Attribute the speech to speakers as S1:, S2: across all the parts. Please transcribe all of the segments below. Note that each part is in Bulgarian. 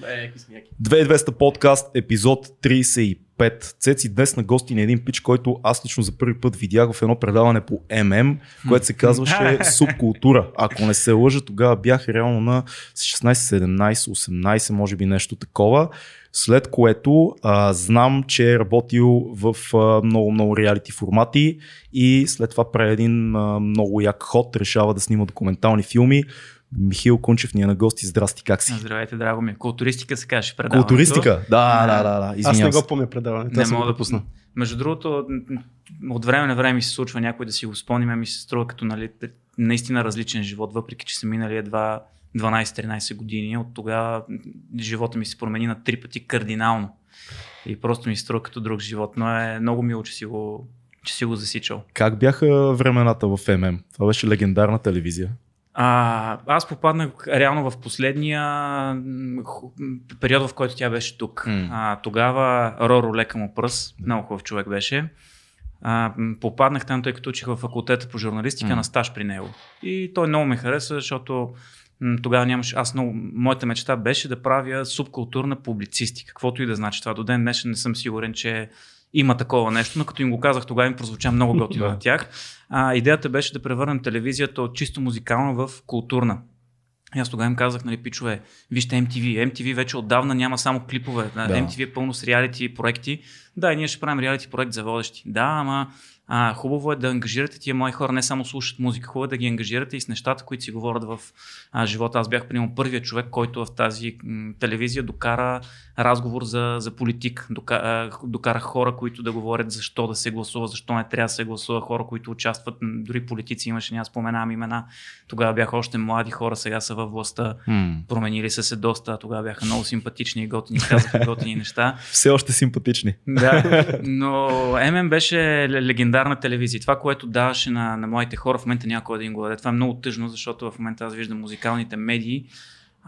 S1: 2200 подкаст, епизод 35. Цеци днес на гости на един пич, който аз лично за първи път видях в едно предаване по ММ, което се казваше Субкултура. Ако не се лъжа, тогава бях реално на 16, 17, 18, може би нещо такова. След което а, знам, че е работил в много-много реалити формати и след това прави един а, много як ход, решава да снима документални филми. Михил Кунчев ни е на гости. Здрасти, как си?
S2: Здравейте, драго ми. Културистика се каже предаването.
S1: Културистика? Да, да, да. да.
S3: Аз
S1: Извинявам
S3: не
S1: се.
S3: го помня предаването.
S2: Не
S3: аз
S2: мога да
S3: пусна.
S2: Между другото, от време на време ми се случва някой да си го спомни, а ми се струва като нали, наистина различен живот, въпреки че са минали едва 12-13 години. От тогава живота ми се промени на три пъти кардинално. И просто ми се струва като друг живот, но е много мило, че си го, че си го засичал.
S1: Как бяха времената в ММ? Това беше легендарна телевизия.
S2: А, аз попаднах реално в последния период, в който тя беше тук. А, тогава Роро лека му пръс, много хубав човек беше. А, попаднах там, тъй като учих в факултета по журналистика на стаж при него. И той много ме хареса, защото тогава нямаше. Аз много. Моята мечта беше да правя субкултурна публицистика. Каквото и да значи това. До ден днешен не съм сигурен, че има такова нещо, но като им го казах, тогава им прозвуча много готино на тях. А, идеята беше да превърнем телевизията от чисто музикална в културна. И аз тогава им казах, нали, пичове, вижте MTV. MTV вече отдавна няма само клипове. Да.
S1: Да.
S2: MTV е пълно с реалити проекти. Да, ние ще правим реалити проект за водещи. Да, ама а, хубаво е да ангажирате тия мои хора, не само слушат музика, хубаво е да ги ангажирате и с нещата, които си говорят в а, живота. Аз бях, примерно, първият човек, който в тази м, телевизия докара разговор за, за политик. Дока, а, докарах хора, които да говорят защо да се гласува, защо не трябва да се гласува, хора, които участват, дори политици имаше, няма споменавам имена. Тогава бяха още млади хора, сега са във властта.
S1: М.
S2: Променили са се доста, тогава бяха много симпатични и готини, казаха готини неща.
S1: Все още симпатични.
S2: Да, но ММ беше ле- легендарна телевизия. Това, което даваше на, на моите хора, в момента някой да им го даде. Това е много тъжно, защото в момента аз виждам музикалните медии,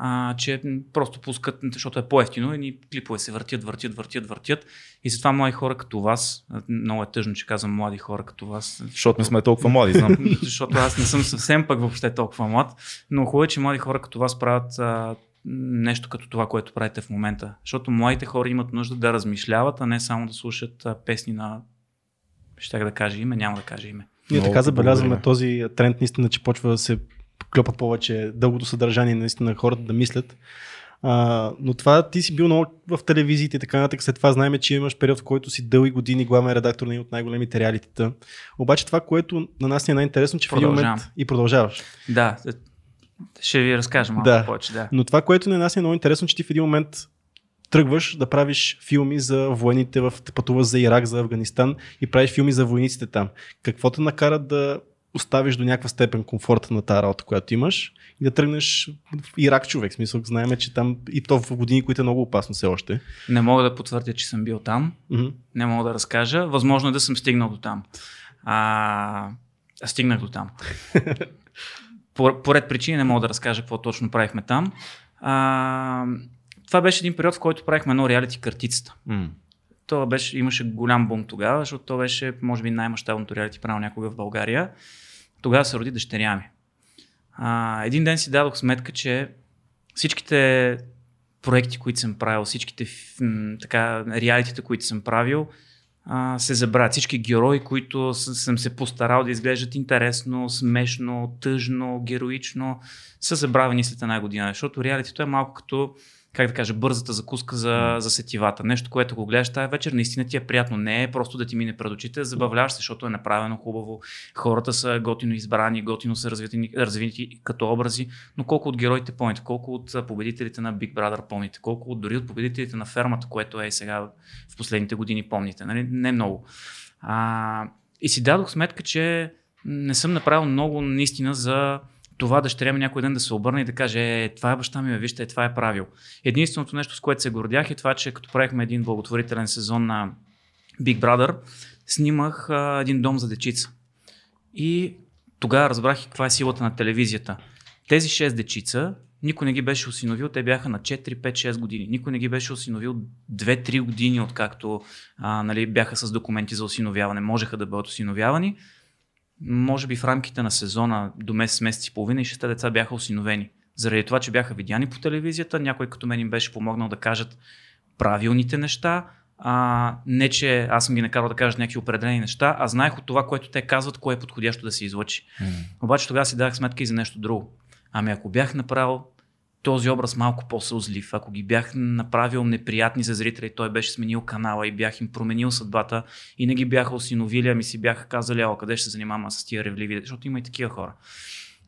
S2: а, че просто пускат, защото е по-ефтино и клипове се въртят, въртят, въртят, въртят. И затова млади хора като вас, много е тъжно, че казвам млади хора като вас,
S1: Защото не сме толкова млади, знам.
S2: защото аз не съм съвсем пък въобще толкова млад, но хубаво е, че млади хора като вас правят а, нещо като това, което правите в момента. Защото младите хора имат нужда да размишляват, а не само да слушат песни на... Щях да кажа име, няма да кажа име.
S3: Ние така забелязваме този тренд, наистина, че почва да се клепа повече дългото съдържание, наистина хората да мислят. А, но това ти си бил много в телевизиите и така нататък. След това знаем, че имаш период, в който си дълги години главен редактор на един от най-големите реалитета. Обаче това, което на нас ни е най-интересно, че в един момент
S2: Продължавам.
S3: и продължаваш.
S2: Да, ще ви разкажа малко
S3: Да.
S2: повече. Да.
S3: Но това, което на нас е много интересно, че ти в един момент тръгваш да правиш филми за военните, в, пътуваш за Ирак, за Афганистан и правиш филми за войниците там. Какво те накара да оставиш до някаква степен комфорта на тази работа, която имаш и да тръгнеш в Ирак човек. В смисъл, знаем, че там и то в години, които е много опасно все още.
S2: Не мога да потвърдя, че съм бил там.
S3: Мгм.
S2: Не мога да разкажа. Възможно е да съм стигнал до там. А стигнах до там. По- Поред причини не мога да разкажа какво точно правихме там. А, това беше един период, в който правихме едно реалити картицата.
S1: М.
S2: То беше, имаше голям бум тогава, защото то беше, може би, най-мащабното реалити правил някога в България. Тогава се роди дъщеря ми. А, един ден си дадох сметка, че всичките проекти, които съм правил, всичките така, реалитите, които съм правил, а, се забравят. Всички герои, които съм се постарал да изглеждат интересно, смешно, тъжно, героично, са забравени след една година. Защото реалитито е малко като как да кажа, бързата закуска за, за сетивата. Нещо, което го гледаш тази вечер, наистина ти е приятно. Не е просто да ти мине пред очите, забавляваш се, защото е направено хубаво. Хората са готино избрани, готино са развити, развити като образи, но колко от героите помните, колко от победителите на Big Brother помните, колко от, дори от победителите на фермата, което е сега в последните години помните. Нали? Не много. А, и си дадох сметка, че не съм направил много наистина за това дъщеря ми някой ден да се обърне и да каже, е, това е баща ми, вижте, това е правил. Единственото нещо, с което се гордях е това, че като правихме един благотворителен сезон на Big Brother, снимах а, един дом за дечица. И тогава разбрах и каква е силата на телевизията. Тези 6 дечица, никой не ги беше осиновил, те бяха на 4, 5, 6 години. Никой не ги беше осиновил 2-3 години, откакто а, нали, бяха с документи за осиновяване, можеха да бъдат осиновявани може би в рамките на сезона до месец, месец и половина и шесте деца бяха осиновени. Заради това, че бяха видяни по телевизията, някой като мен им беше помогнал да кажат правилните неща, а, не, че аз съм ги накарал да кажат някакви определени неща, а знаех от това, което те казват, кое е подходящо да се излъчи. Mm. Обаче тогава си дах сметка и за нещо друго. Ами ако бях направил този образ малко по-сълзлив, ако ги бях направил неприятни за зрители, той беше сменил канала и бях им променил съдбата и не ги бяха осиновили, ами си бяха казали, ало, къде ще се занимавам с тия ревливи, защото има и такива хора.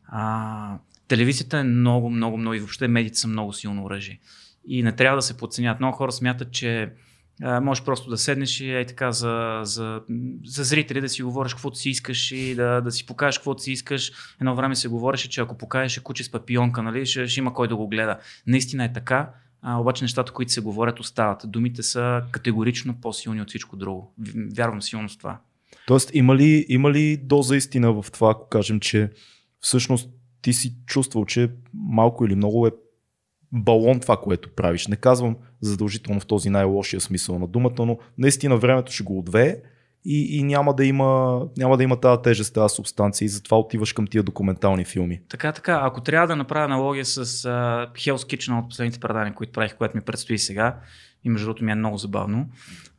S2: А, телевизията е много, много, много и въобще медиите са много силно оръжие. И не трябва да се подценят. Много хора смятат, че а, можеш просто да седнеш и е така за, за, за зрители да си говориш каквото си искаш и да, да си покажеш каквото си искаш. Едно време се говореше, че ако покажеш куче с папионка, нали, ще, ще има кой да го гледа. Наистина е така, а, обаче нещата, които се говорят, остават. Думите са категорично по-силни от всичко друго. Вярвам силно с това.
S1: Тоест, има ли, има ли доза истина в това, ако кажем, че всъщност ти си чувствал, че малко или много е балон това, което правиш. Не казвам задължително в този най-лошия смисъл на думата, но наистина времето ще го отвее и, и няма, да има, няма да има тази тежест, тази субстанция и затова отиваш към тия документални филми.
S2: Така, така. Ако трябва да направя аналогия с uh, Hell's Kitchen от последните предания, които правих, което ми предстои сега, и между другото ми е много забавно.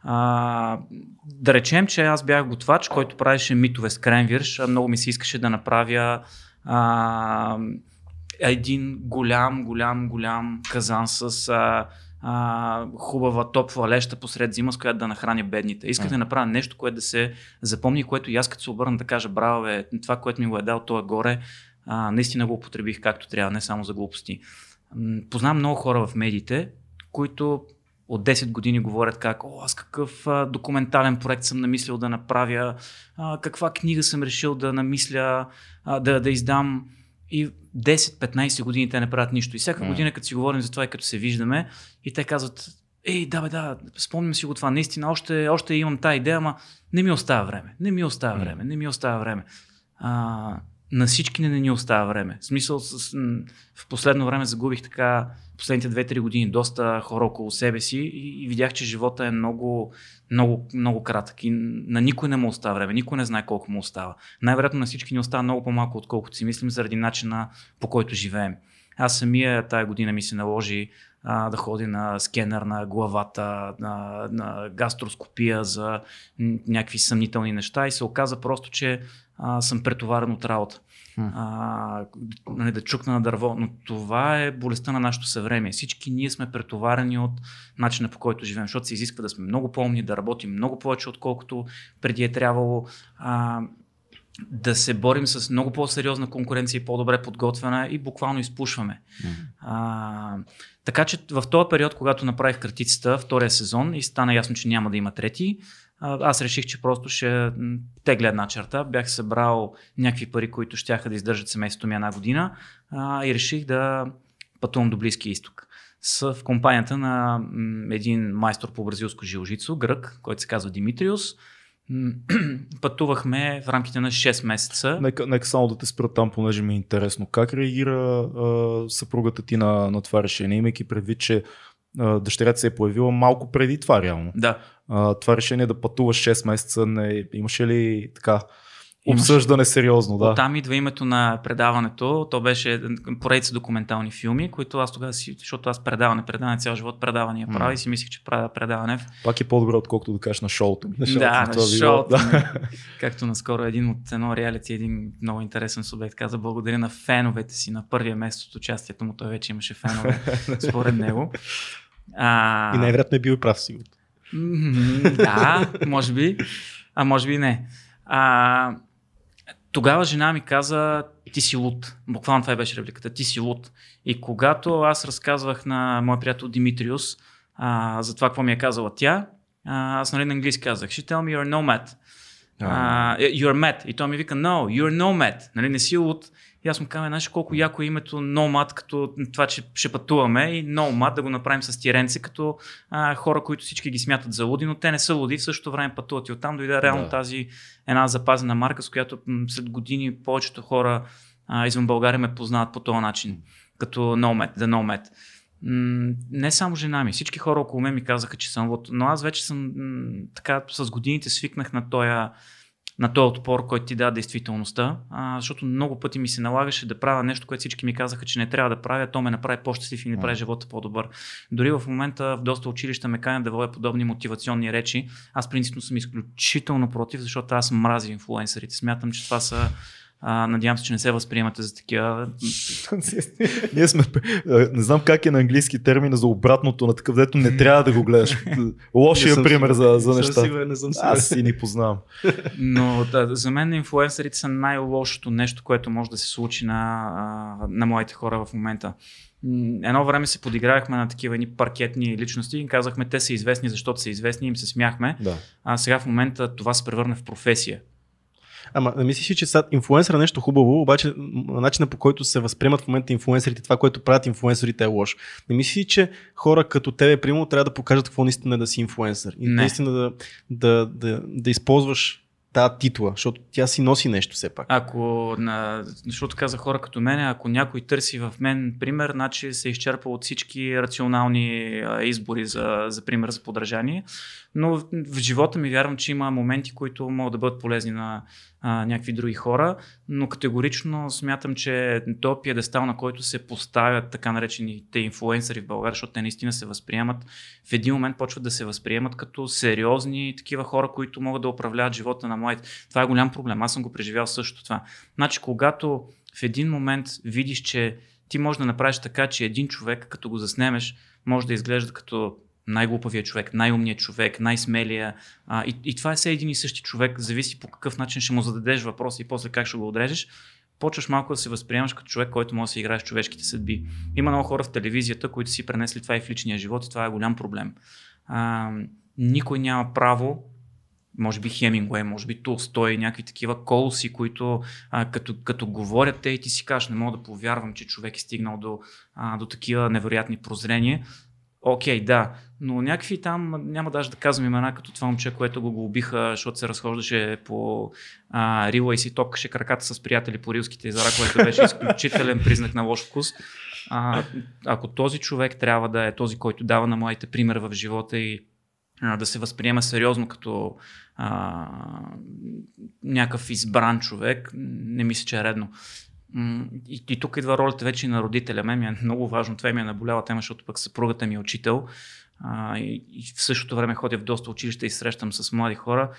S2: А, да речем, че аз бях готвач, който правеше митове с кренвирш. Много ми се искаше да направя а, един голям, голям, голям казан с а, а, хубава топла леща посред зима, с която да нахраня бедните. Исках да направя нещо, което да се запомни, което и аз като се обърна да кажа, браво, бе, това, което ми го е дал, то е горе, а, наистина го употребих както трябва, не само за глупости. Познавам много хора в медиите, които от 10 години говорят как, о, аз какъв а, документален проект съм намислил да направя, а, каква книга съм решил да намисля, а, да, да издам. И 10-15 години те не правят нищо. И всяка година, като си говорим за това и като се виждаме, и те казват, ей, да бе, да, спомням си го това, наистина, още, още имам тази идея, ама не ми остава време, не ми остава време, не ми остава време. А, на всички не, ни остава време. В смисъл, с, в последно време загубих така, последните 2-3 години, доста хора около себе си и, и видях, че живота е много, много, много кратък и на никой не му остава време, никой не знае колко му остава. Най-вероятно на всички ни остава много по-малко, отколкото си мислим, заради начина по който живеем. Аз самия тая година ми се наложи а, да ходи на скенер на главата, на, на гастроскопия за някакви съмнителни неща и се оказа просто, че а, съм претоварен от работа. А, нали, да чукна на дърво. Но това е болестта на нашето съвремие. Всички ние сме претоварени от начина по който живеем, защото се изисква да сме много помни, да работим много повече, отколкото преди е трябвало. А, да се борим с много по-сериозна конкуренция и по-добре подготвена и буквално изпушваме. Mm-hmm. А, така че в този период, когато направих картицата, втория сезон и стана ясно, че няма да има трети, аз реших, че просто ще тегля една черта. Бях събрал някакви пари, които щяха да издържат семейството ми една година а, и реших да пътувам до Близкия изток. С, в компанията на един майстор по бразилско жилжицо, грък, който се казва Димитриус. Пътувахме в рамките на 6 месеца.
S1: Нека, нека само да те спра там, понеже ми е интересно. Как реагира а, съпругата ти на, на това решение, имайки предвид, че дъщерята се е появила малко преди това реално.
S2: Да.
S1: А, това решение да пътуваш 6 месеца, не, имаше ли така обсъждане сериозно? Да.
S2: Там идва името на предаването. То беше поредица документални филми, които аз тогава си, защото аз предаване, предаване цял живот предавания mm. правя и си мислих, че правя предаване.
S1: Пак е по-добре, отколкото да кажеш на шоуто
S2: На шоуто да, на, шоуто. Да. Както наскоро един от едно реалити, един много интересен субект каза, благодаря на феновете си на първия месец от участието му. Той вече имаше фенове според него.
S3: А... И най-вероятно е бил прав сигурно.
S2: да, може би. А може би не. А, тогава жена ми каза, ти си луд. Буквално това беше репликата, ти си луд. И когато аз разказвах на моя приятел Димитриус а, за това, какво ми е казала тя, а, аз нали на английски казах, she tell me you're nomad. Uh, you're mad. И той ми вика, no, you're nomad. Нали, не си луд. И аз му казвам, знаеш колко яко е името Nomad, като това, че ще пътуваме и Nomad да го направим с тиренце, като а, хора, които всички ги смятат за луди, но те не са луди, в същото време пътуват и оттам дойде реално да. тази една запазена марка, с която след години повечето хора а, извън България ме познават по този начин, като Nomad, The Nomad. не само жена ми, всички хора около мен ми казаха, че съм луд, но аз вече съм така с годините свикнах на този на този отпор, който ти дава действителността, а, защото много пъти ми се налагаше да правя нещо, което всички ми казаха, че не трябва да правя, то ме направи по-щастлив и ми прави живота по-добър. Дори в момента в доста училища ме канят да водя подобни мотивационни речи. Аз принципно съм изключително против, защото аз мразя инфлуенсърите. Смятам, че това са а, надявам се, че не се възприемате за такива.
S1: Ние сме. Не знам как е на английски термин за обратното на такъв, дето не трябва да го гледаш. Лошия пример за, за неща.
S3: Сигурен, не съм сигурен.
S1: Аз си ни познавам.
S2: Но да, за мен инфлуенсърите са най-лошото нещо, което може да се случи на, на моите хора в момента. Едно време се подигравахме на такива ни паркетни личности и казахме, те са известни, защото са известни, им се смяхме.
S1: Да.
S2: А сега в момента това се превърне в професия.
S3: Ама не мислиш, че сега инфлуенсър е нещо хубаво, обаче начинът по който се възприемат в момента инфлуенсърите, това, което правят инфлуенсърите е лошо. Не мислиш, че хора като тебе, примерно, трябва да покажат какво наистина е да си инфлуенсър и
S2: Не.
S3: наистина да, да, да, да използваш тази титла, защото тя си носи нещо все пак.
S2: Ако, на, защото каза хора като мен, ако някой търси в мен пример, значи се изчерпа от всички рационални а, избори за, за пример за подражание. Но в, в живота ми вярвам, че има моменти, които могат да бъдат полезни на а, някакви други хора, но категорично смятам, че то пиедестал, на който се поставят така наречените инфлуенсъри в България, защото те наистина се възприемат, в един момент почват да се възприемат като сериозни такива хора, които могат да управляват живота на младите. Това е голям проблем. Аз съм го преживял също това. Значи, когато в един момент видиш, че ти можеш да направиш така, че един човек, като го заснемеш, може да изглежда като най-глупавия човек, най-умният човек, най-смелия. А, и, и това е все един и същи човек, зависи по какъв начин ще му зададеш въпроса и после как ще го отрежеш. Почваш малко да се възприемаш като човек, който може да се играе с човешките съдби. Има много хора в телевизията, които си пренесли това и в личния живот и това е голям проблем. А, никой няма право може би Хемингуей, може би Толстой, някакви такива колси, които а, като, като говорят те и ти си кажеш, не мога да повярвам, че човек е стигнал до, а, до такива невероятни прозрения. Окей, да, но някакви там, няма даже да казвам имена, като това момче, което го, убиха, защото се разхождаше по рила и си топкаше краката с приятели по рилските езера, което беше изключителен признак на лош вкус. А, ако този човек трябва да е този, който дава на младите пример в живота и а, да се възприема сериозно като а, някакъв избран човек, не мисля, че е редно. И, и тук идва ролята вече на родителя. Мен ми е много важно. Това ми е наболява тема, защото пък съпругата ми е учител. А, и, и в същото време ходя в доста училища и срещам с млади хора.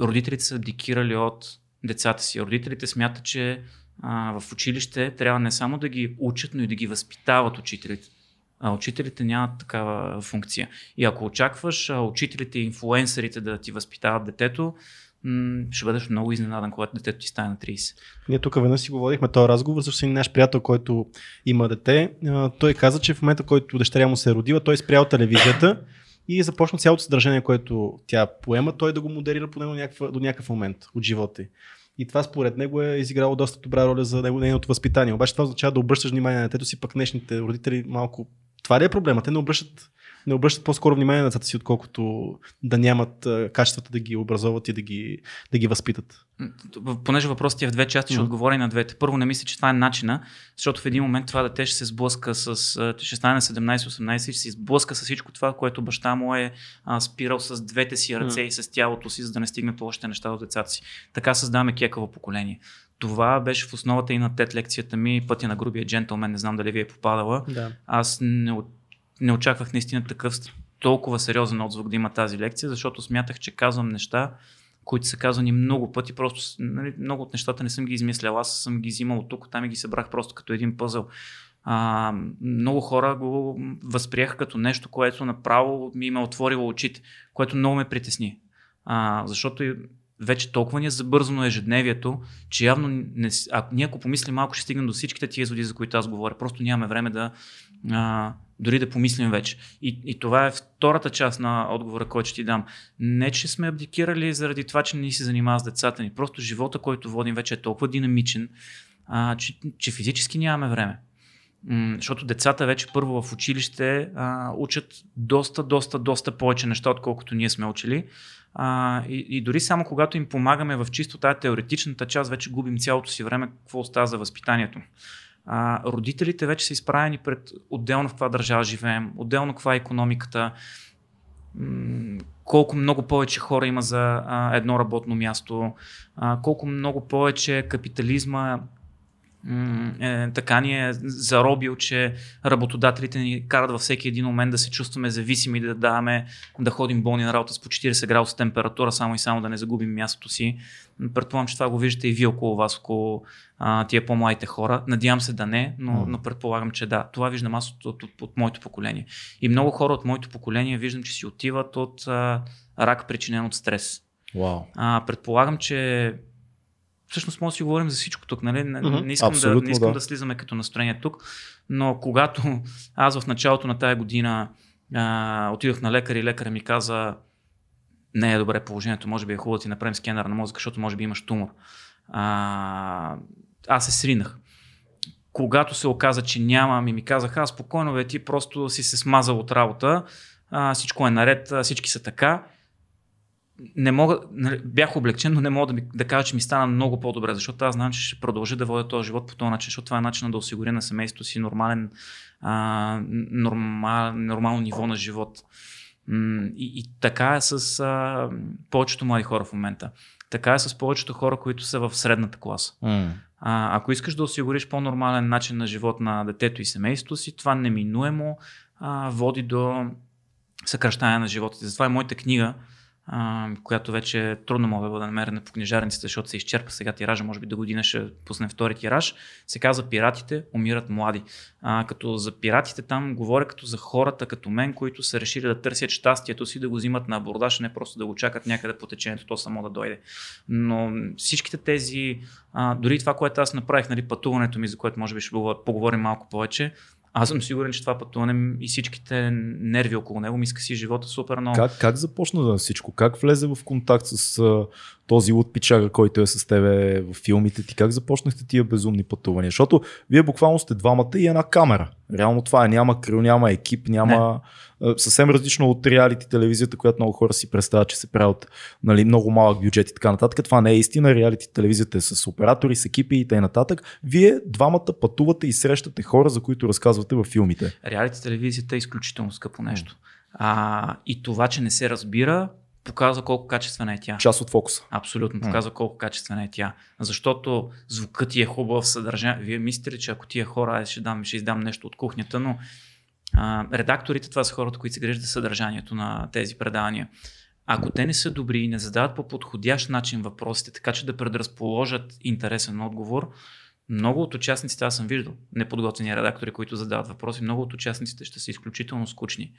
S2: Родителите са абдикирали от децата си. Родителите смятат, че а, в училище трябва не само да ги учат, но и да ги възпитават учителите. А учителите нямат такава функция. И ако очакваш а, учителите и инфлуенсърите да ти възпитават детето, ще бъдеш много изненадан, когато детето ти стане на 30.
S3: Ние тук веднъж си говорихме този разговор, защото един наш приятел, който има дете, той каза, че в момента, който дъщеря му се е родила, той е спрял телевизията и започна цялото съдържание, което тя поема, той да го модерира поне до някакъв, до някакъв момент от живота й. И това според него е изиграло доста добра роля за него, нейното възпитание. Обаче това означава да обръщаш внимание на детето си, пък днешните родители малко. Това ли е проблема? Те не обръщат, не обръщат по-скоро внимание на децата си, отколкото да нямат качествата да ги образоват и да ги, да ги възпитат.
S2: Понеже въпросът ти е в две части, ще
S3: Мгм.
S2: отговоря и на двете. Първо, не мисля, че това е начина, защото в един момент това дете ще се сблъска с. ще стане на 17-18 и ще се сблъска с всичко това, което баща му е а, спирал с двете си ръце
S3: Мгм.
S2: и с тялото си, за да не стигне още неща от децата си. Така създаваме кекаво поколение. Това беше в основата и на тет лекцията ми Пътя на грубия джентълмен. Не знам дали ви е попадала.
S3: Да.
S2: Аз не, не очаквах наистина такъв толкова сериозен отзвук да има тази лекция, защото смятах, че казвам неща, които са казани много пъти. Просто нали, много от нещата не съм ги измислял. Аз съм ги взимал от тук, там и ги събрах просто като един пъзъл. А, много хора го възприеха като нещо, което направо ми ме отворило очите, което много ме притесни. А, защото вече толкова ни е забързано ежедневието, че явно не, а, ние ако помислим малко, ще стигнем до всичките тия изводи, за които аз говоря. Просто нямаме време да а, дори да помислим вече. И, и това е втората част на отговора, който ще ти дам. Не, че сме абдикирали заради това, че не се занимава с децата ни. Просто живота, който водим вече е толкова динамичен, а, че, че физически нямаме време. М, защото децата вече първо в училище а, учат доста, доста, доста повече неща, отколкото ние сме учили. А, и, и дори само когато им помагаме в чисто тази теоретичната част, вече губим цялото си време, какво остава за възпитанието. А, родителите вече са изправени пред отделно в каква държава живеем, отделно каква е економиката. колко много повече хора има за а, едно работно място, а, колко много повече капитализма е, така ни е заробил, че работодателите ни карат във всеки един момент да се чувстваме зависими, да даваме, да ходим болни на работа с по 40 градуса температура, само и само да не загубим мястото си. Предполагам, че това го виждате и вие около вас, около а, тия по-младите хора. Надявам се да не, но, но предполагам, че да. Това виждам аз от, от, от, от моето поколение. И много хора от моето поколение виждам, че си отиват от а, рак, причинен от стрес.
S1: Wow.
S2: А, предполагам, че всъщност може да си говорим за всичко тук, нали? Не, mm-hmm. не искам, да, не искам да. да слизаме като настроение тук, но когато аз в началото на тая година а, отидох на лекар и лекаря ми каза не е добре положението, може би е хубаво да ти направим скенер на мозъка, защото може би имаш тумор. А, аз се сринах. Когато се оказа, че няма, ми ми казаха, аз спокойно, бе, ти просто си се смазал от работа, а, всичко е наред, всички са така не мога, нали, бях облегчен, но не мога да, ми, да кажа, че ми стана много по-добре, защото аз знам, че ще продължа да водя този живот по този начин, защото това е начин да осигуря на семейството си нормален, а, нормал, нормално ниво на живот. И, и така е с а, повечето млади хора в момента. Така е с повечето хора, които са в средната класа. Mm. А, ако искаш да осигуриш по-нормален начин на живот на детето и семейството си, това неминуемо а, води до съкръщане на живота. Затова е моята книга, която вече трудно мога да бъде намерена по книжарниците, защото се изчерпа сега тиража, може би до година ще пуснем втори тираж. Se казва Пиратите умират млади. А, като за пиратите там говоря като за хората като мен, които са решили да търсят щастието си, да го взимат на абордаж, не просто да го чакат някъде по течението, то само да дойде. Но всичките тези, а, дори това, което аз направих, нали, пътуването ми, за което може би ще поговорим малко повече, аз съм сигурен, че това пътуване и всичките нерви около него ми си живота супер много.
S1: Как, как започна всичко? Как влезе в контакт с този от пичага, който е с тебе в филмите ти? Как започнахте тия безумни пътувания? Защото вие буквално сте двамата и една камера. Реално това е. Няма крил, няма екип, няма... Не. Съвсем различно от реалити телевизията, която много хора си представят, че се правят нали, много малък бюджет и така нататък. Това не е истина. Реалити телевизията е с оператори, с екипи и т.н. Вие двамата пътувате и срещате хора, за които разказвате във филмите.
S2: Реалити телевизията е изключително скъпо нещо. А, и това, че не се разбира, показва колко качествена е тя.
S1: Част от фокуса.
S2: Абсолютно, показва mm. колко качествена е тя. Защото звукът ти е хубав, съдържание. Вие мислите ли, че ако тия хора, аз ще, дам, ще издам нещо от кухнята, но а, редакторите, това са хората, които се грижат за съдържанието на тези предавания. Ако те не са добри и не задават по подходящ начин въпросите, така че да предразположат интересен отговор, много от участниците, аз съм виждал неподготвени редактори, които задават въпроси, много от участниците ще са изключително скучни.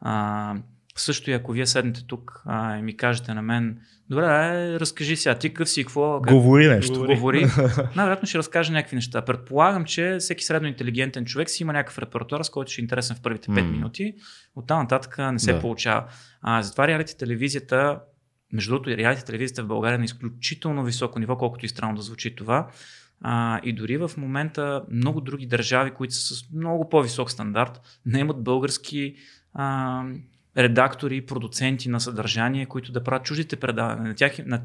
S2: А, също и ако вие седнете тук а, и ми кажете на мен, добре, е, разкажи сега, ти къв си, какво?
S1: Как... Говори нещо.
S2: Говори. Най-вероятно ще разкаже някакви неща. Предполагам, че всеки средно интелигентен човек си има някакъв репертуар, с който ще е интересен в първите 5 mm. минути. Оттам нататък не се да. получава. А, затова реалити телевизията, между другото, и реалити телевизията в България е на изключително високо ниво, колкото и странно да звучи това. А, и дори в момента много други държави, които са с много по-висок стандарт, не имат български а, редактори, продуценти на съдържание, които да правят чуждите предавания. На тях, на,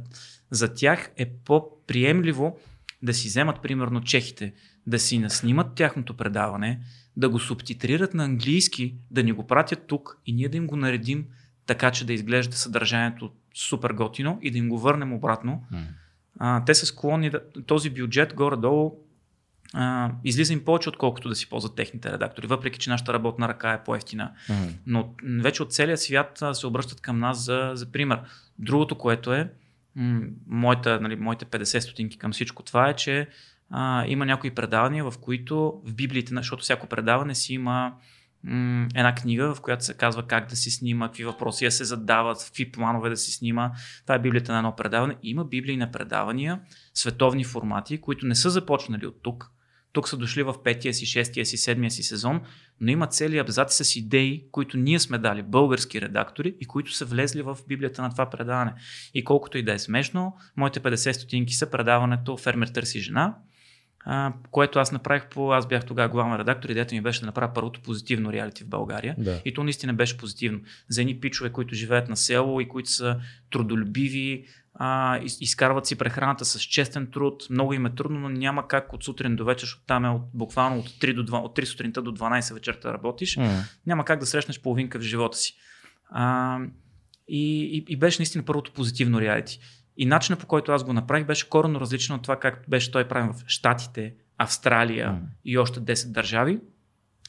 S2: за тях е по-приемливо да си вземат примерно чехите, да си наснимат тяхното предаване, да го субтитрират на английски, да ни го пратят тук и ние да им го наредим така, че да изглежда съдържанието супер готино и да им го върнем обратно. Mm. А, те са склонни да, този бюджет горе-долу а, излиза им повече, отколкото да си ползват техните редактори, въпреки че нашата работна ръка е по-ефтина. Mm-hmm. Но вече от целия свят се обръщат към нас за, за пример. Другото, което е, м- моята, нали, моите 50 стотинки към всичко това е, че а, има някои предавания, в които в библиите, защото всяко предаване си има м- една книга, в която се казва как да си снима, какви въпроси да се задават, какви планове да си снима. Това е библията на едно предаване. Има библии на предавания, световни формати, които не са започнали от тук, тук са дошли в петия си, шестия си, седмия си сезон, но има цели абзаци с идеи, които ние сме дали, български редактори, и които са влезли в библията на това предаване. И колкото и да е смешно, моите 50 стотинки са предаването Фермер търси жена, а, което аз направих по... Аз бях тогава главен редактор, идеята ми беше да направя първото позитивно реалити в България. Да. И то наистина беше позитивно. За едни пичове, които живеят на село и които са трудолюбиви, а, изкарват си прехраната с честен труд. Много им е трудно, но няма как от сутрин до вечер, защото там е от, буквално от 3, до 2, от 3 сутринта до 12 вечерта работиш. Mm. Няма как да срещнеш половинка в живота си. А, и, и, и беше наистина първото позитивно реалити. И начинът по който аз го направих беше коренно различен от това, как беше той правен в Штатите, Австралия mm. и още 10 държави.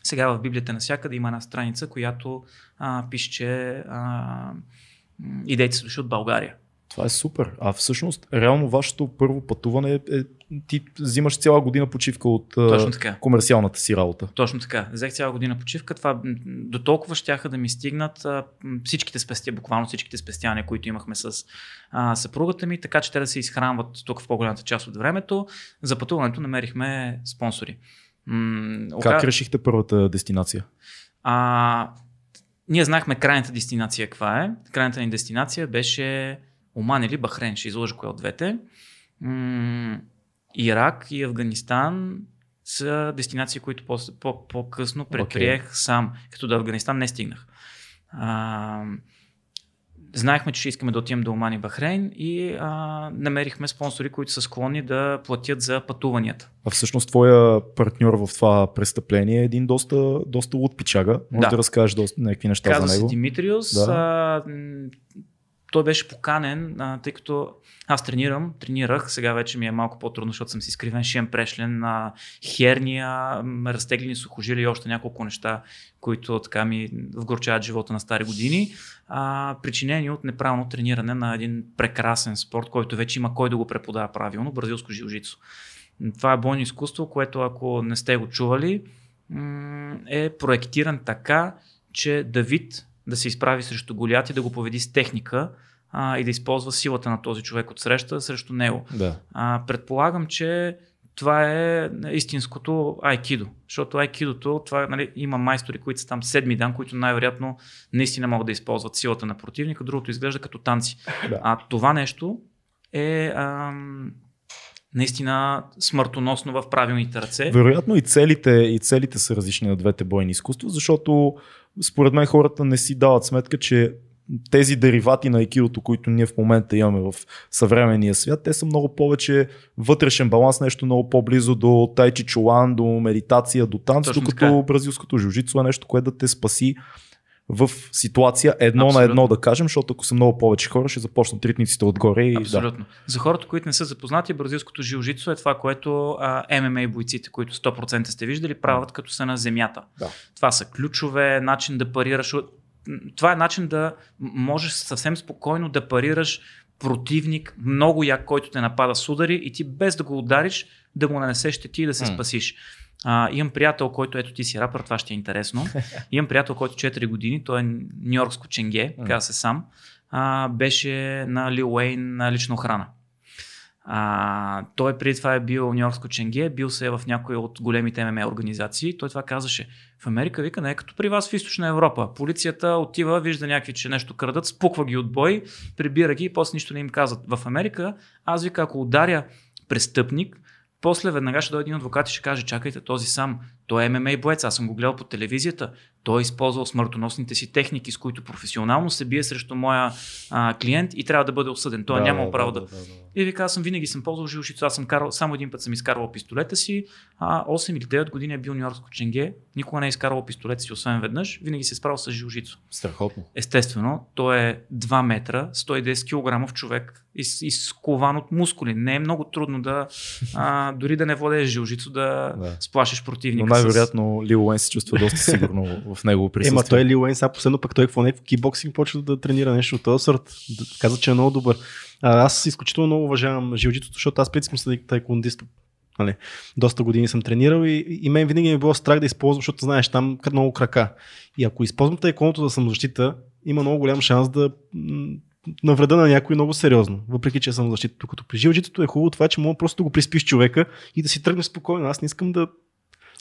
S2: Сега в Библията навсякъде има една страница, която а, пише, че а, идеите са дошли от България.
S1: Това е супер. А всъщност, реално вашето първо пътуване е, е ти взимаш цяла година почивка от Точно така. комерциалната си работа.
S2: Точно така. Взех цяла година почивка. Това до толкова щяха да ми стигнат а, всичките спестия, буквално всичките спестявания, които имахме с а, съпругата ми, така че те да се изхранват тук в по-голямата част от времето. За пътуването намерихме спонсори.
S1: М- как решихте първата дестинация?
S2: А, ние знахме крайната дестинация каква е. Крайната ни дестинация беше Оман или Бахрен, ще изложа кое от двете. М- Ирак и Афганистан са дестинации, които по- късно предприех okay. сам, като до Афганистан не стигнах. А, знаехме, че ще искаме да отидем до Оман и Бахрейн и а, намерихме спонсори, които са склонни да платят за пътуванията.
S1: А всъщност твоя партньор в това престъпление е един доста, доста луд пичага. Може да, да разкажеш доста, някакви неща
S2: Казва
S1: за него.
S2: Се Димитриус. Да. А, той беше поканен, а, тъй като аз тренирам, тренирах, сега вече ми е малко по-трудно, защото съм си скривен шиен прешлен, а, херния, разтеглени сухожилия и още няколко неща, които така ми вгорчават живота на стари години, а, причинени от неправилно трениране на един прекрасен спорт, който вече има кой да го преподава правилно, бразилско жилжицо. Това е бойно изкуство, което ако не сте го чували, е проектиран така, че Давид да се изправи срещу Голят и да го поведи с техника а, и да използва силата на този човек от среща срещу него.
S1: Да.
S2: А, предполагам, че това е истинското айкидо. Защото айкидото, това нали, има майстори, които са там седми дан, които най-вероятно наистина могат да използват силата на противника, другото изглежда като танци. Да. А това нещо е ам, наистина смъртоносно в правилните ръце.
S1: Вероятно и целите, и целите са различни на двете бойни изкуства, защото според мен хората не си дават сметка, че тези деривати на екидото, които ние в момента имаме в съвременния свят, те са много повече вътрешен баланс, нещо много по-близо до тайчи чулан, до медитация, до танц, докато бразилското жужицо е нещо, което да те спаси в ситуация едно Абсолютно. на едно да кажем, защото ако са много повече хора, ще започнат ритниците отгоре. И,
S2: Абсолютно. Да. За хората, които не са запознати, бразилското жилжицо е това, което а, ММА бойците, които 100% сте виждали, правят като са на земята.
S1: Да.
S2: Това са ключове, начин да парираш. Това е начин да можеш съвсем спокойно да парираш противник, много як, който те напада с удари и ти без да го удариш, да му нанесеш щети и да се mm. спасиш. А, имам приятел, който, ето ти си рапър, това ще е интересно. Имам приятел, който 4 години, той е нью-йоркско ченге, каза се сам, а, беше на Лил Уейн на лична охрана. А, той преди това е бил Нью-Йоркско ченге, бил се е в някои от големите ММА организации. Той това казваше. В Америка вика, не е като при вас в източна Европа. Полицията отива, вижда някакви, че нещо крадат, спуква ги от бой, прибира ги и после нищо не им казват. В Америка, аз вика, ако ударя престъпник, после веднага ще дойде един адвокат и ще каже, чакайте, този сам, той е ММА боец, аз съм го гледал по телевизията, той е използвал смъртоносните си техники, с които професионално се бие срещу моя а, клиент и трябва да бъде осъден. Той да, няма право да. да, да, да. И ви казвам, винаги съм ползвал жилшицо. Аз съм карал, само един път съм изкарвал пистолета си, а 8 или 9 години е бил Нью-Йоркско ченге. Никога не е изкарвал пистолета си, освен веднъж. Винаги се е справил с жилшицо.
S1: Страхотно.
S2: Естествено, той е 2 метра, 110 кг човек, из, изкован от мускули. Не е много трудно да, а, дори да не владееш жилжицо, да, да. сплашиш противника.
S1: Но най-вероятно с... Лил Уейн се чувства доста сигурно в него присъствие.
S3: Ема той е Лил Уейн, сега последно пък той какво не в кикбоксинг почва да тренира нещо от този сорт. Каза, че е много добър. Аз изключително много уважавам жилжицото, защото аз принцип съм тайкондист. Нали, доста години съм тренирал и, и мен винаги ми е било страх да използвам, защото знаеш, там много крака. И ако използвам тайконото за самозащита, има много голям шанс да навреда на някой много сериозно, въпреки че съм защита. Докато при жилжитото е хубаво това, че мога просто да го приспиш човека и да си тръгне спокойно. Аз не искам да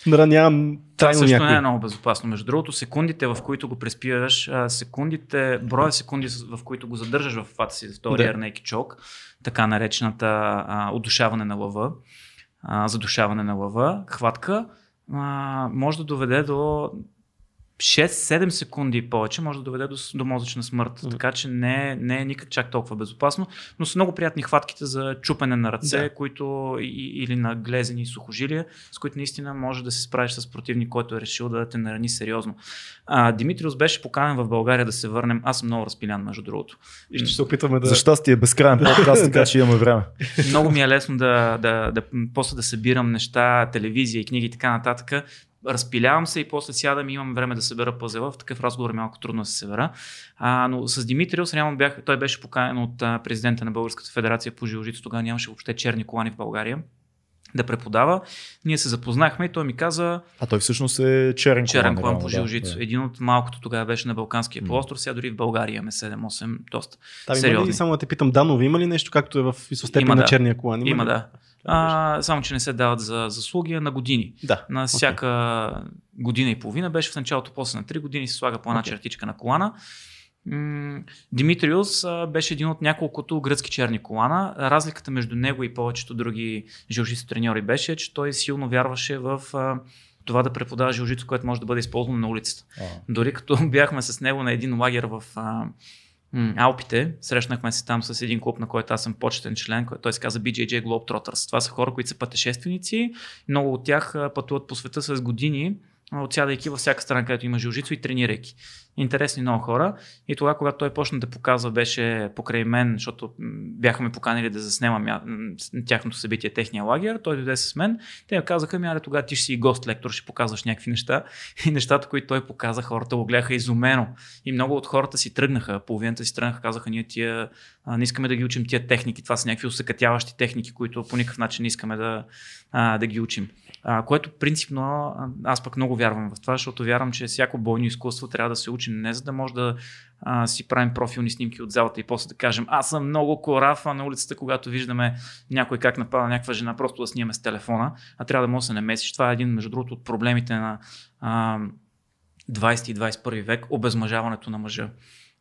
S3: наранявам
S2: Това също
S3: някой.
S2: не е много безопасно. Между другото, секундите, в които го преспираш, секундите, броя секунди, в които го задържаш в фата си, втория да. Чок, така наречената а, удушаване на лъва, а, задушаване на лъва, хватка, а, може да доведе до 6-7 секунди повече може да доведе до, до мозъчна смърт.
S3: Мгм.
S2: Така че не, е- не е никак чак толкова безопасно, но са много приятни хватките за чупене на ръце,
S3: Да.
S2: които, и, или на глезени сухожилия, с които наистина може да се справиш с противник, който е решил да те нарани сериозно. А, Димитриус беше поканен в България да се върнем. Аз съм много разпилян, между другото.
S3: И ще се опитваме да...
S1: За щастие е безкрайен подкаст, така че имаме време.
S2: Много ми е лесно да, да, да, м, после да събирам неща, телевизия и книги и така нататък. Разпилявам се и после сядам и имам време да събера пъзела. В такъв разговор е малко трудно да се събера. А, но с Димитриус реално бях, той беше поканен от а, президента на Българската федерация по жилжицу. Тогава нямаше въобще черни колани в България да преподава. Ние се запознахме и той ми каза
S1: А той всъщност е черен
S2: черен
S1: колан,
S2: клан по
S1: да,
S2: жилжицу.
S1: да.
S2: Един от малкото тогава беше на Балканския полуостров, сега дори в България имаме 7-8, доста.
S3: Има
S2: сериозни.
S3: ли, само да те питам, Данови, има ли нещо, както е в
S2: Има,
S3: на
S2: да.
S3: черния колан?
S2: Има,
S3: ли?
S2: да. А, само, че не се дават за заслуги, а на години.
S3: Да.
S2: На всяка година и половина беше в началото, после на 3 години се слага по една
S3: Окей.
S2: чертичка на колана. Димитриус беше един от няколкото гръцки черни колана. Разликата между него и повечето други жилжици треньори беше, че той силно вярваше в това да преподава жилжицо, което може да бъде използвано на улицата.
S1: А,
S2: Дори като бяхме с него на един лагер в Алпите, срещнахме се там с един клуб, на който аз съм почетен член, който той се казва BJJ Globetrotters. Това са хора, които са пътешественици. Много от тях пътуват по света с години, отсядайки във всяка страна, където има жилжицо и тренирайки. Интересни много хора. И тогава, когато той почна да показва, беше покрай мен, защото бяхме поканили да заснемам тяхното събитие, техния лагер. Той дойде с мен. Те казаха, ми, аре, тогава ти ще си гост лектор, ще показваш някакви неща. И нещата, които той показа, хората го гледаха изумено. И много от хората си тръгнаха, половината си тръгнаха, казаха, ние тия, не искаме да ги учим тия техники. Това са някакви усъкътяващи техники, които по никакъв начин не искаме да, да ги учим. А, което принципно аз пък много вярвам в това, защото вярвам, че всяко бойно изкуство трябва да се учи не за да може да а, си правим профилни снимки от залата и после да кажем аз съм много корафа на улицата, когато виждаме някой как напада някаква жена, просто да снимаме с телефона, а трябва да може да се намесиш. Това е един, между другото, от проблемите на а, 20 и 21 век, обезмъжаването на мъжа.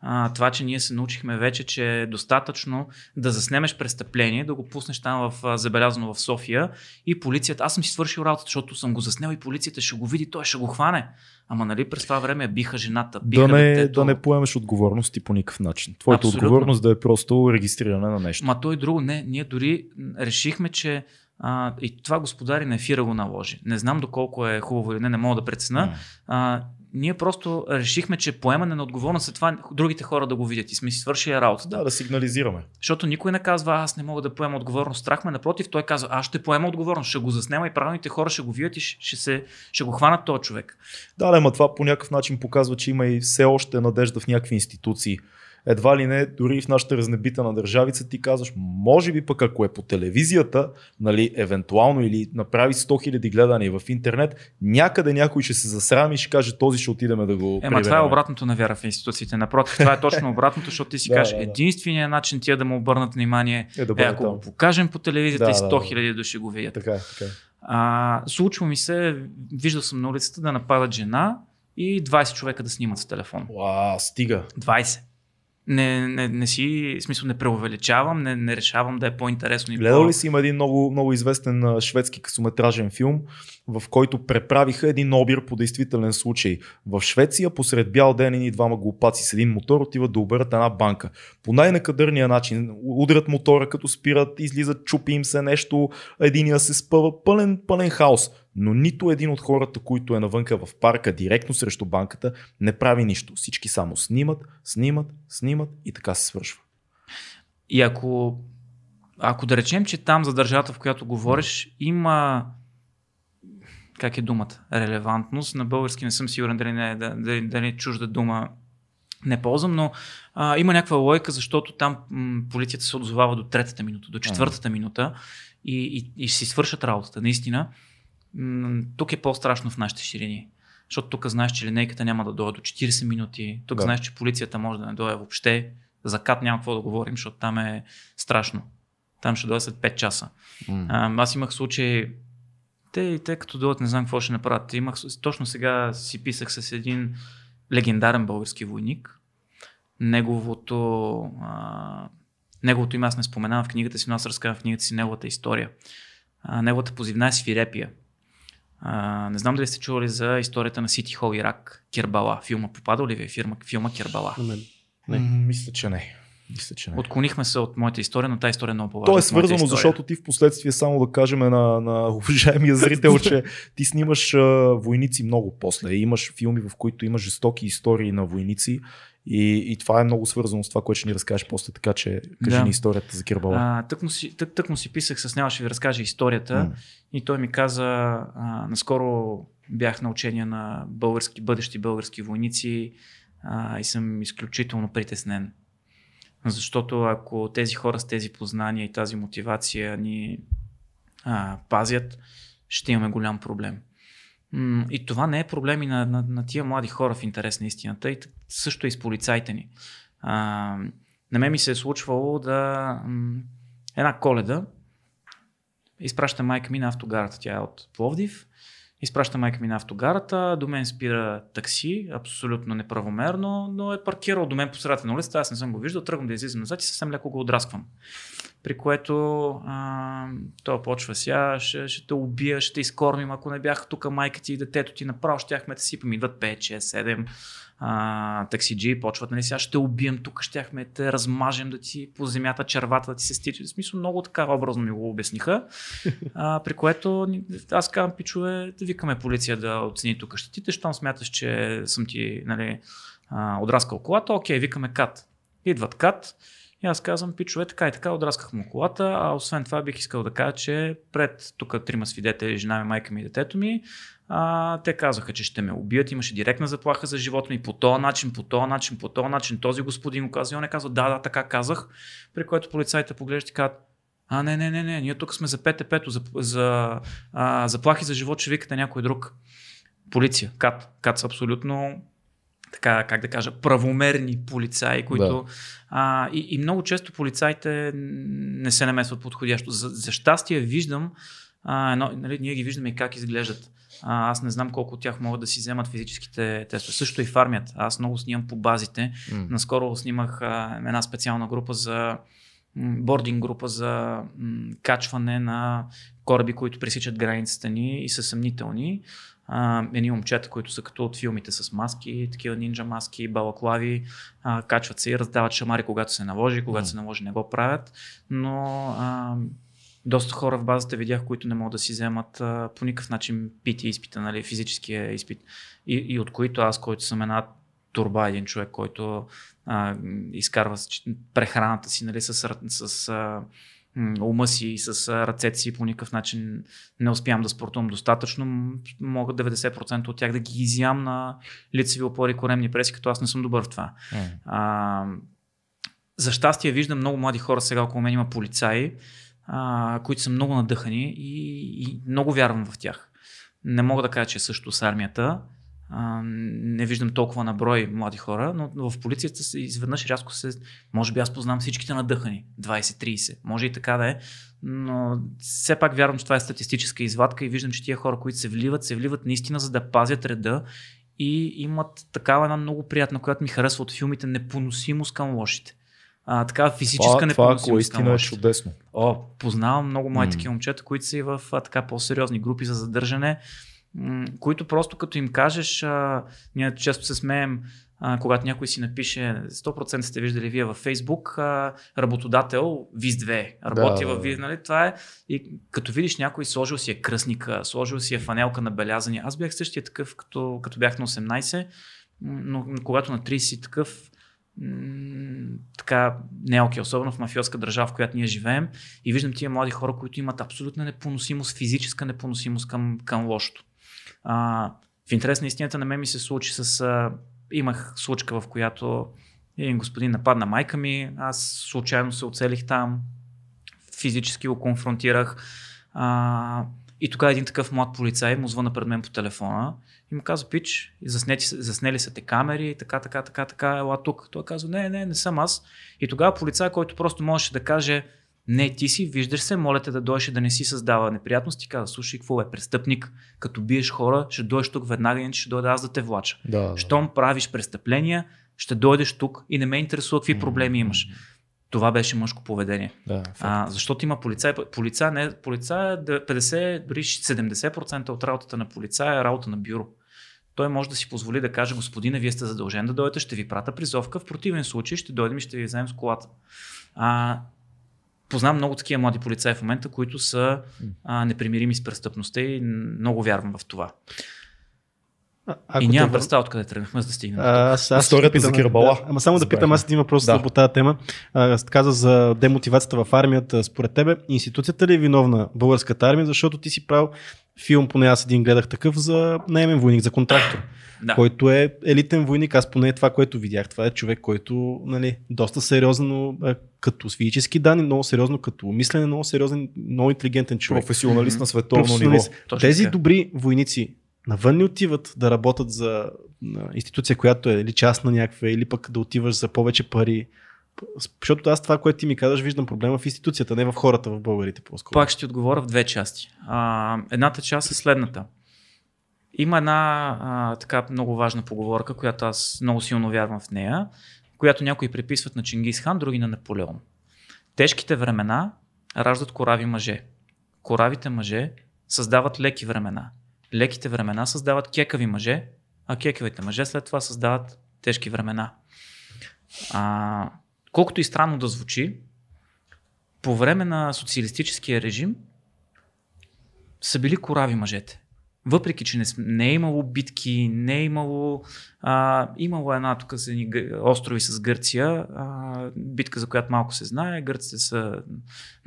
S2: А, това, че ние се научихме вече, че е достатъчно да заснемеш престъпление, да го пуснеш там в а, забелязано в София и полицията, аз съм си свършил работата, защото съм го заснел и полицията ще го види, той ще го хване. Ама нали през това време биха жената, биха
S1: Да не,
S2: детето.
S1: да не поемеш отговорности по никакъв начин. Твоята
S2: Абсолютно.
S1: отговорност да е просто регистриране на нещо.
S2: Ма той друго не. Ние дори решихме, че а, и това господари на ефира го наложи. Не знам доколко е хубаво или не, не мога да прецена. А, ние просто решихме, че поемане на отговорност е това другите хора да го видят и сме си свършили работата.
S1: Да, да сигнализираме.
S2: Защото никой не казва, аз не мога да поема отговорност. Страх ме, напротив, той казва, аз ще поема отговорност, ще го заснема и правилните хора ще го видят и ще, се, ще го хванат този човек.
S1: Да, да, ма това по някакъв начин показва, че има и все още надежда в някакви институции. Едва ли не, дори в нашата разнебита на държавица ти казваш, може би пък ако е по телевизията, нали, евентуално или направи 100 000 гледания в интернет, някъде някой ще се засрами и ще каже, този ще отидеме да го
S2: Ема това е обратното на вяра в институциите. Напротив, това е точно обратното, защото ти си
S1: Да,
S2: кажеш,
S1: да, да.
S2: единственият начин тия да му обърнат внимание
S1: Е, да
S2: е ако
S1: там.
S2: го покажем по телевизията
S1: Да,
S2: и
S1: да,
S2: 100
S1: да.
S2: 000 души го видят.
S1: Така е, така е.
S2: А, случва ми се, виждал съм на улицата да нападат жена и 20 човека да снимат с телефон.
S1: Уа, стига.
S2: 20. Не, не, не си, в смисъл не преувеличавам, не, не решавам да е по-интересно и
S1: Гледал ли си има един много, много известен шведски късометражен филм, в който преправиха един обир по действителен случай. В Швеция посред бял ден и двама глупаци с един мотор отиват да оберат една банка. По най-накадърния начин удрят мотора, като спират, излизат, чупи им се нещо, единия се спъва, пълен, пълен хаос. Но нито един от хората, които е навънка в парка, директно срещу банката, не прави нищо. Всички само снимат, снимат, снимат и така се свършва.
S2: И ако, ако да речем, че там за държавата, в която говориш, има как е думата? Релевантност. На български не съм сигурен дали не е, да- дали, дали е чужда дума. Не ползвам, но а, има някаква лойка, защото там м, полицията се отзовава до третата минута, до четвъртата минута и, и, и си свършат работата. Наистина, тук е по-страшно в нашите ширини. Защото тук знаеш, че линейката няма да дойде до 40 минути. Тук
S1: Да.
S2: знаеш, че полицията може да не дойде въобще. За кат няма какво да говорим, защото там е страшно. Там ще дойде след 5 часа. А, аз имах случай, те, те като дойдат, не знам какво ще направят. Имах, точно сега си писах с един легендарен български войник. Неговото, а, неговото име аз не споменавам в книгата си, но аз разказвам в книгата си неговата история. А, неговата позивна е Свирепия. А, не знам дали сте чували за историята на Сити Хол Ирак, Кербала. Филма попадал ли ви е фирма, филма Кербала?
S3: Мен.
S1: Не. Мисля, че не. Мисля, че не.
S2: Отклонихме се от моята история, но тази история е много по-важна.
S1: То е свързано, защото ти в последствие, само да кажем на, на уважаемия зрител, че ти снимаш а, войници много после. Имаш филми, в които имаш жестоки истории на войници и, и това е много свързано с това, което ще ни разкажеш после, така че кажи
S2: Да.
S1: ни историята за Кирбала.
S2: А, тък, му си, тък, тък му си писах с него, ще ви разкажа историята.
S1: М.
S2: И той ми каза, а, наскоро бях на учение на български, бъдещи български войници а, и съм изключително притеснен. Защото ако тези хора с тези познания и тази мотивация ни а, пазят, ще имаме голям проблем. И това не е проблем и на, на, на тия млади хора в интерес на истината, и също и с полицайите ни. А, на мен ми се е случвало да една коледа изпраща майка ми на автогарата. Тя е от Пловдив. Изпраща майка ми на автогарата, до мен спира такси, абсолютно неправомерно, но е паркирал до мен по средата на улицата, аз не съм го виждал, тръгвам да излизам назад и съвсем леко го отрасквам. При което а, той почва сега, ще, ще те убия, ще те изкормим, ако не бях тук майка ти и детето ти, направо щяхме да сипем, идват 5, 6, 7 а, таксиджи, почват, нали сега ще убием, тук щяхме да те размажем, да ти по земята червата да ти се стича. В смисъл много така образно ми го обясниха. А, при което аз казвам, пичове, да викаме полиция да оцени тук щетите, щом смяташ, че съм ти нали, а, отраскал колата, окей, викаме кат. Идват кат. Аз казвам, пичове, така и така, отрасках му колата, а освен това бих искал да кажа, че пред тук трима свидетели, жена ми, майка ми и детето ми, а, те казаха, че ще ме убият, имаше директна заплаха за живота ми по този начин, по този начин, по този начин. Този господин го каза и он е казал, да, да, така казах, при което полицайите поглеждат и казват, а, не, не, не, не, ние тук сме за ПТП-то, за, за а, заплахи за живот, ще викате някой друг. Полиция, КАТ. КАТ са абсолютно така, как да кажа, правомерни полицаи, които...
S1: Да.
S2: А, и, и много често полицаите не се намесват подходящо. За, за щастие виждам, а, едно, нали, ние ги виждаме и как изглеждат. А, аз не знам колко от тях могат да си вземат физическите тестове. Също и в армията. Аз много снимам по базите.
S1: М.
S2: Наскоро снимах а, една специална група за бординг група за м, качване на кораби, които пресичат границата ни и са съмнителни. А, едни момчета, които са като от филмите с маски, такива нинджа маски, балаклави, а, качват се и раздават шамари, когато се наложи, когато
S1: М.
S2: се наложи не го правят. Но а, доста хора в базата видях, които не могат да си вземат а, по никакъв начин пити изпита, нали, физическия изпит. И, и от които аз, който съм една турба, един човек, който а, изкарва прехраната си нали, с, с а, ума си и с ръцете си по никакъв начин не успявам да спортувам достатъчно. Мога 90% от тях да ги изям на лицеви опори и коремни преси, като аз не съм добър в това.
S1: М.
S2: А, за щастие виждам много млади хора сега около мен има полицаи, а, които са много надъхани и, и много вярвам в тях. Не мога да кажа, че е също с армията. А, не виждам толкова на брой млади хора, но в полицията се изведнъж рязко се. Може би аз познавам всичките надъхани. 20-30. Може и така да е. Но все пак вярвам, че това е статистическа извадка и виждам, че тия хора, които се вливат, се вливат наистина за да пазят реда и имат такава една много приятна, която ми харесва от филмите, непоносимост към лошите. А, такава физическа
S1: Това, това ако
S2: непоносимост
S1: истина е чудесно.
S2: О, познавам много мои такива момчета, които са и в а, така по-сериозни групи за задържане, които просто като им кажеш, а, ние често се смеем, а, когато някой си напише, 100% сте виждали вие във Фейсбук, а, работодател, ВИЗ-2, работи
S1: Да,
S2: във. ВИЗ, нали, това е. И като видиш някой, сложил си е кръсника, сложил си е фанелка на белязани. Аз бях същия такъв, като, като бях на 18, м, но когато на 30 си такъв, така не е окей, особено в мафиотска държава, в която ние живеем и виждам тия млади хора, които имат абсолютна непоносимост, физическа непоносимост към, към лошото. А, в интерес на истината на мен ми се случи с... А, имах случка, в която един господин нападна майка ми, аз случайно се оцелих там, физически го конфронтирах. А, и тогава един такъв млад полицай му звъна пред мен по телефона и му казва, пич, заснети, са- заснели са те камери, така, така, така, така, ела тук. Той казва, не, не, не съм аз. И тогава полицай, който просто можеше да каже, не, ти си, виждаш се, моля те да дойдеш да не си създава неприятности. Каза, слушай, какво е престъпник? Като биеш хора, ще дойдеш тук веднага, иначе ще дойда аз да те влача.
S1: Да, да.
S2: Щом правиш престъпления, ще дойдеш тук и не ме интересува какви проблеми имаш. Това беше мъжко поведение.
S1: Да,
S2: а, защото има полицай. Полицай, не, полицай 50, дори 70% от работата на полицая е работа на бюро. Той може да си позволи да каже, господине, вие сте задължен да дойдете, ще ви прата призовка, в противен случай ще дойдем и ще ви вземем с колата. А, познавам много такива млади полицаи в момента, които са а, непримирими с престъпността и много вярвам в това. А, и нямам представа откъде тръгнахме, за да стигнем.
S1: Аз, аз Историята за Кирбала.
S3: Да, ама само да питам аз един въпрос да. по тази тема. А, каза за демотивацията в армията. Според тебе, институцията ли е виновна българската армия, защото ти си правил филм, поне аз един гледах такъв, за наемен войник, за контрактор, да. който е елитен войник. Аз поне това, което видях, това е човек, който нали, доста сериозно като физически данни, много сериозно като мислене, много сериозен, много интелигентен човек.
S1: Професионалист mm-hmm. на световно ниво.
S3: Тези така. добри войници навън не отиват да работят за институция, която е или частна някаква, или пък да отиваш за повече пари. Защото аз това, което ти ми казваш, виждам проблема в институцията, не в хората, в българите по-скоро.
S2: Пак ще ти отговоря в две части. А, едната част е следната. Има една а, така много важна поговорка, която аз много силно вярвам в нея, която някои приписват на Чингис хан, други на Наполеон. Тежките времена раждат корави мъже. Коравите мъже създават леки времена леките времена създават кекави мъже, а кекавите мъже след това създават тежки времена. А, колкото и странно да звучи, по време на социалистическия режим са били корави мъжете. Въпреки, че не, не е имало битки, не е имало. А, имало една тук са острови с Гърция, а, битка, за която малко се знае. Гърците са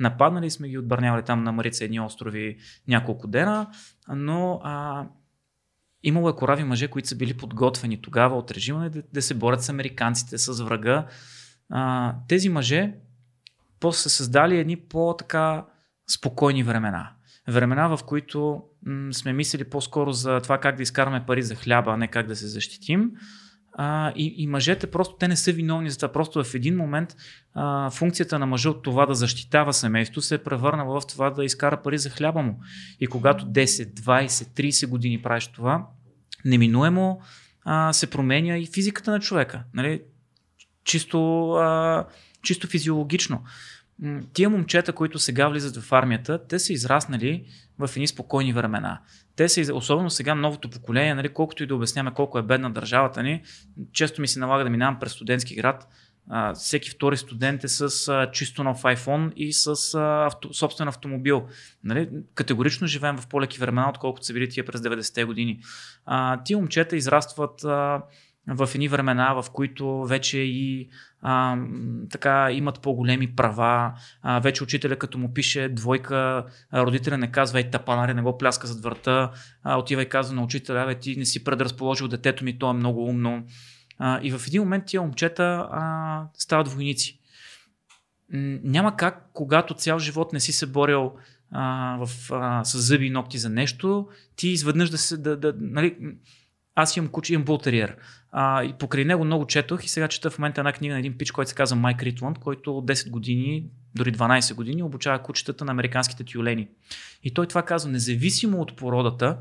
S2: нападнали, сме ги отбърнявали там на Марица едни острови няколко дена, но а, имало е корави мъже, които са били подготвени тогава от режима да, да се борят с американците, с врага. А, тези мъже после са създали едни по-така спокойни времена. Времена, в които м- сме мислили по-скоро за това как да изкараме пари за хляба, а не как да се защитим. А, и, и мъжете просто те не са виновни за това. Просто в един момент а, функцията на мъжа от това да защитава семейство се е превърнала в това да изкара пари за хляба му. И когато 10, 20, 30 години правиш това, неминуемо а, се променя и физиката на човека. Нали? Чисто, а, чисто физиологично тия момчета, които сега влизат в армията, те са израснали в едни спокойни времена. Те са, особено сега новото поколение, нали, колкото и да обясняваме колко е бедна държавата ни, често ми се налага да минавам през студентски град. А, всеки втори студент е с а, чисто нов iPhone и с а, авто, собствен автомобил. Нали? Категорично живеем в по-леки времена, отколкото са били тия през 90-те години. А, тия момчета израстват а, в едни времена, в които вече и а, така имат по-големи права. А, вече учителя, като му пише двойка, родителя не казва, ей, тапанари, не го пляска зад врата, а, отива и казва на учителя, бе, ти не си предразположил детето ми, то е много умно. А, и в един момент тия момчета а, стават войници. Няма как, когато цял живот не си се борил а, в, а, с зъби и ногти за нещо, ти изведнъж да се. Да, да, нали, аз имам куче, имам бултериер. А, и покрай него много четох и сега чета в момента една книга на един пич, който се казва Майк Ритланд, който от 10 години, дори 12 години, обучава кучетата на американските тюлени. И той това казва, независимо от породата,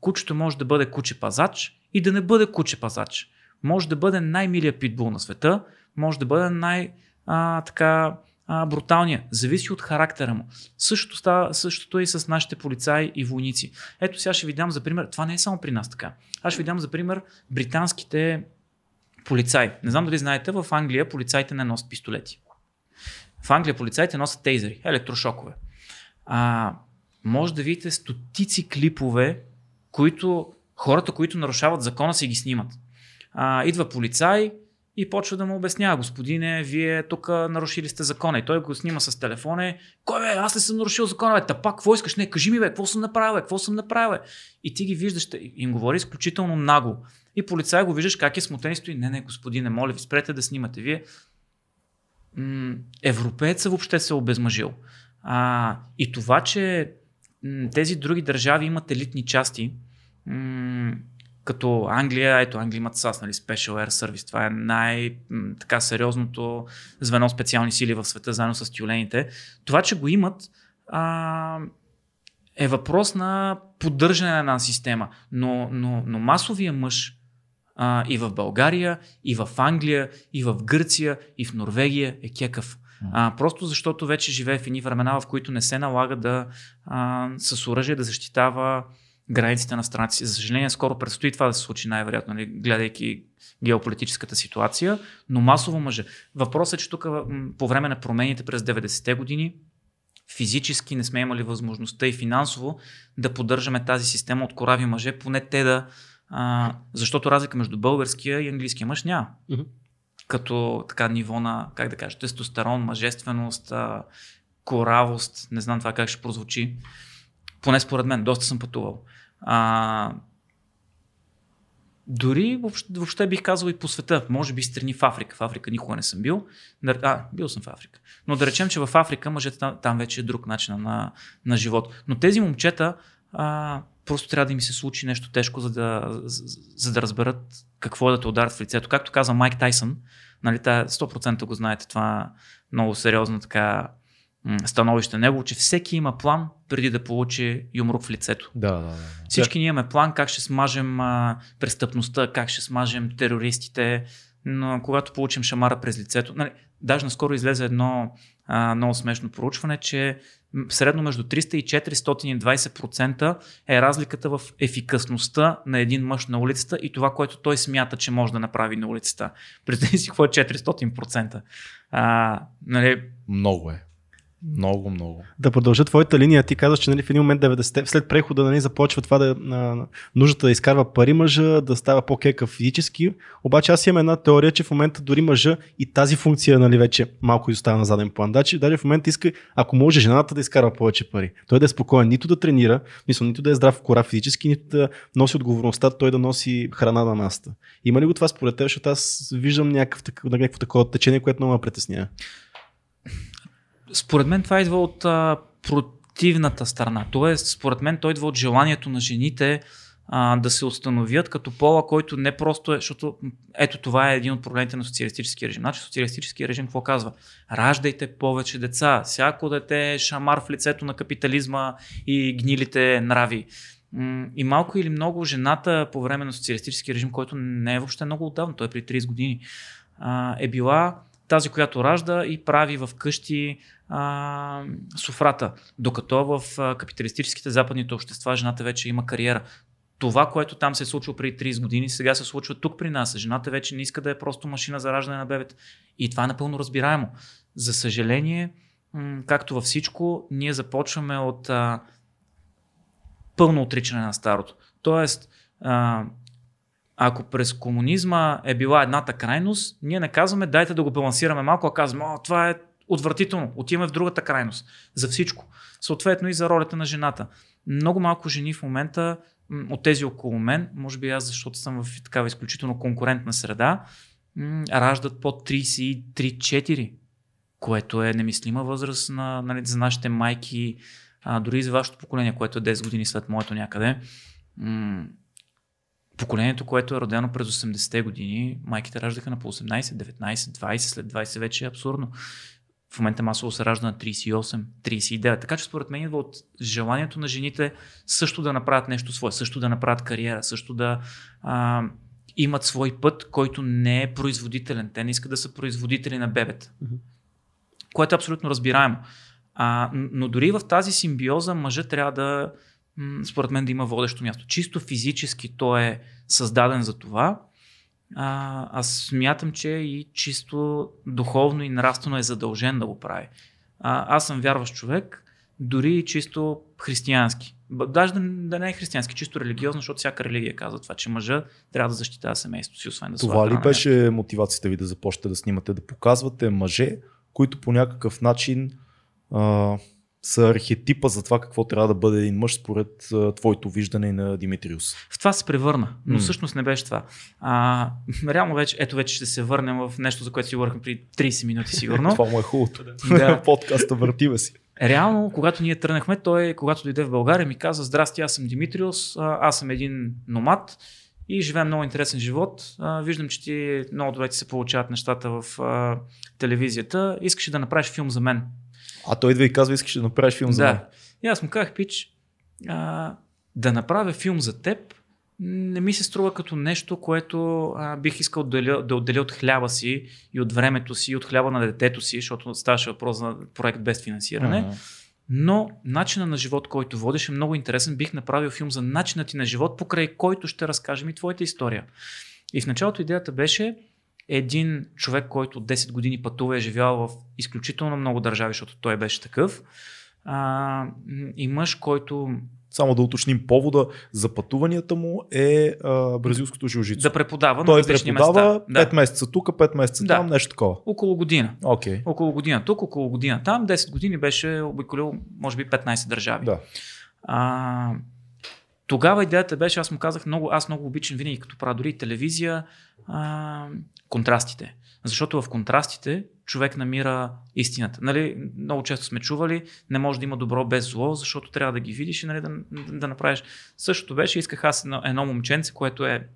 S2: кучето може да бъде куче пазач и да не бъде куче пазач. Може да бъде най-милия питбул на света, може да бъде най- а, така а, бруталния. Зависи от характера му. Същото, става, същото е и с нашите полицаи и войници. Ето сега ще ви дам за пример. Това не е само при нас така. Аз ще ви дам за пример британските полицаи. Не знам дали знаете, в Англия полицаите не носят пистолети. В Англия полицаите носят тейзери, електрошокове. А, може да видите стотици клипове, които хората, които нарушават закона, си ги снимат. А, идва полицай, и почва да му обяснява, господине, вие тук нарушили сте закона. И той го снима с телефона. Кой бе, аз не съм нарушил закона, бе, тапак, какво искаш? Не, кажи ми, бе, какво съм направил, какво съм направил. И ти ги виждаш, им говори изключително нагло. И полицай го виждаш как е смутен и стои. Не, не, господине, моля ви, спрете да снимате. Вие м- европееца въобще се е обезмъжил. А, и това, че м- тези други държави имат елитни части, м- като Англия, ето Англия имат САС, нали, Special Air Service, това е най-така сериозното звено специални сили в света, заедно с тюлените. Това, че го имат, а, е въпрос на поддържане на една система, но, но, но масовия мъж а, и в България, и в Англия, и в Гърция, и в Норвегия е кекъв. А, просто защото вече живее в едни времена, в които не се налага да а, с оръжие да защитава границите на страната си. За съжаление, скоро предстои това да се случи най-вероятно, нали, гледайки геополитическата ситуация, но масово мъже. Въпросът е, че тук по време на промените през 90-те години физически не сме имали възможността и финансово да поддържаме тази система от корави мъже, поне те да. А, защото разлика между българския и английския мъж няма. Като така ниво на, как да кажа, тестостерон, мъжественост, а, коравост, не знам това как ще прозвучи. Поне според мен, доста съм пътувал. А, дори въобще, въобще бих казал и по света, може би страни в Африка. В Африка никога не съм бил. А, бил съм в Африка. Но да речем, че в Африка мъжете там, там вече е друг начин на, на живот. Но тези момчета а, просто трябва да им се случи нещо тежко, за да, за, за да разберат какво е да те ударят в лицето. Както каза Майк Тайсън, нали, тая 100% го знаете, това е много сериозно така становище него, че всеки има план преди да получи юмрук в лицето.
S1: Да, да, да.
S2: Всички ние имаме план как ще смажем а, престъпността, как ще смажем терористите, но когато получим шамара през лицето. Нали, даже наскоро излезе едно а, много смешно проучване, че средно между 300 и 420% е разликата в ефикасността на един мъж на улицата и това, което той смята, че може да направи на улицата. Представи си какво е 400%. А, нали,
S1: Много е. Много, много.
S3: Да продължа твоята линия, ти казваш, че нали, в един момент 90 след прехода нали, започва това да а, нуждата да изкарва пари мъжа, да става по-кека физически. Обаче аз имам една теория, че в момента дори мъжа и тази функция нали, вече малко изостава на заден план. Даче, даже в момента иска, ако може жената да изкарва повече пари. Той да е спокоен, нито да тренира, мисля, нито да е здрав в кора физически, нито да носи отговорността, той да носи храна на масата. Има ли го това според теб, защото аз виждам някакъв, някакво такова течение, което много ме притеснява.
S2: Според мен това идва от а, противната страна. Тоест, според мен той идва от желанието на жените а, да се установят като пола, който не просто е, защото ето това е един от проблемите на социалистическия режим. Значи социалистическия режим какво казва? Раждайте повече деца. Всяко дете е шамар в лицето на капитализма и гнилите нрави. И малко или много жената по време на социалистическия режим, който не е въобще много отдавна, той е при 30 години, е била тази, която ражда и прави в къщи а, суфрата. Докато в капиталистическите западните общества жената вече има кариера. Това, което там се е случило преди 30 години, сега се случва тук при нас. Жената вече не иска да е просто машина за раждане на бебета. И това е напълно разбираемо. За съжаление, както във всичко, ние започваме от а, пълно отричане на старото. Тоест, а, ако през комунизма е била едната крайност, ние не казваме дайте да го балансираме малко, а казваме, О, това е отвратително, отиваме в другата крайност. За всичко. Съответно и за ролята на жената. Много малко жени в момента от тези около мен, може би аз, защото съм в такава изключително конкурентна среда, раждат под 33-4, което е немислима възраст на, нали, за нашите майки, а, дори и за вашето поколение, което е 10 години след моето някъде. М, поколението, което е родено през 80-те години, майките раждаха на по 18, 19, 20, след 20 вече е абсурдно. В момента масово се ражда на 38, 39. Така че според мен идва от желанието на жените също да направят нещо свое, също да направят кариера, също да а, имат свой път, който не е производителен. Те не искат да са производители на бебета. Което е абсолютно разбираемо. А, но дори в тази симбиоза мъжът трябва да, според мен, да има водещо място. Чисто физически той е създаден за това. А, аз смятам, че и чисто духовно и нравствено е задължен да го прави. А, аз съм вярващ човек, дори и чисто християнски. Даже да, да не е християнски, чисто религиозно, защото всяка религия казва това, че мъжа трябва да защитава семейството си, освен да
S1: Това ли беше мотивацията ви да започнете да снимате, да показвате мъже, които по някакъв начин а, са архетипа за това какво трябва да бъде един мъж според а, твоето виждане на Димитриус?
S2: В това се превърна, но
S1: М.
S2: всъщност не беше това. А, реално вече, ето вече ще се върнем в нещо, за което си говорихме преди 30 минути сигурно.
S1: Това му е хубавото.
S2: Да.
S1: Подкаста въртива си.
S2: Реално, когато ние тръгнахме, той, когато дойде в България, ми каза, здрасти, аз съм Димитриус, аз съм един номад и живеем много интересен живот. А, Виждам, че ти много добре ти се получават нещата в а, телевизията. Искаш да направиш филм за мен?
S1: А той идва и казва, искаш да направиш филм за мен.
S2: Да. И аз му казах, пич, а, да направя филм за теб не ми се струва като нещо, което а, бих искал да отделя, да отделя от хляба си и от времето си, и от хляба на детето си, защото ставаше въпрос за проект без финансиране. Uh-huh. Но начина на живот, който водиш е много интересен. Бих направил филм за начина ти на живот, покрай който ще разкажем и твоята история. И в началото идеята беше един човек, който 10 години пътува е живял в изключително много държави, защото той беше такъв. А, и мъж, който
S1: само да уточним повода за пътуванията му е а, бразилското жилжицо.
S2: Да преподава
S1: Той
S2: на
S1: преподава
S2: места.
S1: 5 месеца тук, 5 месеца
S2: Да.
S1: там, нещо такова.
S2: Около година.
S1: Окей.
S2: Около година тук, около година там. 10 години беше обиколил, може би, 15 държави.
S1: Да.
S2: А, тогава идеята беше, аз му казах, много, аз много обичам винаги, като правя дори телевизия, а, контрастите. Защото в контрастите човек намира истината. Нали, много често сме чували, не може да има добро без зло, защото трябва да ги видиш и нали, да, да направиш. Същото беше, исках аз едно, едно момченце, което е.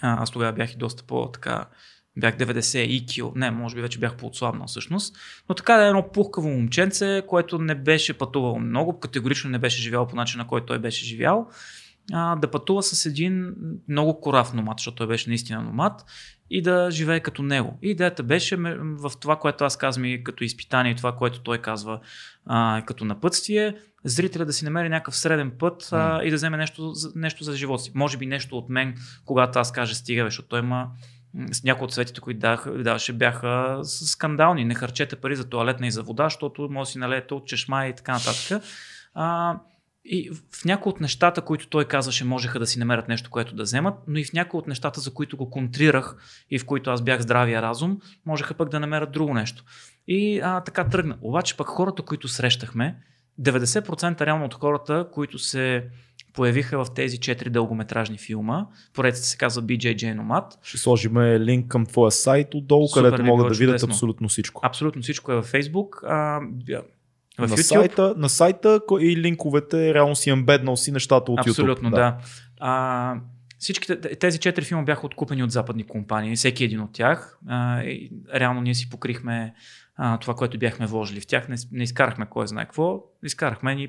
S2: А, аз тогава бях и доста по-така. Бях 90 и кил. Не, може би вече бях по-отслабнал всъщност. Но така да е едно пухкаво момченце, което не беше пътувало много, категорично не беше живял по начина, който той беше живял. А, да пътува с един много корав номад, защото той беше наистина номад и да живее като него. И идеята беше в това, което аз казвам и като изпитание, и това, което той казва а, като напътствие, зрителя да си намери някакъв среден път а, и да вземе нещо, нещо за живота си. Може би нещо от мен, когато аз кажа стига, защото той има с някои от съветите, които даваше, бяха скандални. Не харчете пари за туалетна и за вода, защото може да си налеете от чешма и така нататък. А, и в някои от нещата, които той казваше, можеха да си намерят нещо, което да вземат, но и в някои от нещата, за които го контрирах и в които аз бях здравия разум, можеха пък да намерят друго нещо. И а, така тръгна. Обаче пък хората, които срещахме, 90% реално от хората, които се появиха в тези 4 дългометражни филма, поредицата се казва BJJ Nomad,
S1: Ще сложим линк към твоя сайт отдолу,
S2: Супер,
S1: където могат да видят абсолютно всичко.
S2: абсолютно всичко е във Facebook, а, в
S1: на,
S2: YouTube.
S1: сайта, на сайта и линковете, реално си ембеднал си нещата от
S2: Абсолютно,
S1: YouTube.
S2: да. А, всичките, тези четири филма бяха откупени от западни компании, всеки един от тях. А, и реално ние си покрихме а, това, което бяхме вложили в тях. Не, не изкарахме кой знае какво. Изкарахме ни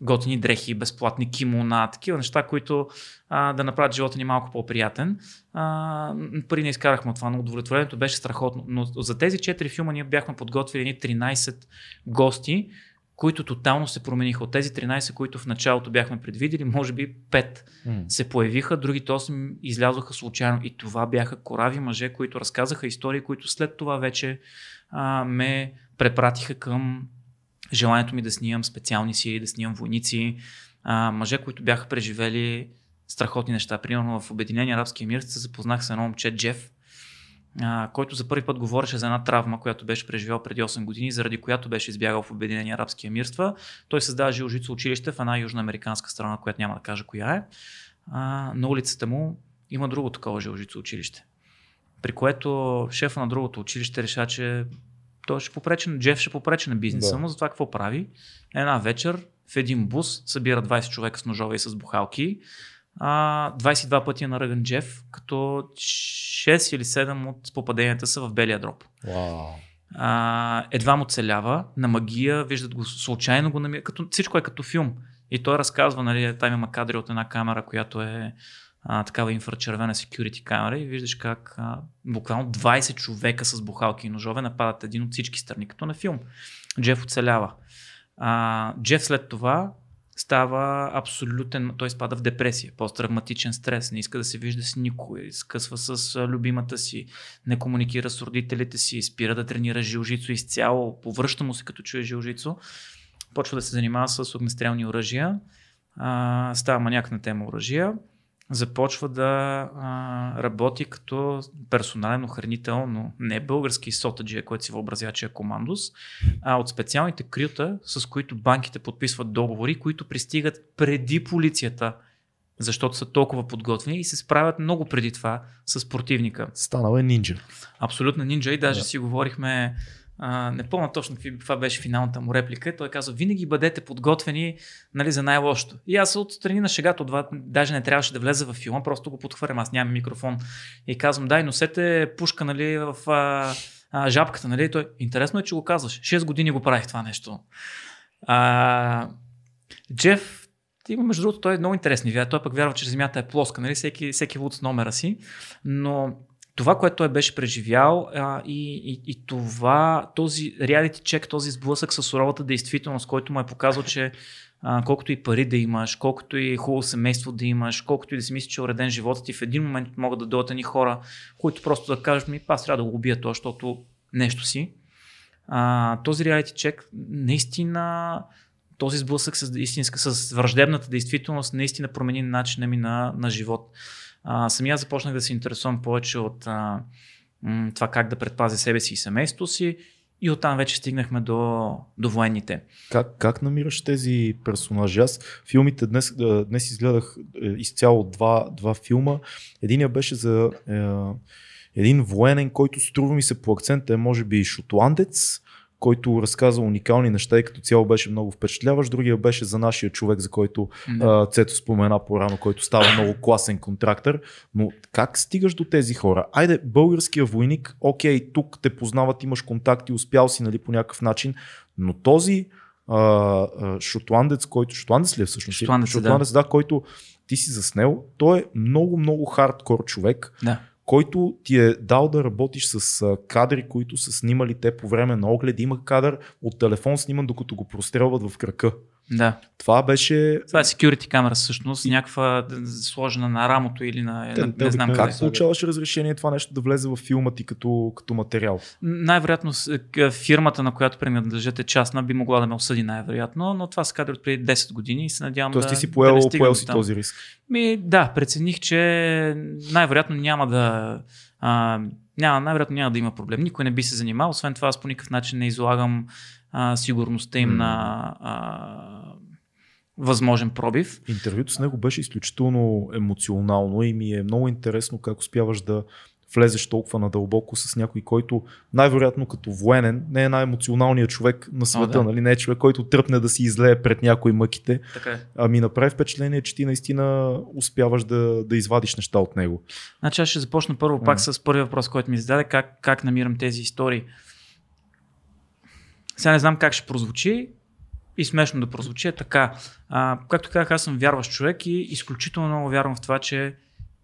S2: готини дрехи, безплатни кимона, такива неща, които а, да направят живота ни малко по-приятен. А, пари не изкарахме от това, но удовлетворението беше страхотно. Но за тези четири филма ние бяхме подготвили едни 13 гости, които тотално се промениха. От тези 13, които в началото бяхме предвидели, може би 5
S1: М.
S2: се появиха, другите 8 излязоха случайно. И това бяха корави мъже, които разказаха истории, които след това вече а, ме препратиха към желанието ми да снимам специални сили, да снимам войници. А, мъже, които бяха преживели страхотни неща. Примерно в Обединения арабски емирства се запознах с едно момче Джеф, а, който за първи път говореше за една травма, която беше преживял преди 8 години, заради която беше избягал в Обединени арабски емирства. Той създава жилжицо училище в една южноамериканска страна, която няма да кажа коя е. А, на улицата му има друго такова жилжицо училище. При което шефа на другото училище реша, че той ще попречи, Джеф ще попречи на бизнеса
S1: Да.
S2: му, затова какво прави? Една вечер в един бус събира 20 човека с ножове и с бухалки. А, 22 пъти е наръган Джеф, като 6 или 7 от попаденията са в белия дроб.
S1: Вау.
S2: А, едва му целява, на магия, виждат го, случайно го намира, като, всичко е като филм. И той разказва, нали, там има кадри от една камера, която е а, такава инфрачервена security камера и виждаш как а, буквално 20 човека с бухалки и ножове нападат един от всички страни, като на филм. Джеф оцелява. А, Джеф след това става абсолютен, той спада в депресия, посттравматичен стрес, не иска да се вижда с никой, скъсва с любимата си, не комуникира с родителите си, спира да тренира жилжицо изцяло, повръща му се като чуе жилжицо, почва да се занимава с огнестрелни оръжия, а, става маняк на тема оръжия, започва да а, работи като персонален охранител, но не български сотаджия, който си въобразява, че е командос, а от специалните крюта, с които банките подписват договори, които пристигат преди полицията, защото са толкова подготвени и се справят много преди това с противника.
S1: Станал е нинджа.
S2: Абсолютно нинджа и даже
S1: Да.
S2: си говорихме, а, не помня точно какви- беше финалната му реплика. Той каза, винаги бъдете подготвени нали, за най-лошото. И аз отстрани на шегата, това, даже не трябваше да влеза във филма, просто го подхвърлям, аз нямам микрофон. И казвам, дай, носете пушка нали, в а, а, жабката. Нали? Той, интересно е, че го казваш. 6 години го правих това нещо. А, Джеф Има, между другото, той е много интересен. Той пък вярва, че Земята е плоска, нали? всеки, всеки луд с номера си. Но това, което той беше преживял а, и, и, и това, този реалити чек, този сблъсък с суровата действителност, който му е показал, че а, колкото и пари да имаш, колкото и хубаво семейство да имаш, колкото и да си мислиш, че е уреден живота ти, в един момент могат да дойдат ни хора, които просто да кажат ми, аз трябва да го убия то, защото нещо си. А, този реалити чек наистина този сблъсък с, истинска, с враждебната действителност наистина промени начина ми на, на живот. Самия започнах да се интересувам повече от а, м- това как да предпазя себе си и семейството си и оттам вече стигнахме до, до военните.
S1: Как, как намираш тези персонажи? Аз филмите днес, днес изгледах е, изцяло два, два филма. Единия беше за е, един военен, който струва ми се по акцента е може би шотландец, който разказва уникални неща и като цяло беше много впечатляващ. Другия беше за нашия човек, за който да. Цето спомена по-рано, който става много класен контрактор. Но как стигаш до тези хора? Айде, българския войник, окей, тук те познават, имаш контакти, успял си нали, по някакъв начин, но този а, шотландец, който. Шотландец ли е всъщност?
S2: Шотландец,
S1: шотландец да. да, който ти си заснел, той е много, много хардкор човек.
S2: Да
S1: който ти е дал да работиш с кадри, които са снимали те по време на оглед. Има кадър от телефон сниман, докато го прострелват в крака.
S2: Да.
S1: Това беше.
S2: Това е security камера всъщност, и... някаква сложена на рамото или на.
S1: Те,
S2: не, не знам
S1: как къде. получаваш разрешение това нещо да влезе в филма ти като, като материал?
S2: Най-вероятно фирмата, на която принадлежите частна, би могла да ме осъди най-вероятно, но това са кадри от преди 10 години и се надявам
S1: Тоест
S2: да.
S1: ти си поел,
S2: да
S1: поел си този риск.
S2: Ми, да, прецених, че най-вероятно няма да. А, няма, най-вероятно няма да има проблем. Никой не би се занимавал. Освен това, аз по никакъв начин не излагам а, сигурността им mm. на а, възможен пробив.
S1: Интервюто с него беше изключително емоционално и ми е много интересно как успяваш да влезеш толкова надълбоко с някой, който най-вероятно като военен не е най-емоционалният човек на света, О, да. нали? не е човек, който тръпне да си излее пред някои мъките.
S2: Така е.
S1: Ами направи впечатление, че ти наистина успяваш да, да извадиш неща от него.
S2: Значи аз ще започна първо пак с първия въпрос, който ми зададе, как, как намирам тези истории. Сега не знам как ще прозвучи и смешно да прозвучи. Е така, а, както казах, аз съм вярващ човек и изключително много вярвам в това, че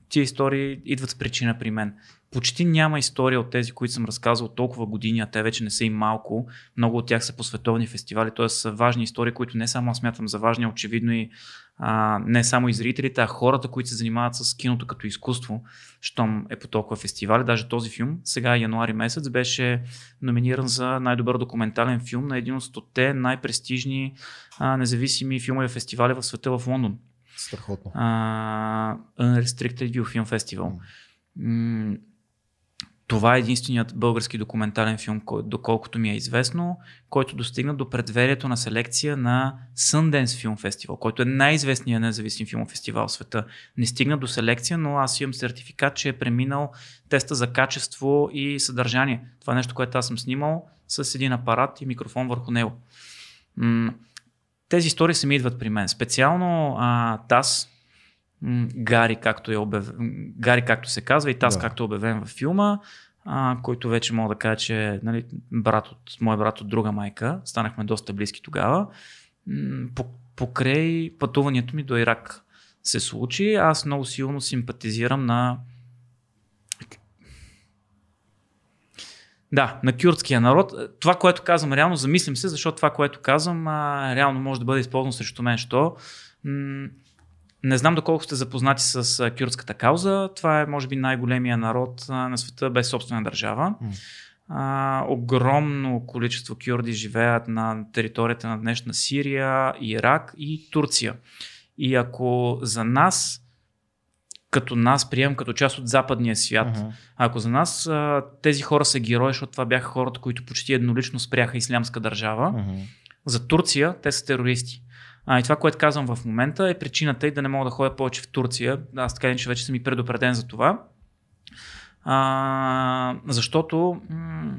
S2: тия истории идват с причина при мен. Почти няма история от тези, които съм разказал толкова години, а те вече не са и малко. Много от тях са по световни фестивали, т.е. са важни истории, които не само аз смятам за важни, очевидно и а, не само и зрителите, а хората, които се занимават с киното като изкуство, щом е по толкова фестивали. Даже този филм, сега януари месец, беше номиниран за най-добър документален филм на един от стоте най-престижни а, независими филмови фестивали в света в Лондон.
S1: Страхотно.
S2: Uh, Unrestricted View Film Festival. Mm. Това е единственият български документален филм, доколкото ми е известно, който достигна до предверието на селекция на Sundance Film Festival, който е най-известният независим филмов фестивал в света. Не стигна до селекция, но аз имам сертификат, че е преминал теста за качество и съдържание. Това е нещо, което аз съм снимал с един апарат и микрофон върху него тези истории се ми идват при мен. Специално а, Тас, Гари, както, е обяв... Гари, както се казва, и Тас, да. както е обявен във филма, а, който вече мога да кажа, че нали, брат от, мой брат от друга майка, станахме доста близки тогава, по, покрай пътуването ми до Ирак се случи. Аз много силно симпатизирам на Да, на кюртския народ. Това, което казвам, реално замислим се, защото това, което казвам, а, реално може да бъде използвано срещу мен. Що? М- не знам доколко сте запознати с кюртската кауза. Това е, може би, най-големия народ на света без собствена държава. А, огромно количество кюрди живеят на територията на днешна Сирия, Ирак и Турция. И ако за нас като нас приемам като част от западния свят. Uh-huh. Ако за нас а, тези хора са герои, защото това бяха хората, които почти еднолично спряха ислямска държава, uh-huh. за Турция те са терористи. А, и това, което казвам в момента е причината и да не мога да ходя повече в Турция. Аз така че вече съм и предупреден за това. А, защото м-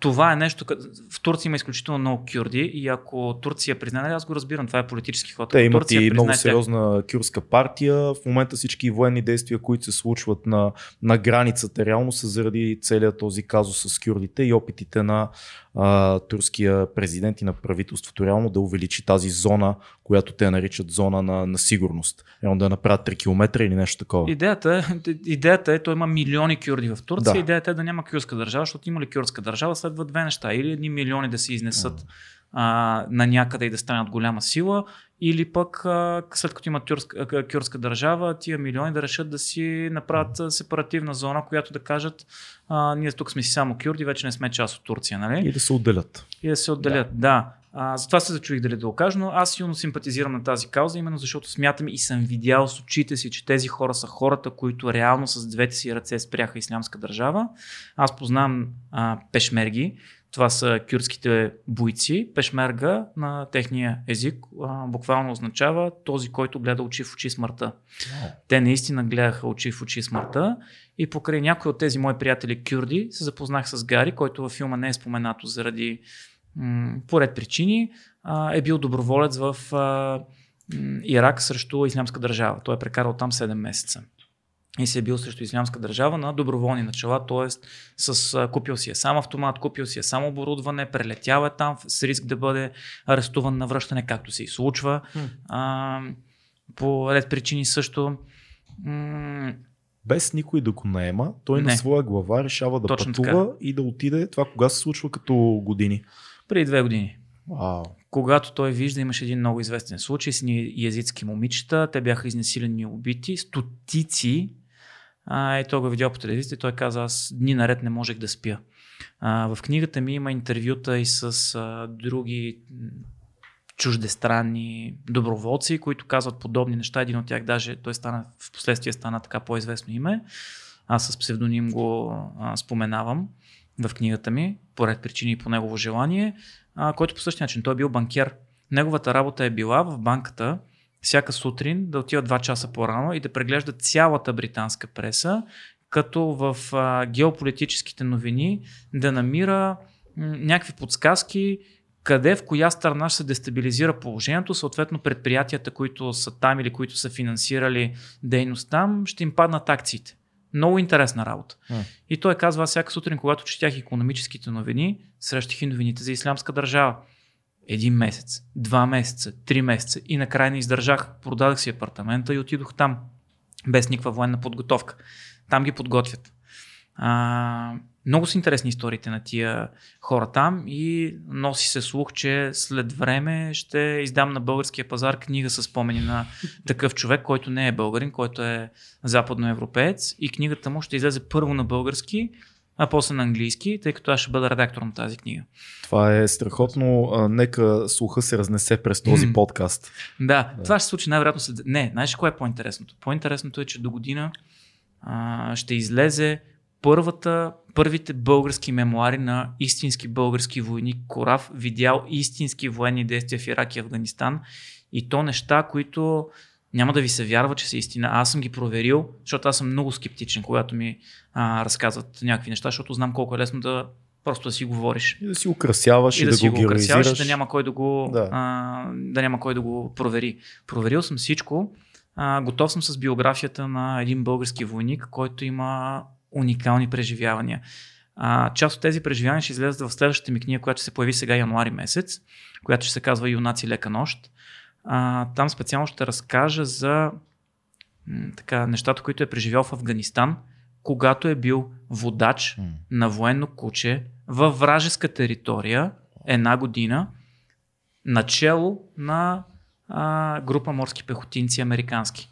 S2: това е нещо, в Турция има изключително много кюрди и ако Турция признае, аз го разбирам, това е политически ход.
S1: Те имат
S2: Турция
S1: и много сериозна кюрска партия. В момента всички военни действия, които се случват на, на границата, реално са заради целият този казус с кюрдите и опитите на а, турския президент и на правителството реално да увеличи тази зона, която те наричат зона на, на сигурност. Едно да направят 3 км или нещо такова.
S2: Идеята, е- идеята е, той има милиони кюрди в Турция,
S1: Да.
S2: идеята е да няма кюрдска държава, защото има ли кюрдска държава, следва две неща. Или едни милиони да се изнесат а, на някъде и да станат голяма сила, или пък а, след като има тюрска, а, кюрдска държава, тия милиони да решат да си направят сепаративна зона, която да кажат, а, ние тук сме си само кюрди, вече не сме част от Турция, нали?
S1: И да се отделят.
S2: И да се отделят, да. да. А, затова се зачуих дали да го кажа, но аз силно симпатизирам на тази кауза, именно защото смятам и съм видял с очите си, че тези хора са хората, които реално с двете си ръце спряха ислямска държава. Аз познавам а, пешмерги, това са кюрдските бойци. Пешмерга на техния език а, буквално означава този, който гледа очи в очи смъртта. Те наистина гледаха очи в очи смъртта и покрай някои от тези мои приятели кюрди се запознах с Гари, който във филма не е споменато заради поред причини, а, е бил доброволец в Ирак срещу Ислямска държава. Той е прекарал там 7 месеца. И се е бил срещу Ислямска държава на доброволни начала, т.е. с купил си е сам автомат, купил си е сам оборудване, прелетял е там с риск да бъде арестуван на връщане, както се и случва. А, по ред причини също. М-
S1: Без никой да го наема, той
S2: Не.
S1: на своя глава решава да
S2: Точно
S1: пътува и да отиде. Това кога се случва като години?
S2: Преди две години.
S1: Вау.
S2: когато той вижда, имаше един много известен случай с ни язитски момичета, те бяха изнасилени и убити, стотици, а, и той го е видял по телевизията и той каза, аз дни наред не можех да спя. А, в книгата ми има интервюта и с а, други чуждестранни доброволци, които казват подобни неща. Един от тях даже, той стана, в последствие стана така по-известно име. Аз с псевдоним го а, споменавам в книгата ми, по ред причини по негово желание, а, който по същия начин, той е бил банкер. Неговата работа е била в банката всяка сутрин да отива 2 часа по-рано и да преглежда цялата британска преса, като в а, геополитическите новини да намира м, някакви подсказки къде, в коя страна ще се дестабилизира положението, съответно предприятията, които са там или които са финансирали дейност там, ще им паднат акциите. Много интересна работа.
S1: М.
S2: И той казва, аз всяка сутрин, когато четях економическите новини, срещах и новините за ислямска държава. Един месец, два месеца, три месеца и накрая не издържах. Продадах си апартамента и отидох там, без никаква военна подготовка. Там ги подготвят. А, много са интересни историите на тия хора там и носи се слух, че след време ще издам на българския пазар книга с спомени на такъв човек, който не е българин, който е западноевропеец и книгата му ще излезе първо на български, а после на английски, тъй като аз ще бъда редактор на тази книга.
S1: Това е страхотно. Нека слуха се разнесе през този
S2: М.
S1: подкаст.
S2: Да, това ще се случи най-вероятно след... Не, знаеш кое е по-интересното? По-интересното е, че до година а, ще излезе първата, първите български мемуари на истински български войник Корав, видял истински военни действия в Ирак и Афганистан и то неща, които няма да ви се вярва, че са истина. Аз съм ги проверил, защото аз съм много скептичен, когато ми а, разказват някакви неща, защото знам колко е лесно да просто да си говориш
S1: И да си украсяваш и,
S2: и да,
S1: да,
S2: си
S1: го
S2: го украсяваш, да няма кой да го,
S1: да.
S2: А, да няма кой да го провери. Проверил съм всичко. А, готов съм с биографията на един български войник, който има уникални преживявания. А, част от тези преживявания ще излезат в следващата ми книга, която ще се появи сега януари месец, която ще се казва Юнаци лека нощ. А, там специално ще разкажа за м, така, нещата, които е преживял в Афганистан, когато е бил водач
S1: М.
S2: на военно куче във вражеска територия една година, начало на а, група морски пехотинци американски.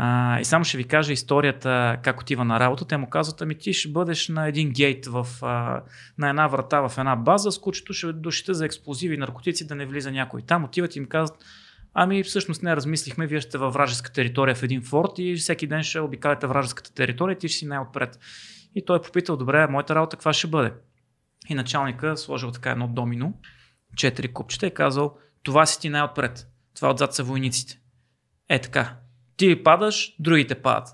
S2: А, и само ще ви кажа историята как отива на работа. Те му казват, ами ти ще бъдеш на един гейт в, а, на една врата в една база, с кучето ще душите за експлозиви и наркотици да не влиза някой. Там отиват и им казват, ами всъщност не размислихме, вие сте във вражеска територия в един форт и всеки ден ще обикаляте вражеската територия и ти ще си най-отпред. И той е попитал, добре, моята работа каква ще бъде? И началника сложил така едно домино, четири купчета и казал, това си ти най-отпред. Това отзад са войниците. Е така. Ти падаш, другите падат.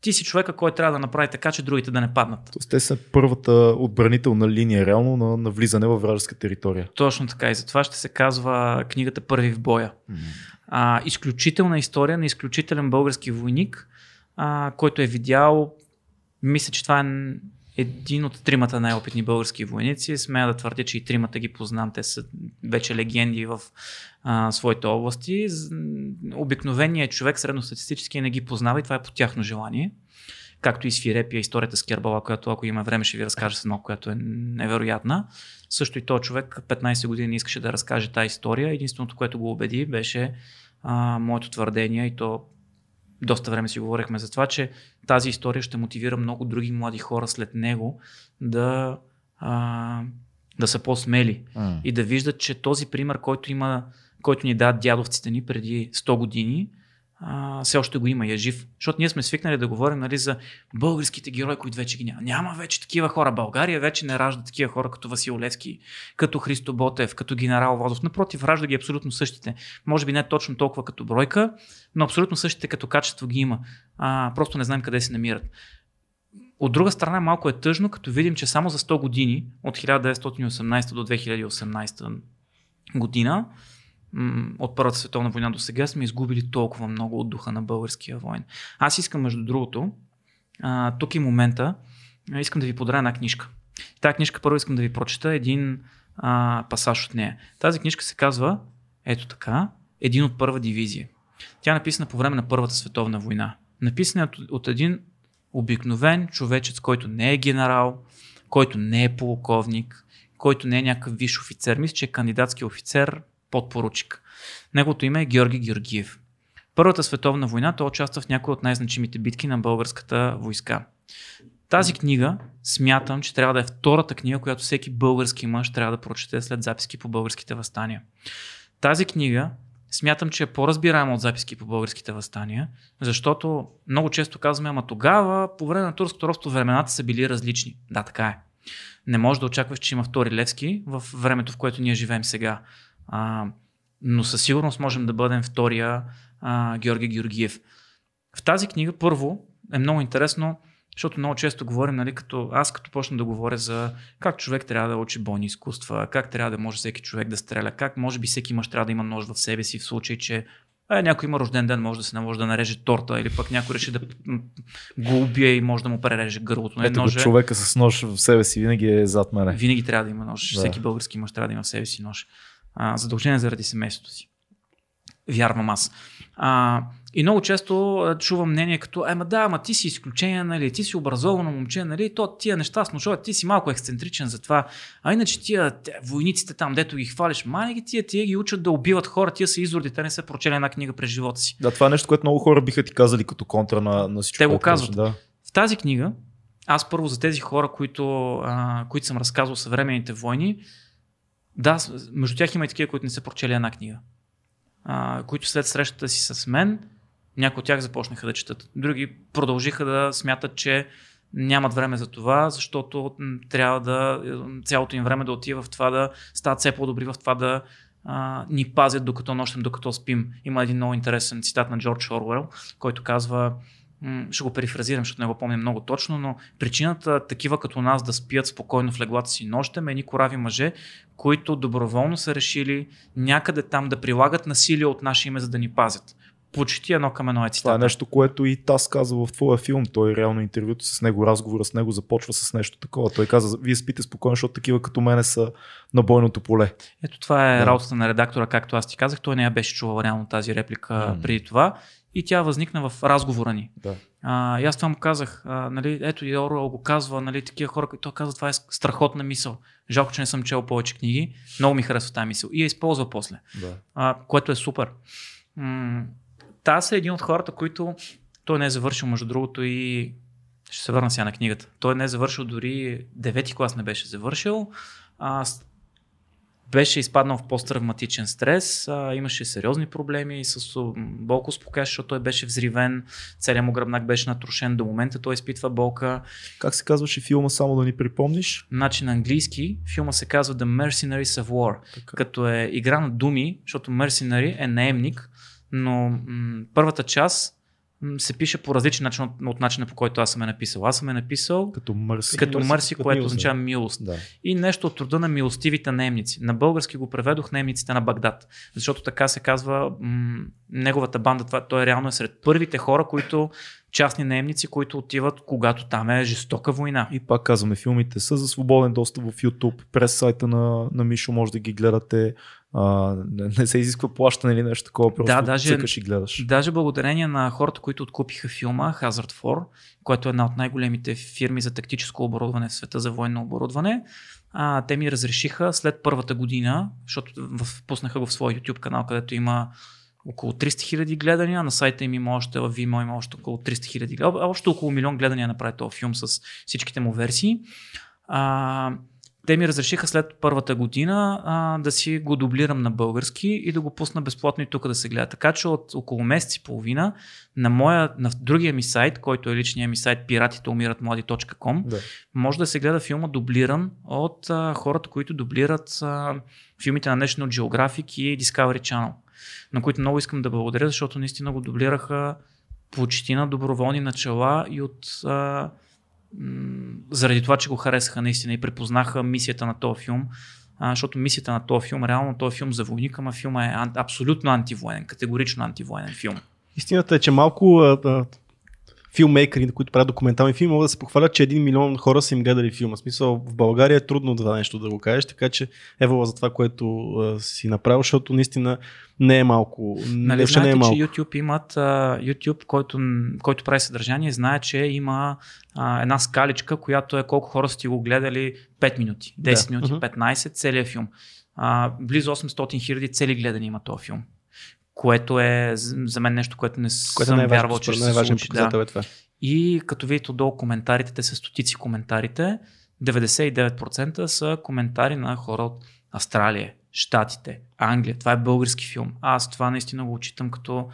S2: Ти си човека, който трябва да направи така, че другите да не паднат.
S1: Тоест, те са първата отбранителна линия реално на, на влизане във вражеска територия.
S2: Точно така. И затова ще се казва книгата Първи в боя. А, изключителна история на изключителен български войник, а, който е видял, мисля, че това е един от тримата най-опитни български войници. Смея да твърдя, че и тримата ги познам. Те са вече легенди в а, своите области. Обикновеният човек средностатистически не ги познава и това е по тяхно желание. Както и Свирепия, историята с Кербала, която ако има време ще ви разкажа с едно, която е невероятна. Също и този човек 15 години искаше да разкаже тази история. Единственото, което го убеди, беше а, моето твърдение и то доста време си говорихме за това, че тази история ще мотивира много други млади хора след него да, а, да са по-смели mm. и да виждат, че този пример, който, има, който ни дадат дядовците ни преди 100 години, все още го има и е жив. Защото ние сме свикнали да говорим нали, за българските герои, които вече ги няма. Няма вече такива хора. България вече не ражда такива хора като Васил Левски, като Христо Ботев, като генерал Водов. Напротив, ражда ги абсолютно същите. Може би не точно толкова като бройка, но абсолютно същите като качество ги има. А, просто не знаем къде се намират. От друга страна малко е тъжно, като видим, че само за 100 години, от 1918 до 2018 година, от Първата световна война до сега сме изгубили толкова много от духа на българския войн. Аз искам, между другото, а, тук и момента, искам да ви подаря една книжка. Тази книжка първо искам да ви прочета един а, пасаж от нея. Тази книжка се казва, ето така, един от първа дивизия. Тя е написана по време на Първата световна война. Написана от, от един обикновен човечец, който не е генерал, който не е полковник, който не е някакъв виш офицер. Мисля, че е кандидатски офицер подпоручик. Неговото име е Георги Георгиев. Първата световна война той участва в някои от най-значимите битки на българската войска. Тази книга смятам, че трябва да е втората книга, която всеки български мъж трябва да прочете след записки по българските възстания. Тази книга смятам, че е по-разбираема от записки по българските възстания, защото много често казваме, ама тогава, по време на турското робство, времената са били различни. Да, така е. Не може да очакваш, че има втори Левски в времето, в което ние живеем сега. А, но със сигурност можем да бъдем втория а, Георги Георгиев. В тази книга първо е много интересно, защото много често говорим, нали, като аз като почна да говоря за как човек трябва да учи бойни изкуства, как трябва да може всеки човек да стреля, как може би всеки мъж трябва да има нож в себе си в случай, че е, някой има рожден ден, може да се наложи да нареже торта или пък някой реши да го убие и може да му пререже гърлото.
S1: Ето ноже... човека с нож в себе си винаги е зад мене.
S2: Винаги трябва да има нож. Да. Всеки български мъж трябва да има в себе си нож а, заради семейството си. Вярвам аз. А, и много често чувам мнение като, ема да, ама ти си изключение, нали, ти си образовано момче, нали, то тия неща с ножове, ти си малко ексцентричен за това. А иначе тия войниците там, дето ги хвалиш, мани ги тия, тия ги учат да убиват хора, тия са изорди, те не са прочели една книга през живота си.
S1: Да, това е нещо, което много хора биха ти казали като контра на, на всичко.
S2: Те го казват. Да. В тази книга, аз първо за тези хора, които, а, които съм разказвал съвременните войни, да, между тях има и такива, които не са прочели една книга. А, които след срещата си с мен, някои от тях започнаха да четат. Други продължиха да смятат, че нямат време за това, защото трябва да цялото им време да отива в това да стават все по-добри в това да а, ни пазят докато нощем, докато спим. Има един много интересен цитат на Джордж Орвел, който казва ще го перифразирам, защото не го помня много точно, но причината такива като нас да спият спокойно в леглата си нощем е едни корави мъже, които доброволно са решили някъде там да прилагат насилие от наше име, за да ни пазят. Почти едно към едно е цитата.
S1: Това е нещо, което и Тас казва в твоя филм. Той реално интервюто с него, разговора с него започва с нещо такова. Той каза, вие спите спокойно, защото такива като мене са на бойното поле.
S2: Ето това е да. работата на редактора, както аз ти казах. Той не я беше чувал реално тази реплика mm. преди това и тя възникна в разговора ни.
S1: Да.
S2: А, и аз това му казах, а, нали, ето и Оруел го казва, нали, такива хора, които казва, това е страхотна мисъл. Жалко, че не съм чел повече книги. Много ми харесва тази мисъл. И я използва после.
S1: Да.
S2: А, което е супер. М- та е един от хората, които той не е завършил, между другото, и ще се върна сега на книгата. Той не е завършил дори девети клас не беше завършил. А, беше изпаднал в посттравматичен стрес, а, имаше сериозни проблеми с болко спокояш, защото той беше взривен, целият му гръбнак беше натрушен, до момента той изпитва болка.
S1: Как се казваше филма, само да ни припомниш?
S2: Значи на английски филма се казва The Mercenaries of War, така. като е игра на думи, защото Mercenary е наемник, но м- първата част се пише по различен начин от, от начина по който аз съм е написал. Аз съм е написал
S1: като мърси,
S2: като мърси което милост, означава милост.
S1: Да.
S2: И нещо от труда на милостивите наемници. На български го преведох наемниците на Багдад, защото така се казва м- неговата банда. Това, той реално е сред първите хора, които частни наемници, които отиват, когато там е жестока война.
S1: И пак казваме, филмите са за свободен достъп в YouTube, през сайта на, на Мишо може да ги гледате. А, не, се изисква плащане или нещо такова, просто
S2: Да, даже-
S1: цъкаш и гледаш.
S2: Даже благодарение на хората, които откупиха филма Hazard 4, което е една от най-големите фирми за тактическо оборудване в света за военно оборудване, а, те ми разрешиха след първата година, защото в, пуснаха го в своя YouTube канал, където има около 300 хиляди гледания, на сайта им има още, в Vimeo има още около 300 хиляди, още около милион гледания направи този филм с всичките му версии. А, те ми разрешиха след първата година а, да си го дублирам на български и да го пусна безплатно и тук да се гледа. Така че от около месец и половина на, моя, на другия ми сайт, който е личният ми сайт piratiteумиратмлади.com,
S1: Да.
S2: може да се гледа филма дублиран от а, хората, които дублират а, филмите на National Geographic и Discovery Channel, на които много искам да благодаря, защото наистина го дублираха почти на доброволни начала и от а, заради това, че го харесаха наистина и препознаха мисията на този филм. А, защото мисията на този филм, реално този филм за войника, ама филма е абсолютно антивоенен, категорично антивоенен филм.
S3: Истината е, че малко а, а, филмейкъри, които правят документални филми, могат да се похвалят, че един милион хора са им гледали филма. В смисъл, в България е трудно това нещо да го кажеш, така че евала за това, което а, си направил, защото наистина не е малко.
S2: Нали,
S3: въобще не е
S2: знаете,
S3: малко.
S2: че YouTube имат, YouTube, който, който прави съдържание, знае, че има а, една скаличка, която е колко хора са ти го гледали 5 минути, 10
S3: Да.
S2: минути,
S3: Мгм.
S2: 15, целият филм. А, близо 800 хиляди цели гледани има този филм. Което е за мен нещо, което не
S3: Което е
S2: съм
S3: най-важното,
S2: вярвал, че ще се случи. Да.
S3: е това.
S2: И като видите отдолу коментарите, те са стотици коментарите, 99% са коментари на хора от Австралия, Штатите, Англия. Това е български филм. Аз това наистина го отчитам като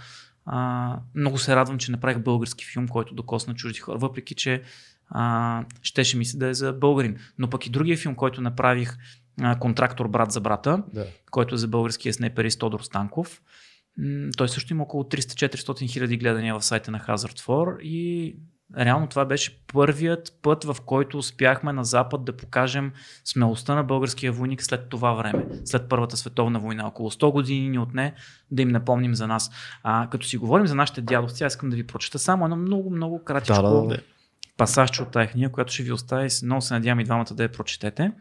S2: а, много се радвам, че направих български филм, който докосна чужди хора, въпреки че а, щеше ми се да е за българин. Но пък и другия филм, който направих, а, Контрактор брат за брата,
S1: Да.
S2: който е за българския снайперист Тодор Станков. Той също има около 300-400 хиляди гледания в сайта на Hazard 4 и реално това беше първият път, в който успяхме на Запад да покажем смелостта на българския войник след това време, след Първата световна война. Около 100 години ни отне да им напомним за нас. А, като си говорим за нашите дядовци, аз искам да ви прочета само едно много, много кратичко
S1: Да, да, да.
S2: пасажче от тази книга, която ще ви остави. Много се надявам и двамата да я прочетете.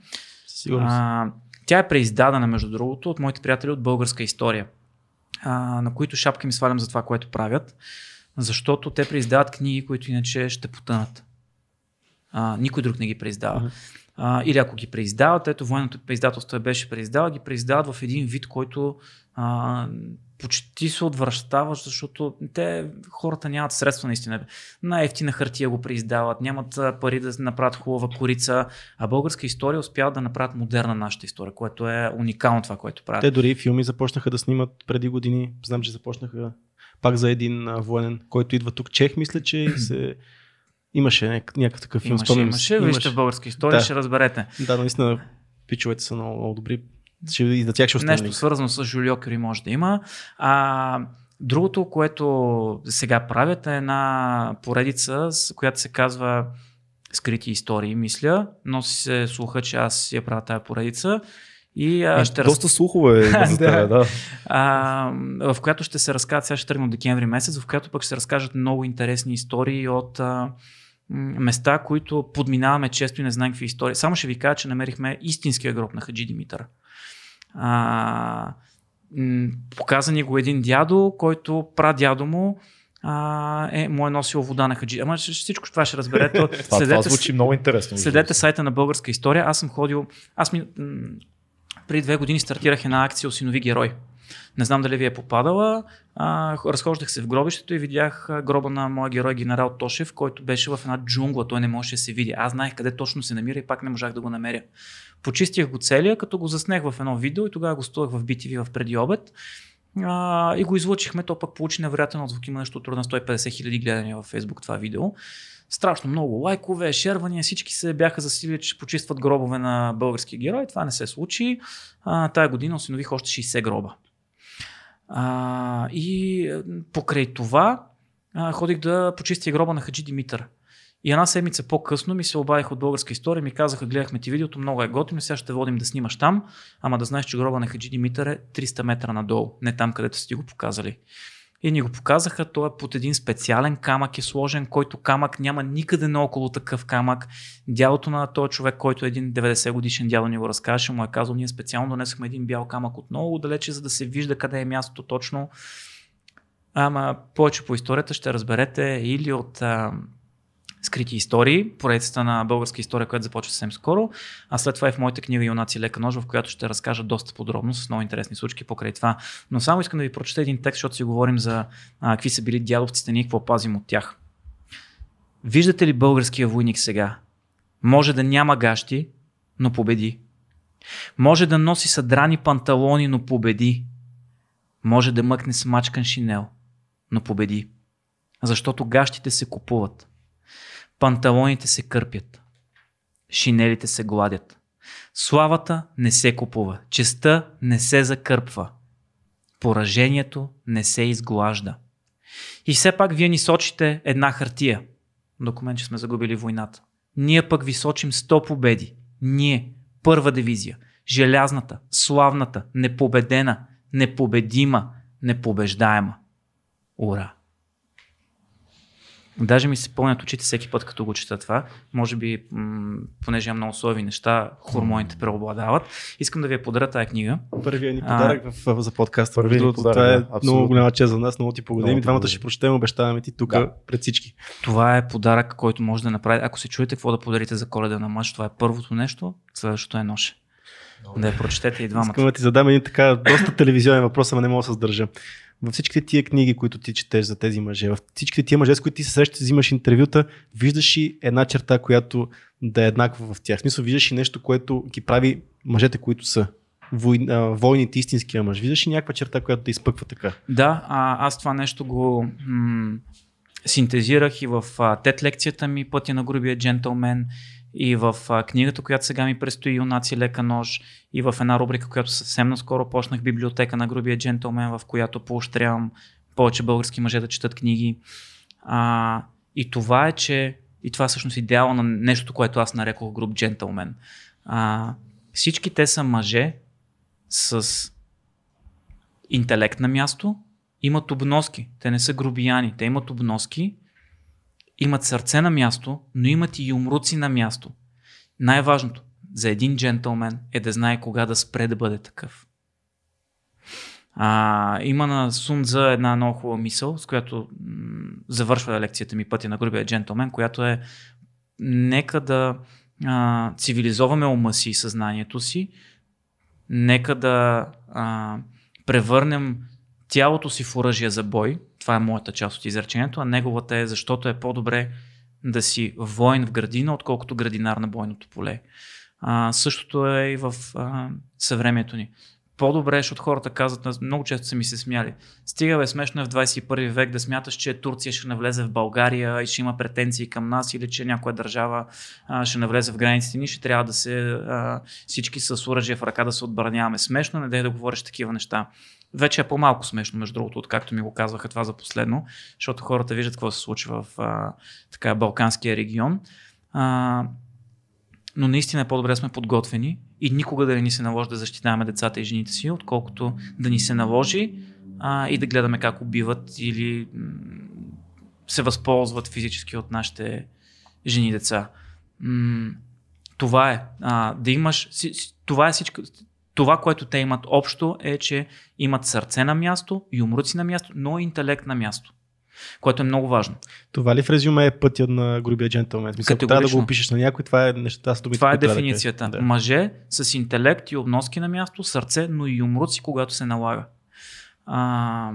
S3: Сигурно.
S2: А, тя е преиздадена, между другото, от моите приятели от българска история, а, на които шапки ми свалям за това, което правят, защото те преиздават книги, които иначе ще потънат. А, никой друг не ги преиздава. А, или ако ги преиздават, ето военното преиздателство я беше преиздава, ги преиздават в един вид, който а, почти се отвръщава, защото те, хората нямат средства наистина. На ефтина хартия го преиздават, нямат пари да направят хубава корица, а българска история успяват да направят модерна нашата история, което е уникално това, което правят.
S3: Те дори филми започнаха да снимат преди години. Знам, че започнаха пак за един военен, който идва тук. Чех, мисля, че се... имаше някакъв, такъв филм.
S2: Имаше, имаше,
S3: си.
S2: вижте в българска история,
S3: Да.
S2: ще разберете.
S3: Да, наистина пичовете са много, много добри. Ще, и за тях ще остане.
S2: Нещо свързано с Жулио Кюри може да има. А, другото, което сега правят е една поредица, която се казва Скрити истории, мисля. Носи се слуха, че аз я правя тази поредица. И а, ще раз...
S1: Доста слухове има за
S2: Да.
S1: да.
S2: а, в която ще се разказват, сега ще тръгна от декември месец, в която пък ще се разкажат много интересни истории от а, места, които подминаваме често и не знаем какви истории. Само ще ви кажа, че намерихме истинския гроб на Хаджи Димитър. А, м, показа ни го един дядо, който прадядо му а, е, му е носил вода на Хаджи. Ама всичко това ще разберете.
S1: Това, това
S2: Следете с-
S1: звучи много интересно.
S2: Следете сайта на Българска история. Аз съм ходил. Аз ми. м, Преди две години стартирах една акция Осинови герой. Не знам дали ви е попадала. А, разхождах се в гробището и видях гроба на моя герой генерал Тошев, който беше в една джунгла. Той не можеше да се види. Аз знаех къде точно се намира и пак не можах да го намеря. Почистих го целия, като го заснех в едно видео и тогава гостувах в BTV в преди. А, и го излучихме, то пък получи невероятен отзвук. Има нещо на 150 хиляди гледания във Facebook това видео. Страшно много лайкове, шервания, всички се бяха засилили, че почистват гробове на български герой. Това не се случи. А, тая година осинових още 60 гроба. А, и покрай това а, ходих да почистя гроба на Хаджи Димитър. И една седмица по-късно ми се обадиха от българска история, ми казаха, гледахме ти видеото, много е готино, сега ще водим да снимаш там, ама да знаеш, че гроба на Хаджи Димитър е 300 метра надолу, не там, където сте го показали. И ни го показаха, той е под един специален камък е сложен, който камък няма никъде наоколо такъв камък. Дядото на този човек, който е един 90 годишен дядо ни го разкаже, му е казал, ние специално донесохме един бял камък от много далече, за да се вижда къде е мястото точно. Ама повече по историята ще разберете или от скрити истории, поредицата на българска история, която започва съвсем скоро, а след това и в моята книга Юнаци лека нож, в която ще разкажа доста подробно с много интересни случки покрай това. Но само искам да ви прочета един текст, защото си говорим за а, какви са били дядовците ни и какво пазим от тях. Виждате ли българския войник сега? Може да няма гащи, но победи. Може да носи съдрани панталони, но победи. Може да мъкне смачкан шинел, но победи. Защото гащите се купуват. Панталоните се кърпят. Шинелите се гладят. Славата не се купува. Честа не се закърпва. Поражението не се изглажда. И все пак вие ни сочите една хартия. Документ, че сме загубили войната. Ние пък ви сочим 100 победи. Ние, първа дивизия, желязната, славната, непобедена, непобедима, непобеждаема. Ура! Даже ми се пълнят очите всеки път, като го чета това. Може би, м- понеже имам много слоеви неща, хормоните преобладават. Искам да ви я подаря тази книга.
S3: Първият ни подарък а, в, за подкаста. Първият ни подарък, това е да, много голяма чест за нас, много ти благодарим. И двамата ще прочетем, обещаваме ти тук да. пред всички.
S2: Това е подарък, който може да направи. Ако се чуете какво да подарите за коледа на мъж, това е първото нещо, следващото е ноше. Да я прочетете и двамата.
S3: Искам да ти задам един така доста телевизионен въпрос, ама не мога да се сдържа във всичките тия книги, които ти четеш за тези мъже, във всичките тия мъже, с които ти се срещаш, взимаш интервюта, виждаш и една черта, която да е еднаква в тях. В смисъл, виждаш и нещо, което ги прави мъжете, които са войните, истинския мъж. Виждаш и някаква черта, която да изпъква така.
S2: Да, а, аз това нещо го м- синтезирах и в а, тет лекцията ми Пътя на грубия джентълмен и в книгата, която сега ми предстои Юнаци лека нож и в една рубрика, която съвсем наскоро почнах библиотека на грубия джентълмен, в която поощрявам повече български мъже да четат книги. А, и това е, че и това е всъщност идеала на нещо, което аз нарекох груп джентълмен. А, всички те са мъже с интелект на място, имат обноски. Те не са грубияни, те имат обноски имат сърце на място, но имат и умруци на място. Най-важното за един джентълмен е да знае кога да спре да бъде такъв. А, има на Сунза една много хубава мисъл, с която м- завършва лекцията ми Пътя на грубия джентълмен, която е нека да а, цивилизоваме ума си и съзнанието си, нека да а, превърнем тялото си в оръжие за бой, това е моята част от изречението, а неговата е защото е по-добре да си воин в градина, отколкото градинар на бойното поле. А, същото е и в а, съвремието ни. По-добре, защото хората казват, много често са ми се смяли. Стига бе смешно е в 21 век да смяташ, че Турция ще навлезе в България и ще има претенции към нас или че някоя държава а, ще навлезе в границите ни, ще трябва да се а, всички с оръжие в ръка да се отбраняваме. Смешно, не дай да говориш такива неща вече е по-малко смешно, между другото, откакто ми го казваха това за последно, защото хората виждат какво се случва в а, така, Балканския регион. А, но наистина е по-добре сме подготвени и никога да не ни се наложи да защитаваме децата и жените си, отколкото да ни се наложи а, и да гледаме как убиват или се възползват физически от нашите жени и деца. М- това е. А, да имаш. Това е всичко това, което те имат общо е, че имат сърце на място, юмруци на място, но и интелект на място. Което е много важно.
S3: Това ли в резюме е пътя на грубия джентълмен? Мисля, трябва да го опишеш на някой, това е нещата
S2: с думите. Това е дефиницията. Да. Мъже с интелект и обноски на място, сърце, но и юмруци, когато се налага. А,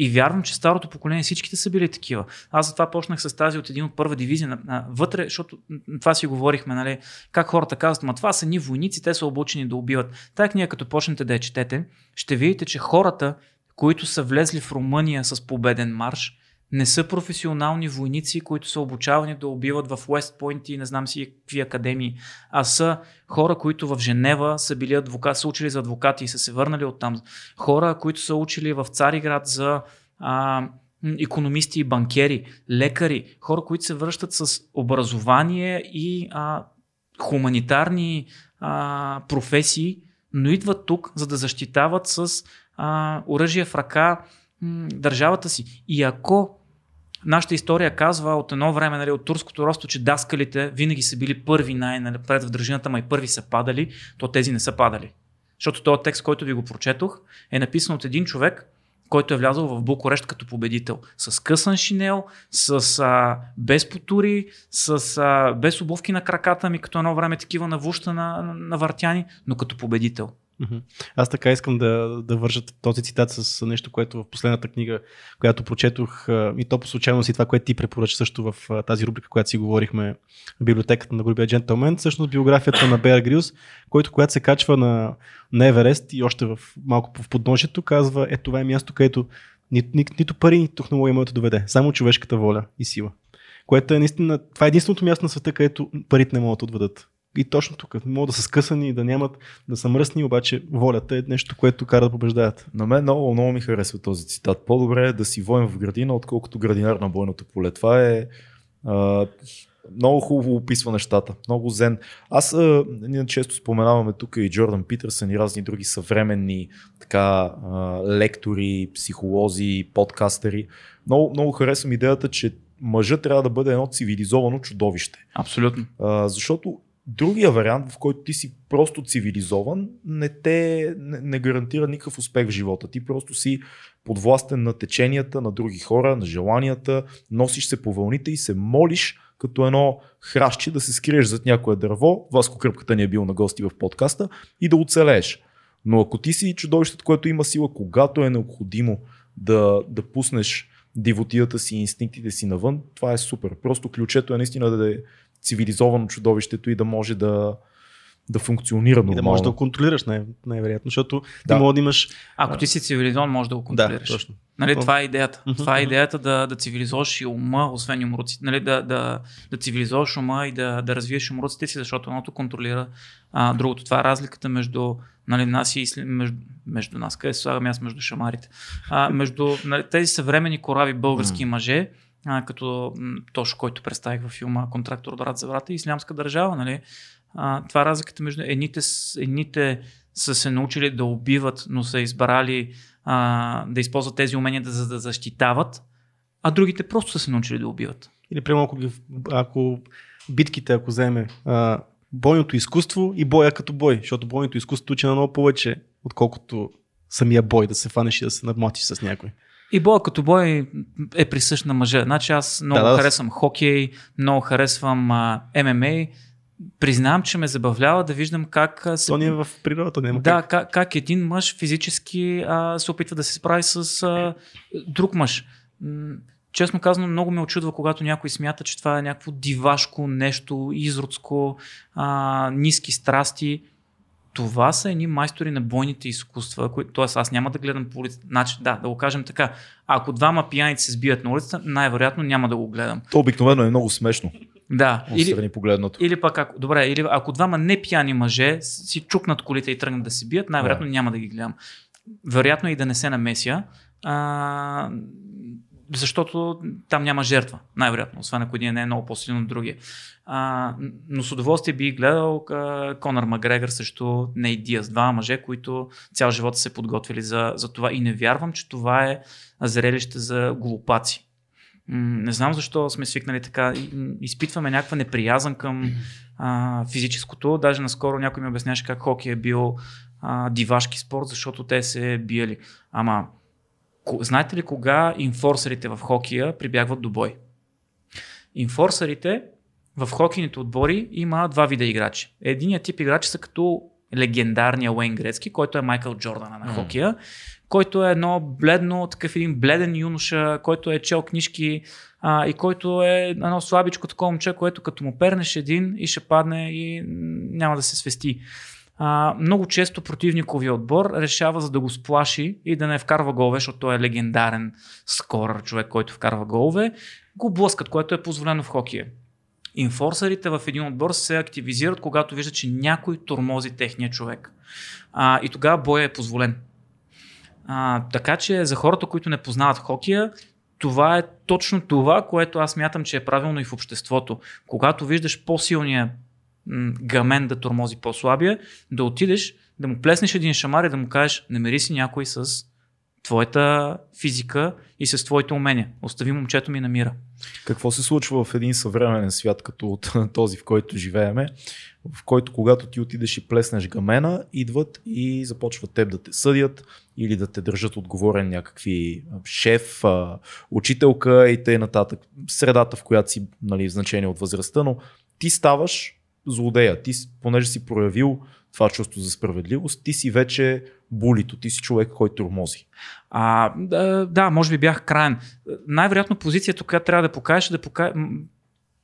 S2: и вярвам, че старото поколение всичките са били такива. Аз затова почнах с тази от един от първа дивизия вътре, защото това си говорихме, нали, как хората казват, ма това са ни войници, те са обучени да убиват. Тая книга, като почнете да я четете, ще видите, че хората, които са влезли в Румъния с победен марш, не са професионални войници, които са обучавани да убиват в Уест и не знам си какви академии, а са хора, които в Женева са били адвокати, са учили за адвокати и са се върнали оттам. Хора, които са учили в Цариград за а, економисти и банкери, лекари, хора, които се връщат с образование и а, хуманитарни а, професии, но идват тук, за да защитават с оръжие в ръка държавата си. И ако нашата история казва от едно време, нали, от турското росто, че даскалите винаги са били първи най-напред в държината, ма и първи са падали, то тези не са падали. Защото този текст, който ви го прочетох, е написан от един човек, който е влязъл в Букурещ като победител. С късан шинел, с, а, без потури, с, а, без обувки на краката ми, като едно време такива на вуща на, на въртяни, но като победител.
S3: Аз така искам да, да вържа този цитат с нещо, което в последната книга, която прочетох, и то по случайност и това, което ти препоръча също в тази рубрика, която си говорихме в библиотеката на Грубия джентълмен, всъщност биографията на Беар Грилс, който когато се качва на, на Еверест и още в малко в подножието, казва, е това е място, където ни, ни, нито пари, нито технология може да доведе, само човешката воля и сила. Което е наистина, това е единственото място на света, където парите не могат да отведат. И точно тук. Могат да са скъсани, да нямат, да са мръсни, обаче волята е нещо, което кара да побеждаят.
S1: На мен много, много ми харесва този цитат. По-добре е да си воен в градина, отколкото градинар на бойното поле. Това е а, много хубаво описва нещата. Много зен. Аз а, ние често споменаваме тук и Джордан Питърсън и разни други съвременни така, а, лектори, психолози, подкастери. Много, много харесвам идеята, че мъжът трябва да бъде едно цивилизовано чудовище.
S2: Абсолютно.
S1: А, защото Другия вариант, в който ти си просто цивилизован, не те не, не гарантира никакъв успех в живота. Ти просто си подвластен на теченията на други хора, на желанията, носиш се по вълните и се молиш като едно хращче да се скриеш зад някое дърво. Васко Кръпката ни е бил на гости в подкаста и да оцелееш. Но ако ти си чудовището, което има сила, когато е необходимо да, да пуснеш дивотията си и инстинктите си навън, това е супер. Просто ключето е наистина да цивилизовано чудовището и да може да, да функционира нормално.
S3: И да можеш да го контролираш най- най-вероятно, защото да. ти може да имаш...
S2: Ако ти си цивилизован, можеш да го контролираш.
S3: Да, точно.
S2: Нали, това е идеята. Mm-hmm. Това е идеята да, да цивилизоваш и ума, освен умруците. Нали, да, да, да цивилизоваш ума и да, да развиеш умруците си, защото едното контролира а, другото. Това е разликата между нали, нас и между, между нас. Къде се слагам аз между шамарите? А, между нали, тези съвремени корави български mm. мъже, а, като Тошо, който представих във филма Контрактор брат за брата и Ислямска държава. Нали? А, това е разликата между едните, едните са се научили да убиват, но са избрали а, да използват тези умения да, за да защитават, а другите просто са се научили да убиват.
S3: Или прямо ако, ако битките, ако вземе а, бойното изкуство и боя като бой, защото бойното изкуство учи на много повече, отколкото самия бой, да се фанеш и да се надмотиш с някой.
S2: И боя като бой е присъщ на мъжа. Значи аз много да, да. харесвам хокей, много харесвам а, ММА. Признавам, че ме забавлява да виждам как...
S3: Се... То ни е в природата, няма
S2: Да, как, как един мъж физически а, се опитва да се справи с а, друг мъж. Честно казано, много ме очудва, когато някой смята, че това е някакво дивашко нещо, изродско, а, ниски страсти това са едни майстори на бойните изкуства, които, т.е. аз няма да гледам по улицата. Значи, да, да го кажем така. Ако двама пияници се сбият на улицата, най-вероятно няма да го гледам.
S1: То обикновено е много смешно.
S2: Да.
S1: Или, погледнато.
S2: или пък, ако, добре, или ако двама не пияни мъже си чукнат колите и тръгнат да се бият, най-вероятно да. няма да ги гледам. Вероятно и да не се намеся. А, защото там няма жертва, най-вероятно, освен ако един не е много по-силен от другия. А, но с удоволствие би гледал а, Конър Макгрегор също Ней Диас, два мъже, които цял живот са се подготвили за, за това и не вярвам, че това е зрелище за глупаци. Не знам защо сме свикнали така. Изпитваме някаква неприязан към а, физическото. Даже наскоро някой ми обясняваше как хокей е бил а, дивашки спорт, защото те се биели. Ама Знаете ли кога инфорсерите в хокия прибягват до бой? Инфорсерите в хокейните отбори има два вида играчи. Единият тип играчи са като легендарния Уейн Грецки, който е Майкъл Джордана на хокия, mm. който е едно бледно, такъв един бледен юноша, който е чел книжки а, и който е едно слабичко такова момче, което като му пернеш един и ще падне и няма да се свести а, много често противниковия отбор решава за да го сплаши и да не вкарва голове, защото той е легендарен скорър човек, който вкарва голове, го блъскат, което е позволено в хокия. Инфорсърите в един отбор се активизират, когато виждат, че някой тормози техния човек. А, и тогава боя е позволен. А, така че за хората, които не познават хокия, това е точно това, което аз мятам, че е правилно и в обществото. Когато виждаш по-силния гамен да тормози по-слабия, да отидеш, да му плеснеш един шамар и да му кажеш, намери си някой с твоята физика и с твоите умения. Остави момчето ми на мира.
S1: Какво се случва в един съвременен свят, като от този, в който живееме, в който когато ти отидеш и плеснеш гамена, идват и започват теб да те съдят или да те държат отговорен някакви шеф, учителка и т.н. Средата, в която си нали, значение от възрастта, но ти ставаш злодея. Ти, понеже си проявил това чувство за справедливост, ти си вече булито, ти си човек, който тормози.
S2: А, да, да, може би бях крайен. Най-вероятно позицията, която трябва да покажеш, е да покажеш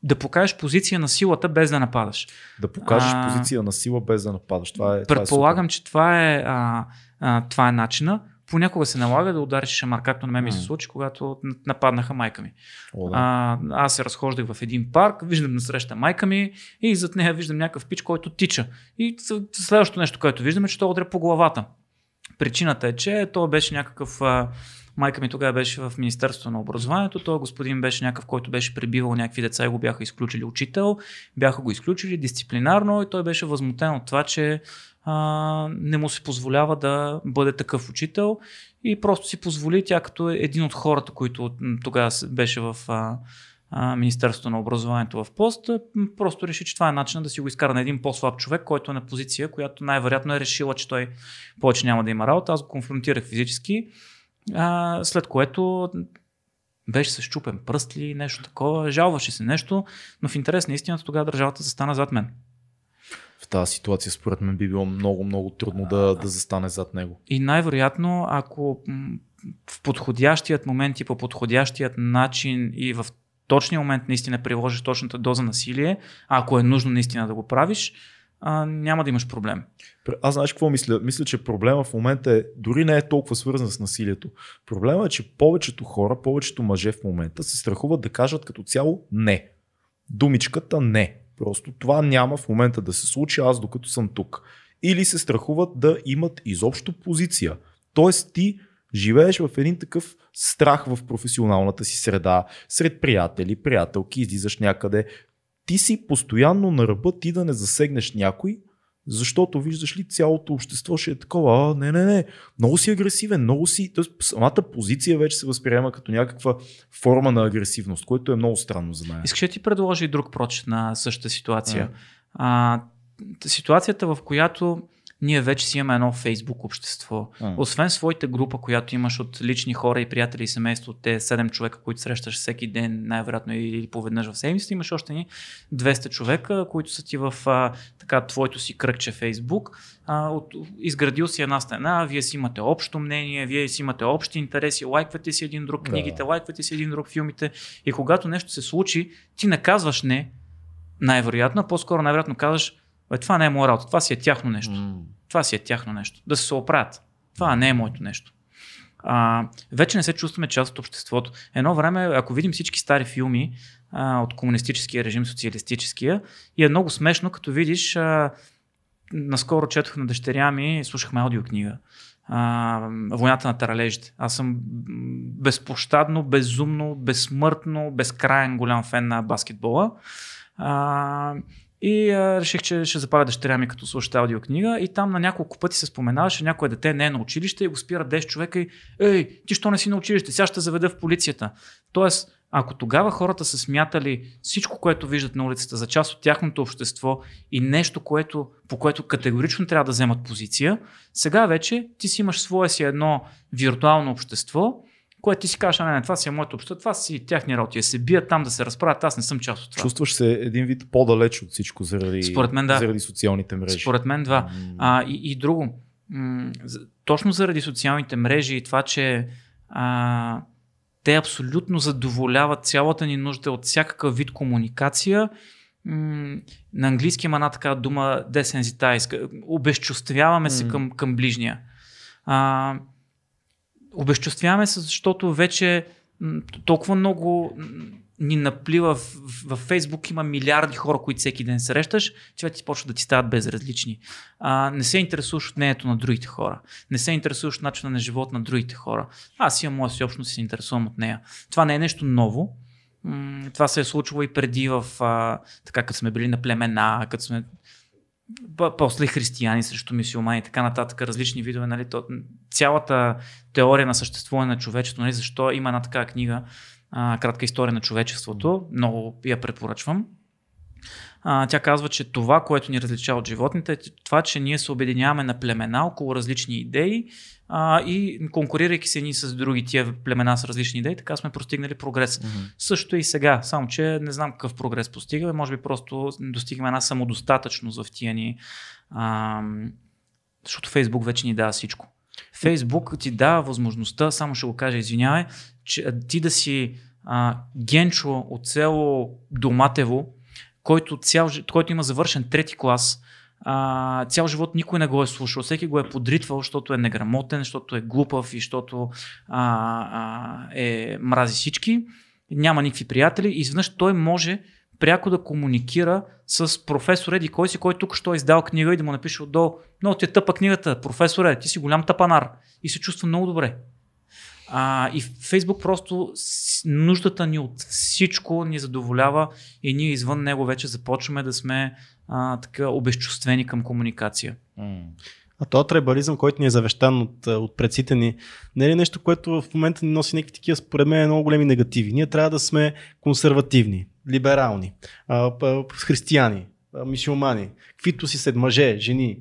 S2: да покажеш позиция на силата без да нападаш.
S1: Да покажеш а, позиция на сила без да нападаш. Това е,
S2: предполагам,
S1: това е
S2: че това е, а, а, това е начина. Понякога се налага да удариш шамар, както на мен ми се случи, когато нападнаха майка ми. О, да. а, аз се разхождах в един парк, виждам насреща майка ми и зад нея виждам някакъв пич, който тича. И следващото нещо, което виждам е, че той удря по главата. Причината е, че то беше някакъв. А, майка ми тогава беше в Министерството на образованието. Той господин беше някакъв, който беше пребивал някакви деца и го бяха изключили учител. Бяха го изключили дисциплинарно и той беше възмутен от това, че а, не му се позволява да бъде такъв учител и просто си позволи тя като един от хората, които тогава беше в а, а, Министерството на образованието в пост, просто реши, че това е начин да си го изкара на един по-слаб човек, който е на позиция, която най-вероятно е решила, че той повече няма да има работа. Аз го конфронтирах физически, а, след което беше с щупен пръст или нещо такова, жалваше се нещо, но в интерес на истината тогава държавата застана зад мен
S1: в тази ситуация, според мен би било много, много трудно да, да застане зад него.
S2: И най-вероятно, ако в подходящият момент и по подходящият начин и в точния момент наистина приложиш точната доза насилие, ако е нужно наистина да го правиш, а, няма да имаш проблем.
S1: Аз знаеш какво мисля? Мисля, че проблема в момента е, дори не е толкова свързан с насилието. Проблема е, че повечето хора, повечето мъже в момента се страхуват да кажат като цяло не. Думичката не. Просто това няма в момента да се случи аз докато съм тук. Или се страхуват да имат изобщо позиция. Тоест ти живееш в един такъв страх в професионалната си среда, сред приятели, приятелки, излизаш някъде. Ти си постоянно на ръба ти да не засегнеш някой, защото виждаш ли цялото общество ще е такова, а, не, не, не, много си агресивен, много си, т.е. самата позиция вече се възприема като някаква форма на агресивност, което е много странно за мен.
S2: Искаш да ти предложи и друг прочет на същата ситуация. А. А, ситуацията, в която ние вече си имаме едно фейсбук общество. А. Освен своите група, която имаш от лични хора и приятели и семейство, от те 7 човека, които срещаш всеки ден, най-вероятно или поведнъж в седмицата, имаш още ни 200 човека, които са ти в а, така твоето си кръгче фейсбук. А, от, изградил си една стена, вие си имате общо мнение, вие си имате общи интереси, лайквате си един друг книгите, да. лайквате си един друг филмите и когато нещо се случи, ти не казваш не, най-вероятно, по-скоро най-вероятно казваш бе, това не е моя работа, това си е тяхно нещо. Mm. Това си е тяхно нещо. Да се оправят. Това не е моето нещо. А, вече не се чувстваме част от обществото. Едно време, ако видим всички стари филми а, от комунистическия режим, социалистическия, и е много смешно, като видиш, а, наскоро четох на дъщеря ми, слушахме аудиокнига, а, Войната на таралежите. Аз съм безпощадно, безумно, безсмъртно, безкрайен голям фен на баскетбола. А, и а, реших, че ще запаля дъщеря ми като слушате аудиокнига и там на няколко пъти се споменаваше, някое дете не е на училище и го спира 10 човека и Ей, ти що не си на училище? Сега ще заведа в полицията. Тоест, ако тогава хората са смятали всичко, което виждат на улицата за част от тяхното общество и нещо, което, по което категорично трябва да вземат позиция, сега вече ти си имаш свое си едно виртуално общество, което ти си кажеш, не, не, това си е моето общество, това си тяхни работи, се бият там да се разправят, аз не съм част от това.
S1: Чувстваш се един вид по-далеч от всичко заради,
S2: Според мен, да.
S1: заради социалните мрежи.
S2: Според мен, да. Mm. А, и, и друго, м- точно заради социалните мрежи и това, че а, те абсолютно задоволяват цялата ни нужда от всякакъв вид комуникация, м- на английски има една така дума desensitize, обезчувствяваме mm. се към, към ближния. А, обезчувствяваме се, защото вече толкова много ни наплива в, в, Фейсбук има милиарди хора, които всеки ден срещаш, че ти почват да ти стават безразлични. А, не се интересуваш от мнението на другите хора. Не се интересуваш от начина на живот на другите хора. Аз имам моя си общност и се интересувам от нея. Това не е нещо ново. Това се е случвало и преди в, а, така като сме били на племена, като сме после християни срещу мисиомани и така нататък, различни видове, нали, то, цялата теория на съществуване на човечеството, нали, защо има една така книга, а, кратка история на човечеството, много я препоръчвам. А, тя казва, че това, което ни различава от животните, е това, че ние се обединяваме на племена около различни идеи а, и конкурирайки се ни с други тия племена с различни идеи, така сме постигнали прогрес. Mm-hmm. Също и сега, само че не знам какъв прогрес постигаме, може би просто достигаме една самодостатъчност в тия ни, а, защото Фейсбук вече ни дава всичко. Фейсбук ти дава възможността, само ще го кажа, извинявай, че ти да си а, Генчо от село Доматево, който, цял, който има завършен трети клас, цял живот никой не го е слушал. Всеки го е подритвал, защото е неграмотен, защото е глупав и защото а, а, е мрази всички. Няма никакви приятели. И изведнъж той може пряко да комуникира с професор Еди кой си, който тук що е издал книга и да му напише отдолу. Много ти е тъпа книгата, професоре, ти си голям тъпанар. И се чувства много добре. А, и Фейсбук просто нуждата ни от всичко ни задоволява и ние извън него вече започваме да сме а, така обезчувствени към комуникация.
S3: А то трайбализъм, който ни е завещан от, от предците ни, не е ли нещо, което в момента ни носи някакви такива, според мен, много големи негативи. Ние трябва да сме консервативни, либерални, а, християни, мисиомани, каквито си след мъже, жени,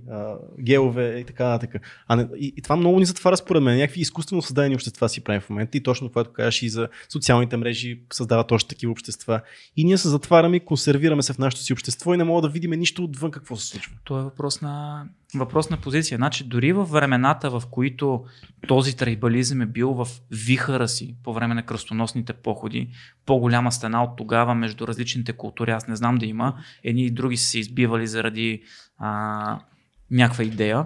S3: геове и така нататък. А не, и, и, това много ни затваря според мен. Някакви изкуствено създадени общества си правим в момента и точно което кажеш и за социалните мрежи създават още такива общества. И ние се затваряме и консервираме се в нашето си общество и не мога да видим нищо отвън какво се случва.
S2: Това е въпрос на, въпрос на позиция. Значи дори в времената, в които този трайбализъм е бил в вихара си по време на кръстоносните походи, по-голяма стена от тогава между различните култури, аз не знам да има, едни и други са се избивали заради а, някаква идея.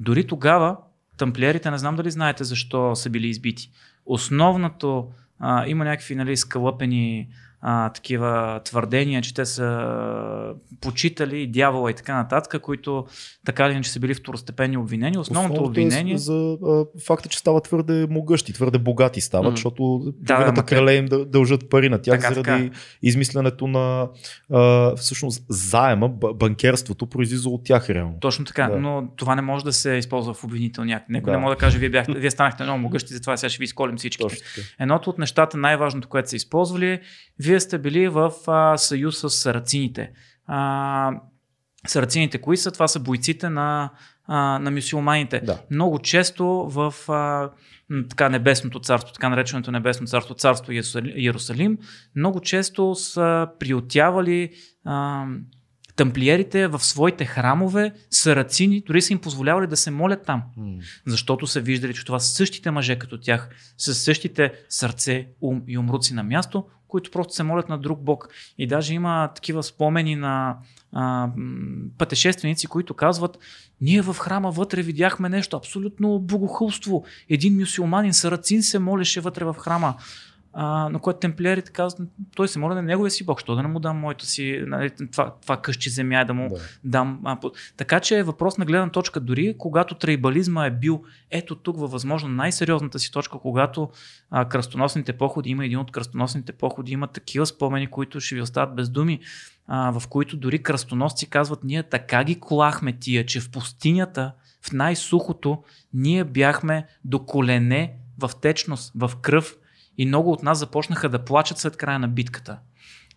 S2: Дори тогава тамплиерите, не знам дали знаете защо са били избити. Основното, а, има някакви нали, скълъпени а, такива твърдения, че те са почитали дявола и така нататък, които така или иначе са били второстепенни обвинения. Основното, Основното е обвинение. Е
S1: за а, факта, че стават твърде могъщи, твърде богати стават, mm. защото да, да, крале им да дължат пари на тях така, заради така. измисленето на а, всъщност заема, банкерството произлиза от тях реално.
S2: Точно така, да. но това не може да се използва в обвинителния акт. Некой да. не може да каже, вие, бяхте, вие станахте много могъщи, затова сега ще ви изколим всички. Едното от нещата, най-важното, което са използвали, вие сте били в а, съюз с сарацините. А, сарацините кои са? Това са бойците на, а, на мюсюлманите. Да. Много често в а, така небесното царство, така нареченото небесно царство, царство Иерусалим, много често са приотявали а, тамплиерите в своите храмове, сарацини, дори са им позволявали да се молят там. Mm. Защото са виждали, че това са същите мъже като тях, с същите сърце, ум и умруци на място, които просто се молят на друг бог. И даже има такива спомени на а, пътешественици, които казват, ние в храма вътре видяхме нещо, абсолютно богохулство. Един мюсюлманин сарацин се молеше вътре в храма а, на което темплиерите казват, той се моля на неговия си бог, що да не му дам моето си, нали, това, това къщи земя да му да. дам. А, по... Така че е въпрос на гледна точка, дори когато трайбализма е бил ето тук във възможно най-сериозната си точка, когато а, кръстоносните походи, има един от кръстоносните походи, има такива спомени, които ще ви остават без думи, а, в които дори кръстоносци казват, ние така ги колахме тия, че в пустинята, в най-сухото, ние бяхме до колене в течност, в кръв, и много от нас започнаха да плачат след края на битката.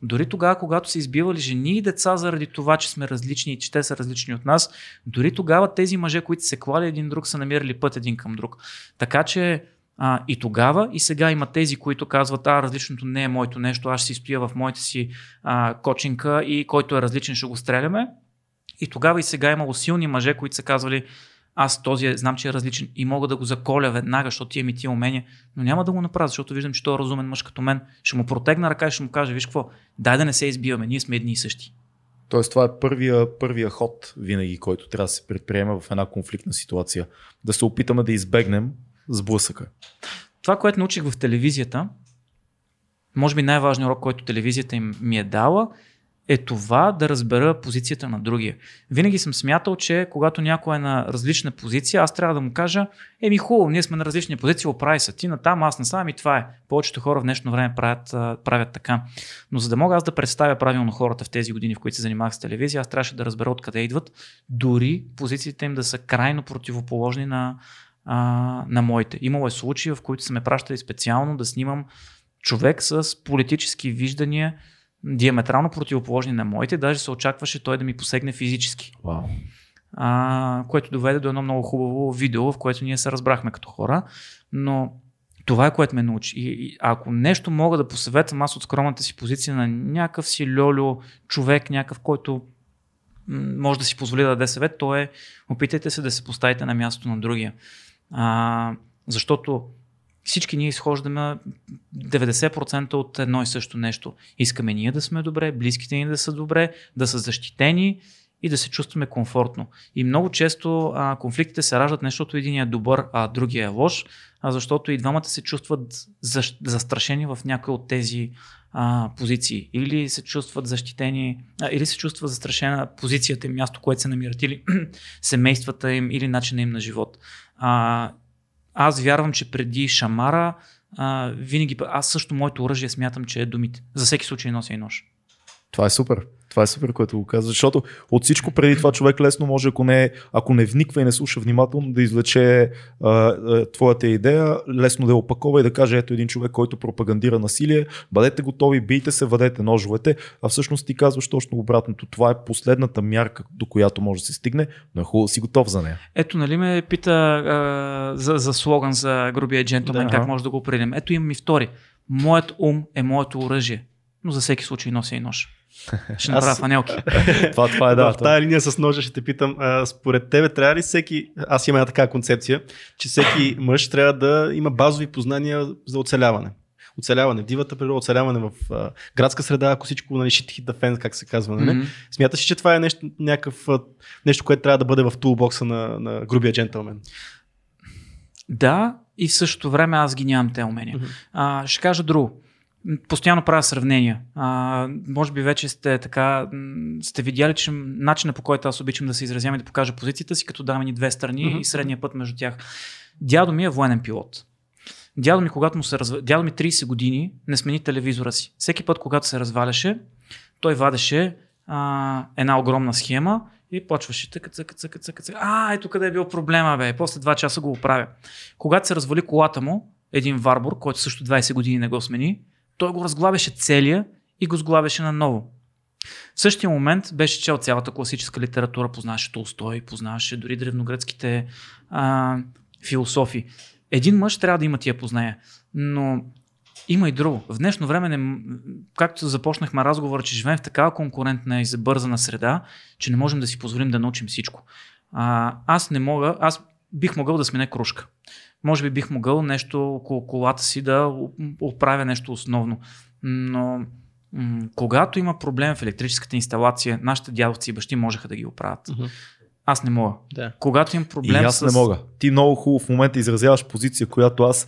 S2: Дори тогава, когато са избивали жени и деца заради това, че сме различни и че те са различни от нас, дори тогава тези мъже, които се клали един друг, са намирали път един към друг. Така че а, и тогава, и сега има тези, които казват, а, различното не е моето нещо, аз ще си стоя в моята си а, кочинка и който е различен ще го стреляме. И тогава и сега имало силни мъже, които са казвали, аз този знам, че е различен и мога да го заколя веднага, защото тия ми тия умения, но няма да го направя, защото виждам, че той е разумен мъж като мен. Ще му протегна ръка и ще му кажа, виж какво, дай да не се избиваме, ние сме едни и същи.
S1: Тоест това е първия, първия ход винаги, който трябва да се предприема в една конфликтна ситуация. Да се опитаме да избегнем сблъсъка.
S2: Това, което научих в телевизията, може би най-важният урок, който телевизията им ми е дала, е това да разбера позицията на другия. Винаги съм смятал, че когато някой е на различна позиция, аз трябва да му кажа, еми хубаво, ние сме на различни позиции, оправи са ти на там, аз на сам и това е. Повечето хора в днешно време правят, правят така. Но за да мога аз да представя правилно хората в тези години, в които се занимавах с телевизия, аз трябваше да разбера откъде идват, дори позициите им да са крайно противоположни на, а, на моите. Имало е случаи, в които са ме пращали специално да снимам човек с политически виждания, диаметрално противоположни на моите, даже се очакваше той да ми посегне физически.
S1: Wow.
S2: А, което доведе до едно много хубаво видео, в което ние се разбрахме като хора, но това е което ме научи. И, и ако нещо мога да посъветвам аз от скромната си позиция на някакъв си льолю човек, някакъв, който може да си позволи да даде съвет, то е опитайте се да се поставите на мястото на другия. А, защото всички ние изхождаме 90% от едно и също нещо. Искаме ние да сме добре, близките ни да са добре, да са защитени и да се чувстваме комфортно. И много често а, конфликтите се раждат не защото един е добър, а другия е лош, а защото и двамата се чувстват застрашени в някои от тези а, позиции. Или се чувстват защитени, а, или се чувства застрашена позицията им, място, което се намират, или семействата им, или начина им на живот. А, аз вярвам, че преди шамара, а, винаги, аз също моето оръжие смятам, че е думите. За всеки случай нося и нож.
S1: Това е супер. Това е супер, което го казва, защото от всичко преди това човек лесно може, ако не, ако не вниква и не слуша внимателно, да извлече а, а, твоята идея, лесно да я опакова и да каже, ето един човек, който пропагандира насилие, бъдете готови, бийте се, въдете ножовете, а всъщност ти казваш точно обратното. Това е последната мярка, до която може да се стигне, но е хубаво си готов за нея.
S2: Ето, нали ме пита а, за, за слоган за грубия джентлмен, да, как може да го определим. Ето имам и втори. Моят ум е моето оръжие, но за всеки случай нося и нож. Ще направя аз... фанелки.
S1: това, това е да.
S3: В тази линия с ножа ще те питам, а, според тебе трябва ли всеки, аз имам една такава концепция, че всеки мъж трябва да има базови познания за оцеляване. Оцеляване в дивата природа, оцеляване в а, градска среда, ако всичко нали, shit hit the fan, как се казва. Нали? Mm-hmm. Смяташ ли, че това е нещо, някакъв, нещо, което трябва да бъде в тулбокса на, на грубия джентълмен?
S2: Да, и в същото време аз ги нямам те умения. Mm-hmm. А, ще кажа друго постоянно правя сравнения. А, може би вече сте така, сте видяли, че начинът по който аз обичам да се изразявам и да покажа позицията си, като давам ни две страни mm-hmm. и средния път между тях. Дядо ми е военен пилот. Дядо ми, когато му се разв... Дядо ми 30 години не смени телевизора си. Всеки път, когато се разваляше, той вадеше а, една огромна схема и почваше така, цъка, цъка, цъка, цъка. А, ето къде е бил проблема, бе. После два часа го оправя. Когато се развали колата му, един варбор, който също 20 години не го смени, той го разглавяше целия и го сглавяше наново. В същия момент беше чел цялата класическа литература, познаваше Толстой, познаваше дори древногръцките а, философи. Един мъж трябва да има тия познания, но има и друго. В днешно време, не, както започнахме разговор, че живеем в такава конкурентна и забързана среда, че не можем да си позволим да научим всичко. А, аз не мога, аз бих могъл да сменя кружка може би бих могъл нещо около колата си да оправя нещо основно. Но м- когато има проблем в електрическата инсталация, нашите дядовци и бащи можеха да ги оправят. Uh-huh. Аз не мога.
S3: Да.
S2: Когато имам проблем
S1: и аз
S2: с...
S1: не мога. Ти много хубаво в момента изразяваш позиция, която аз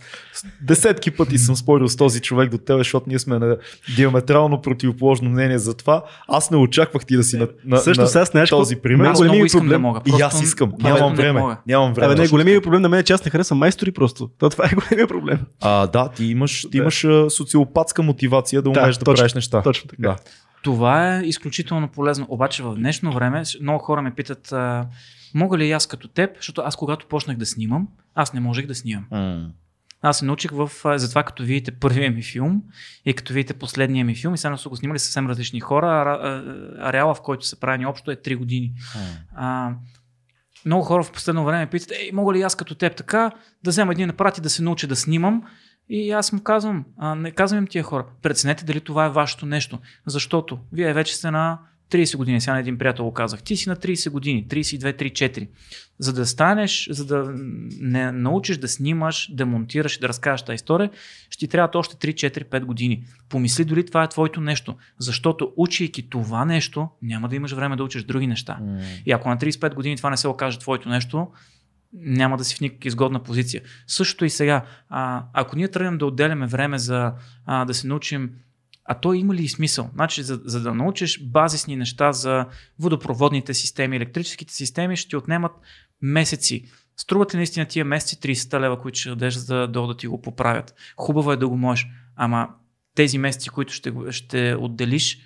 S1: десетки пъти съм спорил с този човек до тебе, защото ние сме на диаметрално противоположно мнение за това. Аз не очаквах ти да си на, на,
S3: Също
S1: на
S3: сега
S1: този пример.
S2: Аз много искам проблем. да мога.
S1: Просто... И аз искам. Нямам време.
S2: Мога.
S1: Нямам време.
S3: Абе, не, големият проблем на мен е, че аз не харесвам майстори просто. То, това е големият проблем.
S1: А, да, ти имаш, ти имаш социопатска мотивация да умееш да, да правиш неща.
S3: Точно така.
S1: Да.
S2: Това е изключително полезно. Обаче в днешно време много хора ме питат, а, мога ли аз като теб, защото аз когато почнах да снимам, аз не можех да снимам.
S1: Mm.
S2: Аз се научих в, затова като видите първия ми филм и като видите последния ми филм и сега са го снимали съвсем различни хора, ареала в който се прави общо е 3 години.
S1: Mm.
S2: А, много хора в последно време питат, ей, мога ли аз като теб така да взема един апарат и да се науча да снимам и аз му казвам, а, не казвам им тия хора, преценете дали това е вашето нещо, защото вие вече сте на 30 години, сега на един приятел го казах, ти си на 30 години, 32, 34. За да станеш, за да не научиш да снимаш, да монтираш и да разкажеш тази история, ще ти трябват още 3, 4, 5 години. Помисли дори това е твоето нещо, защото учейки това нещо, няма да имаш време да учиш други неща. Mm. И ако на 35 години това не се окаже твоето нещо, няма да си в никаква изгодна позиция. Също и сега, а, ако ние тръгнем да отделяме време за а, да се научим А то има ли смисъл? Значи, за, за да научиш базисни неща за водопроводните системи, електрическите системи, ще ти отнемат месеци. Струват ли наистина тия месеци 30 лева, които ще дадеш за да, да ти го поправят? Хубаво е да го можеш, ама тези месеци, които ще, ще отделиш,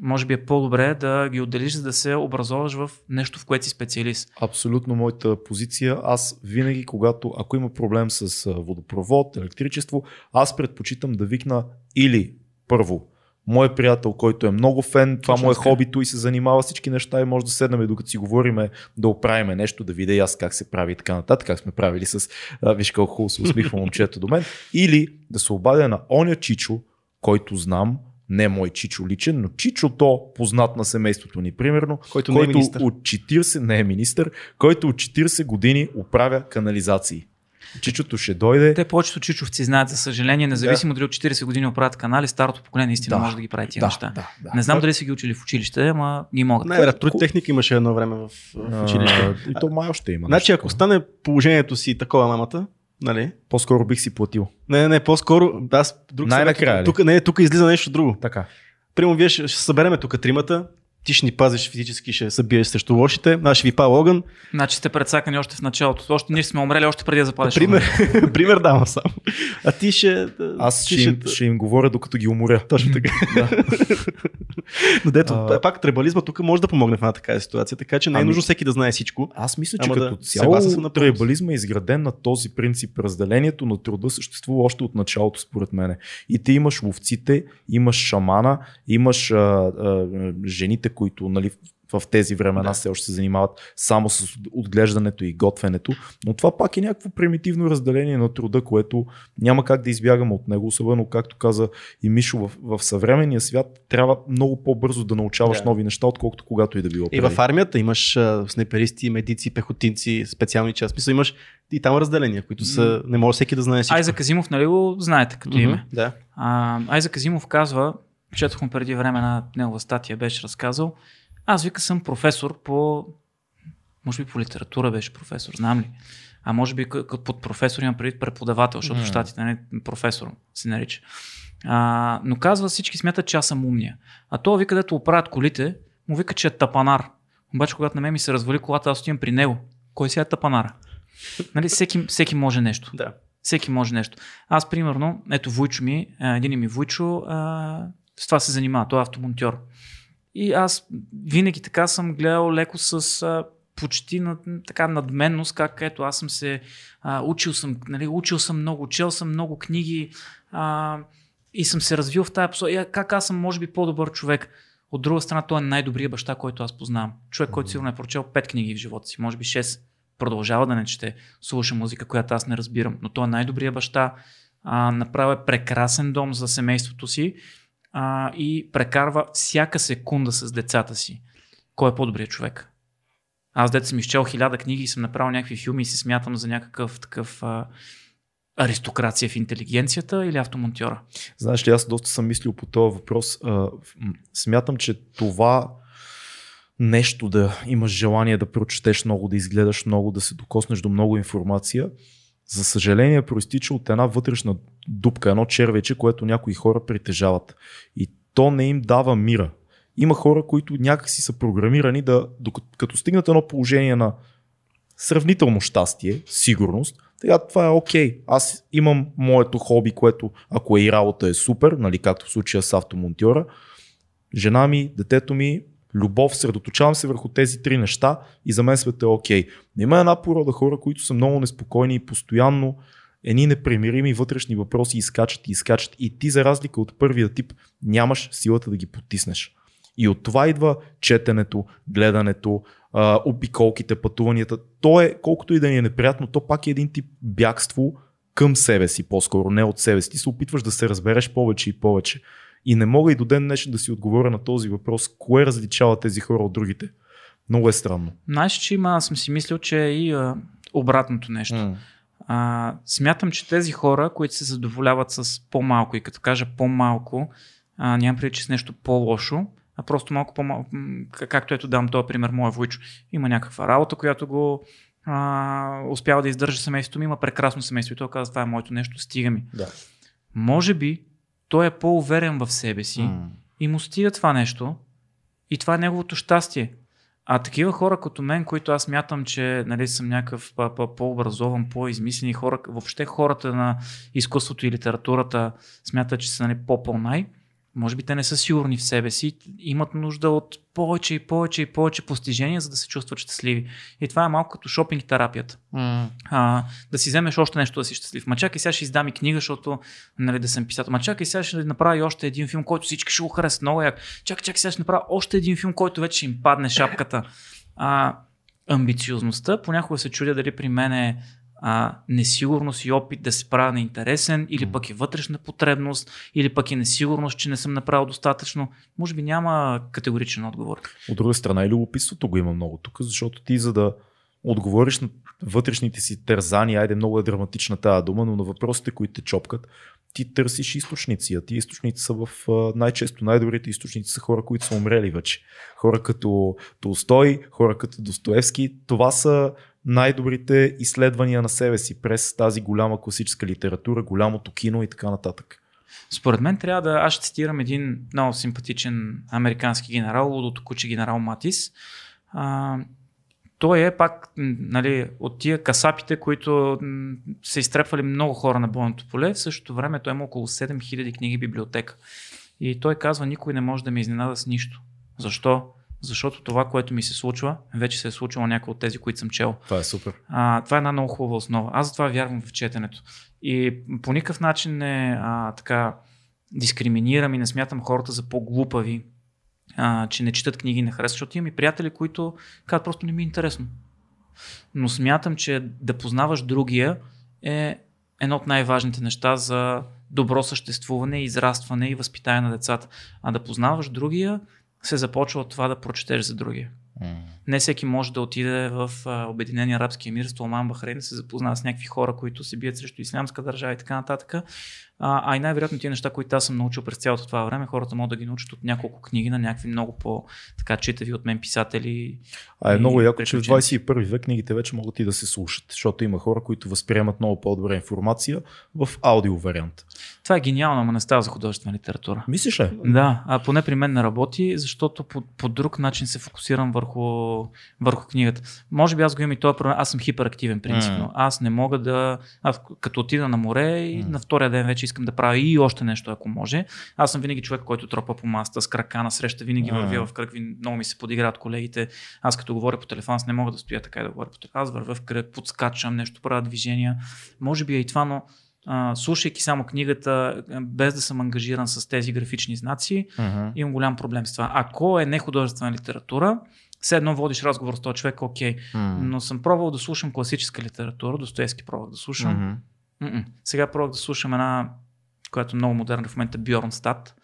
S2: може би е по-добре да ги отделиш, за да се образоваш в нещо, в което си специалист.
S1: Абсолютно моята позиция. Аз винаги, когато, ако има проблем с водопровод, електричество, аз предпочитам да викна или първо мой приятел, който е много фен, това му е хобито и се занимава всички неща и може да седнем докато си говориме да оправиме нещо, да видя аз как се прави и така нататък, как сме правили с а, виж колко хубаво се усмихва момчето до мен. Или да се обадя на оня Чичо, който знам, не мой Чичо личен, но Чичото, познат на семейството ни, примерно,
S3: който,
S1: който
S3: не е
S1: от 40, не е министър, който от 40 години оправя канализации. Чичото ще дойде.
S2: Те повечето чичовци знаят, за съжаление, независимо да. дали от 40 години оправят канали, старото поколение наистина
S1: Да,
S2: може да ги прави тия
S1: да,
S2: неща.
S1: да, да.
S2: Не знам дали са ги учили в училище, ама ги могат.
S3: Не, труд техника имаше едно време в, в училище.
S1: А, и то май още има.
S3: Значи, ако стане положението си такова мамата, нали?
S1: По-скоро бих си платил.
S3: Не, не, не, по-скоро, аз друг
S1: Най-накрая
S3: тук, не, тук излиза нещо друго.
S1: Така.
S3: Примерно, вие ще, ще събереме тук тримата, ти ще ни пазиш физически, ще се биеш срещу лошите, аз ще ви пал огън.
S2: Значи сте предсакани още в началото. Още ние сме умрели още преди да запалиш.
S3: Пример, пример давам само. А ти ще...
S1: Аз
S3: ти
S1: ще им, ще им говоря докато ги уморя.
S3: Точно така. Но дето,
S1: А-
S3: пак трибализма тук може да помогне в една такава ситуация, така че не е
S1: Ами-
S3: нужно всеки да знае всичко.
S1: Аз мисля, че като
S3: да,
S1: цяло трибализма е изграден на този принцип. Разделението на труда съществува още от началото, според мен. И ти имаш ловците, имаш шамана, имаш а, а, жените, които нали, в тези времена
S3: Да.
S1: все още се занимават само с отглеждането и готвенето. Но това пак е някакво примитивно разделение на труда, което няма как да избягаме от него. Особено, както каза и Мишо, в, в съвременния свят трябва много по-бързо да научаваш
S3: Да.
S1: нови неща, отколкото когато и да било.
S3: И
S1: преди.
S3: в армията имаш снайперисти, медици, пехотинци, специални част. Смисъл имаш и там разделения, които са, не може всеки да знае всичко.
S2: Айза Казимов, нали го знаете като име?
S3: Мгм, Да.
S2: А, Айза Казимов казва, четох му преди време на негова статия, беше разказал, аз вика съм професор по, може би по литература беше професор, знам ли. А може би под професор имам преди преподавател, защото в щатите нали, професор се нарича. А, но казва, всички смятат, че аз съм умния. А то ви, където оправят колите, му вика, че е тапанар. Обаче, когато на мен ми се развали колата, аз отивам при него. Кой сега е тапанара? Нали, всеки, всеки може нещо.
S3: да.
S2: Всеки може нещо. Аз, примерно, ето Войчо ми, един ми Войчо, а, с това се занимава, той е автомонтьор. И аз винаги така съм гледал леко с а, почти над, така надменност, как ето аз съм се а, учил съм, нали, учил съм много, чел съм много книги а, и съм се развил в тази посока. Как аз съм, може би, по-добър човек. От друга страна, той е най-добрият баща, който аз познавам. Човек, който сигурно е прочел 5 книги в живота си, може би 6. Продължава да не чете, слуша музика, която аз не разбирам. Но той е най-добрият баща. А, направил е прекрасен дом за семейството си а, и прекарва всяка секунда с децата си. Кой е по-добрият човек? Аз дете съм изчел хиляда книги и съм направил някакви филми и се смятам за някакъв такъв а, аристокрация в интелигенцията или автомонтьора.
S1: Знаеш ли, аз доста съм мислил по този въпрос. А, Смятам, че това нещо да имаш желание да прочетеш много, да изгледаш много, да се докоснеш до много информация, за съжаление проистича от една вътрешна дупка, едно червече, което някои хора притежават. И то не им дава мира. Има хора, които някакси са програмирани да, докато като стигнат едно положение на сравнително щастие, сигурност, сега това е окей. Аз имам моето хоби, което ако е и работа е супер, нали, както в случая с автомонтьора. Жена ми, детето ми, любов, средоточавам се върху тези три неща и за мен света е окей. Но има една порода хора, които са много неспокойни и постоянно едни непремирими вътрешни въпроси изкачат и изкачат и ти за разлика от първия тип нямаш силата да ги потиснеш. И от това идва четенето, гледането, обиколките, пътуванията. То е, колкото и да ни е неприятно, то пак е един тип бягство към себе си, по-скоро, не от себе си. Ти се опитваш да се разбереш повече и повече. И не мога и до ден днешен да си отговоря на този въпрос, кое различава тези хора от другите. Много е странно.
S2: Знаеш, че има, аз съм си мислил, че е и а, обратното нещо. А, смятам, че тези хора, които се задоволяват с по-малко и като кажа по-малко, а, нямам преди, че с нещо по-лошо, а просто малко по-малко, както ето дам този пример, моя Войчо. Има някаква работа, която го а, успява да издържа семейството ми, има прекрасно семейство и той казва, това е моето нещо, стига ми.
S1: Да.
S2: Може би той е по-уверен в себе си
S1: М.
S2: и му стига това нещо и това е неговото щастие. А такива хора като мен, които аз мятам, че нали, съм някакъв по- по- по-образован, по-измислени хора, въобще хората на изкуството и литературата смятат, че са нали, по-по-най, може би те не са сигурни в себе си, имат нужда от повече и повече и повече постижения, за да се чувстват щастливи. И това е малко като шопинг терапията. А, да си вземеш още нещо да си щастлив. Ма чакай сега ще издам и книга, защото нали, да съм писател. Ма чакай сега ще направя още един филм, който всички ще го харесат много як. Чакай, чакай сега ще направя още един филм, който вече им падне шапката. А, амбициозността понякога се чудя дали при мен е а, несигурност и опит да се правя неинтересен, или пък е вътрешна потребност, или пък е несигурност, че не съм направил достатъчно. Може би няма категоричен отговор.
S1: От друга страна и любопитството го има много тук, защото ти за да отговориш на вътрешните си тързания, айде много е драматична тази дума, но на въпросите, които те чопкат, ти търсиш източници, а ти източници са в най-често най-добрите източници са хора, които са умрели вече. Хора като Толстой, хора като Достоевски, това са най-добрите изследвания на себе си през тази голяма класическа литература, голямото кино и така нататък.
S2: Според мен трябва да, аз цитирам един много симпатичен американски генерал, лудото куче генерал Матис. А, той е пак нали, от тия касапите, които м, са изтрепвали много хора на бойното поле. В същото време той има около 7000 книги библиотека. И той казва, никой не може да ме изненада с нищо. Защо? Защото това, което ми се случва, вече се е случило някои от тези, които съм чел.
S1: Това е супер.
S2: А, това е една много хубава основа. Аз затова вярвам в четенето. И по никакъв начин не а, така дискриминирам и не смятам хората за по-глупави, а, че не четат книги и не харесват, защото имам и приятели, които казват просто не ми е интересно. Но смятам, че да познаваш другия е едно от най-важните неща за добро съществуване, израстване и възпитание на децата. А да познаваш другия се започва от това да прочетеш за другия. Не всеки може да отиде в а, Обединения арабски емир, Столман Бахрейн, да се запознава с някакви хора, които се бият срещу ислямска държава и така нататък. А, а и най-вероятно тия неща, които аз съм научил през цялото това време, хората могат да ги научат от няколко книги на някакви много по-така читави от мен писатели.
S1: А е много яко, че в
S2: приключенци.
S1: 21 век книгите вече могат и да се слушат, защото има хора, които възприемат много по-добра информация в аудио вариант.
S2: Това е гениално, ама не става за художествена литература.
S1: Мислиш ли?
S2: Да, а поне при мен не работи, защото по, по друг начин се фокусирам върху, върху книгата. Може би аз го имам и този проблем. Аз съм хиперактивен принципно. Аз не мога да. Аз като отида на море и
S1: М.
S2: на втория ден вече искам да правя и още нещо, ако може. Аз съм винаги човек, който тропа по маста с крака на среща, винаги
S1: М.
S2: вървя в кръг, много ми се подиграват колегите. Аз като говоря по телефон, аз не мога да стоя така и да говоря по телефон. Аз вървя в кръг, подскачам, нещо правя движения. Може би е и това, но а, слушайки само книгата, без да съм ангажиран с тези графични знаци,
S1: Uh-huh.
S2: имам голям проблем с това. Ако е не художествена литература, все едно водиш разговор с този човек, окей. Но съм пробвал да слушам класическа литература, Достоевски пробвах да слушам. Mm-mm. Сега пробвах да слушам една, която е много модерна в момента, Бьорнстад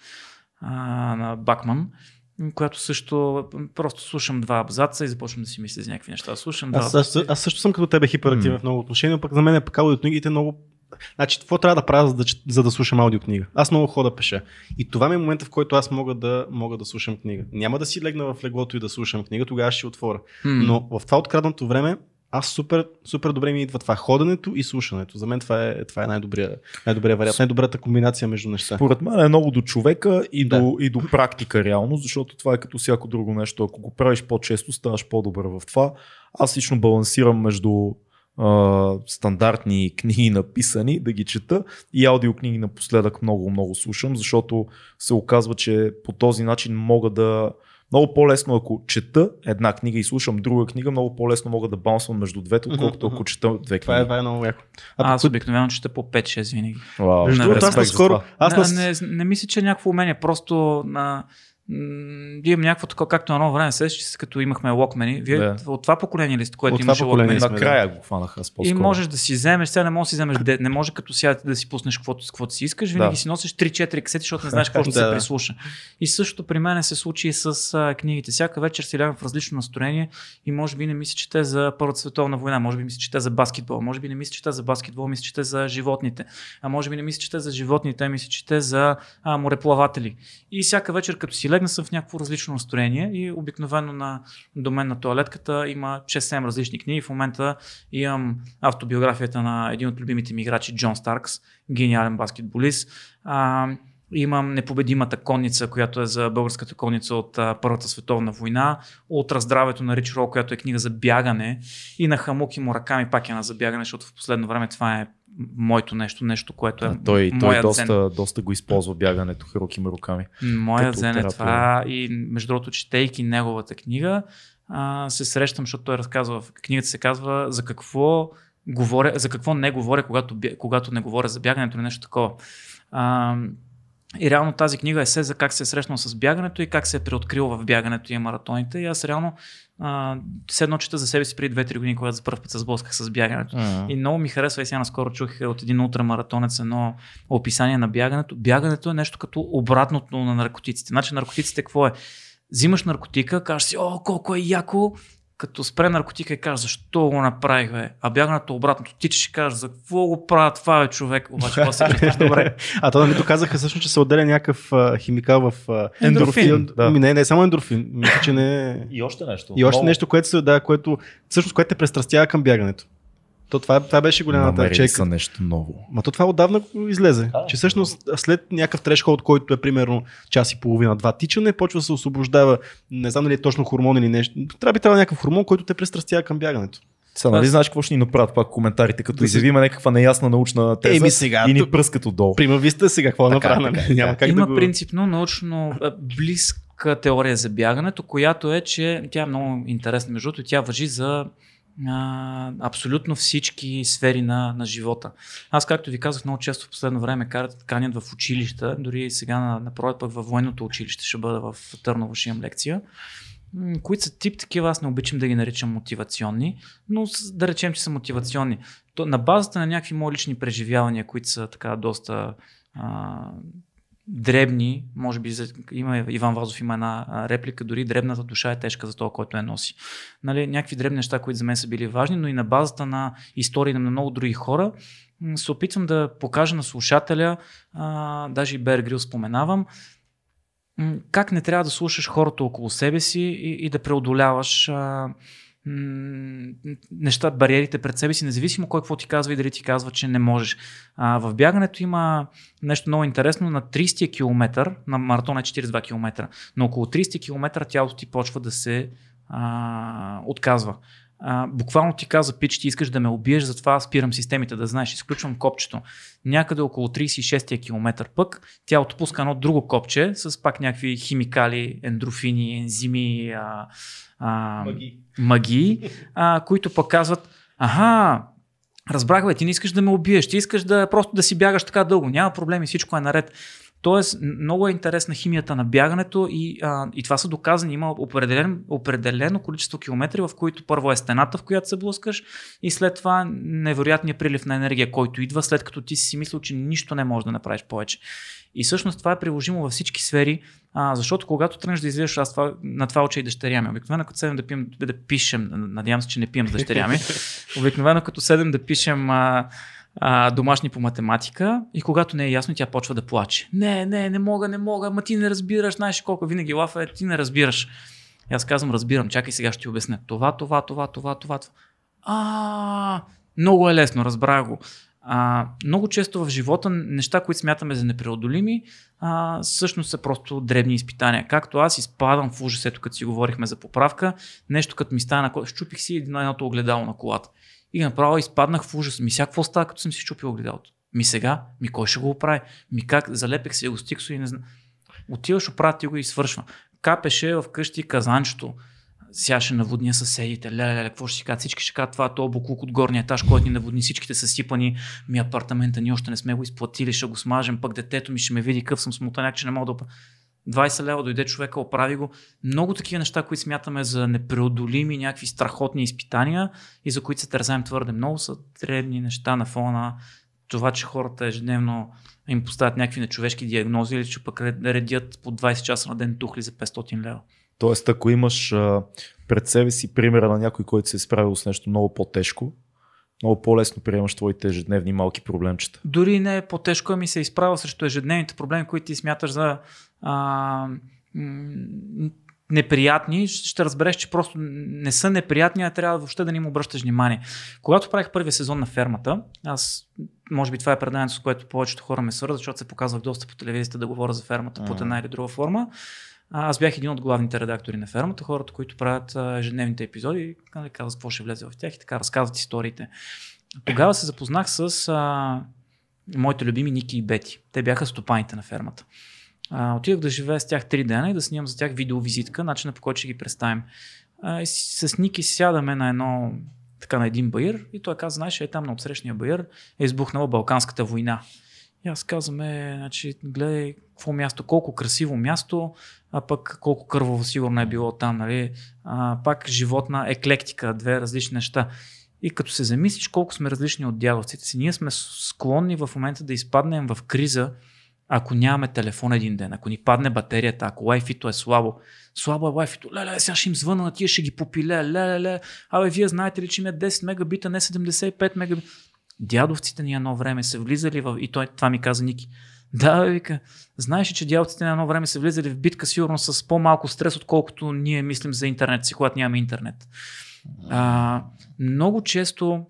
S2: а, на Бакман, която също просто слушам два абзаца и започвам да си мисля за някакви неща. Слушам два
S3: Аз, аз, аз също съм като тебе хиперактивен
S1: М.
S3: в много отношения, но пък за мен е пък аудиокнигите много Значи, какво трябва да правя, за да, за да слушам аудиокнига? Аз много хода пеша. И това ми е момента, в който аз мога да, мога да слушам книга. Няма да си легна в леглото и да слушам книга, тогава ще отворя.
S2: М.
S3: Но в това откраднато време, аз супер, супер добре ми идва това ходенето и слушането. За мен това е, това е най-добрия, най-добрия вариант, най-добрата комбинация между неща.
S1: Според мен е много до човека и
S3: Да.
S1: до, и до практика реално, защото това е като всяко друго нещо. Ако го правиш по-често, ставаш по-добър в това. Аз лично балансирам между а, стандартни книги написани, да ги чета и аудиокниги напоследък много, много слушам, защото се оказва, че по този начин мога да много по-лесно, ако чета една книга и слушам друга книга, много по-лесно мога да баунсвам между двете, отколкото ако чета две
S3: Това е,
S1: книги.
S3: това е много яко.
S2: Аз
S3: пък-
S2: обикновено чета по 5-6 винаги.
S1: Вау,
S2: Между
S3: другото, аз наскоро, аз
S2: не, не, не мисля, че е някакво умение, просто на, имам някакво такова, както на едно време, се, че като имахме локмени. Вие
S1: Да.
S2: от това поколение ли сте, което
S3: От
S2: имаше локмени?
S1: Накрая го хванах аз
S2: И
S1: по-скоро.
S2: можеш да си вземеш, сега не можеш да си вземеш, не може като сега да си пуснеш каквото, каквото си искаш, винаги
S1: Да.
S2: си носиш 3-4 касети, защото не знаеш какво ще
S3: Да,
S2: се
S3: да.
S2: прислуша. И същото при мен се случи и с а, книгите. Всяка вечер си лягам в различно настроение и може би не мисля, че те за Първата световна война, може би мисля, че те за баскетбол, може би не мисля, че те за баскетбол, мисля, че те за животните, а може би не мисля, че те за животните, а мисля, че те за а, мореплаватели. И всяка вечер, като си легна, съм в някакво различно настроение и обикновено на, до мен на туалетката има 6-7 различни книги. В момента имам автобиографията на един от любимите ми играчи, Джон Старкс, гениален баскетболист. А, Имам непобедимата конница, която е за българската конница от а, Първата световна война. Утра здравето на Рич Рол, която е книга за бягане. И на Хамуки Мураками пак е на за бягане, защото в последно време това е моето нещо, нещо, което е
S1: А, той той доста,
S2: дзен.
S1: доста го използва бягането Харуки Мураками.
S2: Моя дзен е това и между другото, четейки неговата книга, а, се срещам, защото той разказва, в книгата се казва за какво говоря, за какво не говоря, когато, когато не говоря за бягането или нещо такова. А, и реално тази книга е се за как се е срещнал с бягането и как се е преоткрил в бягането и маратоните. И аз реално а, седно чета за себе си преди 2-3 години, когато за първ път се сблъсках с бягането. И много ми харесва и сега наскоро чух от един ултрамаратонец едно описание на бягането. Бягането е нещо като обратното на наркотиците. Значи наркотиците какво е? Взимаш наркотика, кажеш си, о, колко е яко, като спре наркотика и кажеш, защо го направих, бе? А бягането е обратното. Ти ще кажеш, за какво го правя това, бе, човек? Обаче, какво се чувстваш добре?
S3: А то нали доказаха също, че се отделя някакъв а, химикал в а,
S2: Ендорфин,
S1: да.
S3: Ами не, не само ендорфин. Мисля, че не.
S1: И още нещо.
S3: И още нещо, което се, да, което, всъщност, което те престрастява към бягането. То това, това беше голямата
S1: Намерили
S3: чека.
S1: са нещо ново.
S3: Ма то това отдавна излезе.
S1: А,
S3: че всъщност след някакъв трешхолд, който е примерно час и половина, два тичане, почва да се освобождава, не знам дали е точно хормон или нещо. Трябва би трябвало някакъв хормон, който те престрастява към бягането.
S1: Сега, нали знаеш какво ще ни направят пак коментарите, като
S3: Да
S1: изявиме някаква неясна научна теза
S3: Еми сега,
S1: и ни пръскат отдолу.
S3: Прима ви сте сега, какво
S1: така,
S3: нали? Няма как
S2: Има
S3: да го...
S2: принципно научно близка теория за бягането, която е, че тя е много интересна. Между другото, тя въжи за а, абсолютно всички сфери на, на живота. Аз, както ви казах, много често в последно време карат, канят в училища, дори сега на, на пролет пък във военното училище ще бъда в Търново, ще имам лекция, които са тип такива, аз не обичам да ги наричам мотивационни, но да речем, че са мотивационни. То, на базата на някакви мои лични преживявания, които са така доста а, дребни, може би за, има Иван Вазов има една реплика, дори дребната душа е тежка за това, който я носи. Нали, някакви дребни неща, които за мен са били важни, но и на базата на истории на много други хора, се опитвам да покажа на слушателя, а, даже и Бер споменавам, как не трябва да слушаш хората около себе си и, и да преодоляваш а, неща, бариерите пред себе си, независимо кой какво ти казва и дали ти казва, че не можеш. А, в бягането има нещо много интересно. На 30 км, на маратон е 42 км, на около 30 км тялото ти почва да се а, отказва. А, буквално ти казва, пич, ти искаш да ме убиеш, затова спирам системите, да знаеш, изключвам копчето. Някъде около 36 км пък тялото пуска едно друго копче с пак някакви химикали, ендрофини, ензими, а, а, магии, а, които пък казват, аха, разбрах бе, ти не искаш да ме убиеш, ти искаш да просто да си бягаш така дълго, няма проблеми, всичко е наред. Тоест, много е интересна химията на бягането и, а, и това са доказани. Има определен, определено количество километри, в които първо е стената, в която се блъскаш и след това невероятният прилив на енергия, който идва, след като ти си мислил, че нищо не можеш да направиш повече. И всъщност това е приложимо във всички сфери, а, защото когато тръгнеш да излизаш, аз това, на това уча и дъщеря ми. Обикновено като седем да, пием, да пишем, надявам се, че не пием с дъщеря ми, обикновено като седем да пишем а, а, домашни по математика и когато не е ясно, тя почва да плаче. Не, не, не мога, не мога, ма ти не разбираш, знаеш колко винаги лафа е, ти не разбираш. И аз казвам, разбирам, чакай сега ще ти обясня. Това, това, това, това, това, това. А, много е лесно, разбрах го. А, много често в живота неща, които смятаме за непреодолими, а, всъщност са просто дребни изпитания. Както аз изпадам в ужас, ето като си говорихме за поправка, нещо като ми стана, щупих си едно- едното огледало на колата. И направо изпаднах в ужас. Ми сега какво става, като съм си чупил огледалото? Ми сега? Ми кой ще го оправи? Ми как? Залепех се го стиксо и не знам. Отиваш, оправи го и свършва. Капеше в къщи казанчето. Сега ще наводня съседите. Леле, леле, какво ще си кажат? Всички ще кажат това, то буклук от горния етаж, който ни наводни, всичките са сипани. Ми апартамента ни още не сме го изплатили, ще го смажем, пък детето ми ще ме види къв съм смутаняк, че не мога да 20 лева дойде човека, оправи го. Много такива неща, които смятаме за непреодолими, някакви страхотни изпитания и за които се тързаем твърде много, са древни неща на фона на това, че хората ежедневно им поставят някакви нечовешки диагнози или че пък редят по 20 часа на ден тухли за 500 лева.
S1: Тоест, ако имаш пред себе си примера на някой, който се е справил с нещо много по-тежко, много по-лесно приемаш твоите ежедневни малки проблемчета.
S2: Дори не е по-тежко, ами се изправя срещу ежедневните проблеми, които ти смяташ за а, неприятни, ще разбереш, че просто не са неприятни, а трябва въобще да не им обръщаш внимание. Когато правих първия сезон на фермата, аз, може би това е преданието, с което повечето хора ме свързват, защото се показвах доста по телевизията да говоря за фермата под една или друга форма. Аз бях един от главните редактори на фермата, хората, които правят ежедневните епизоди, нали, казват какво ще влезе в тях и така разказват историите. Тогава се запознах с а, моите любими Ники и Бети. Те бяха стопаните на фермата. А, отидох да живея с тях три дена и да снимам за тях видеовизитка, начина по който ще ги представим. А, и с Ники сядаме на едно така на един баир и той каза, знаеш, е там на отсрещния баир е избухнала Балканската война. И аз казваме, значи, гледай какво място, колко красиво място, а пък колко кърваво сигурно е било там, нали? А, пак животна еклектика, две различни неща. И като се замислиш колко сме различни от дядовците си, ние сме склонни в момента да изпаднем в криза, ако нямаме телефон един ден, ако ни падне батерията, ако Wi-Fi е слабо, слабо е Wi-Fi, леле, сега ще им звъна на тия, ще ги попиле, леле, леле, абе, вие знаете ли, че има 10 мегабита, не 75 мегабита. Дядовците ни едно време са влизали в... И той, това ми каза Ники. Да, вика, знаеш че дядовците на едно време са влизали в битка сигурно с по-малко стрес, отколкото ние мислим за интернет си, когато нямаме интернет. А, много често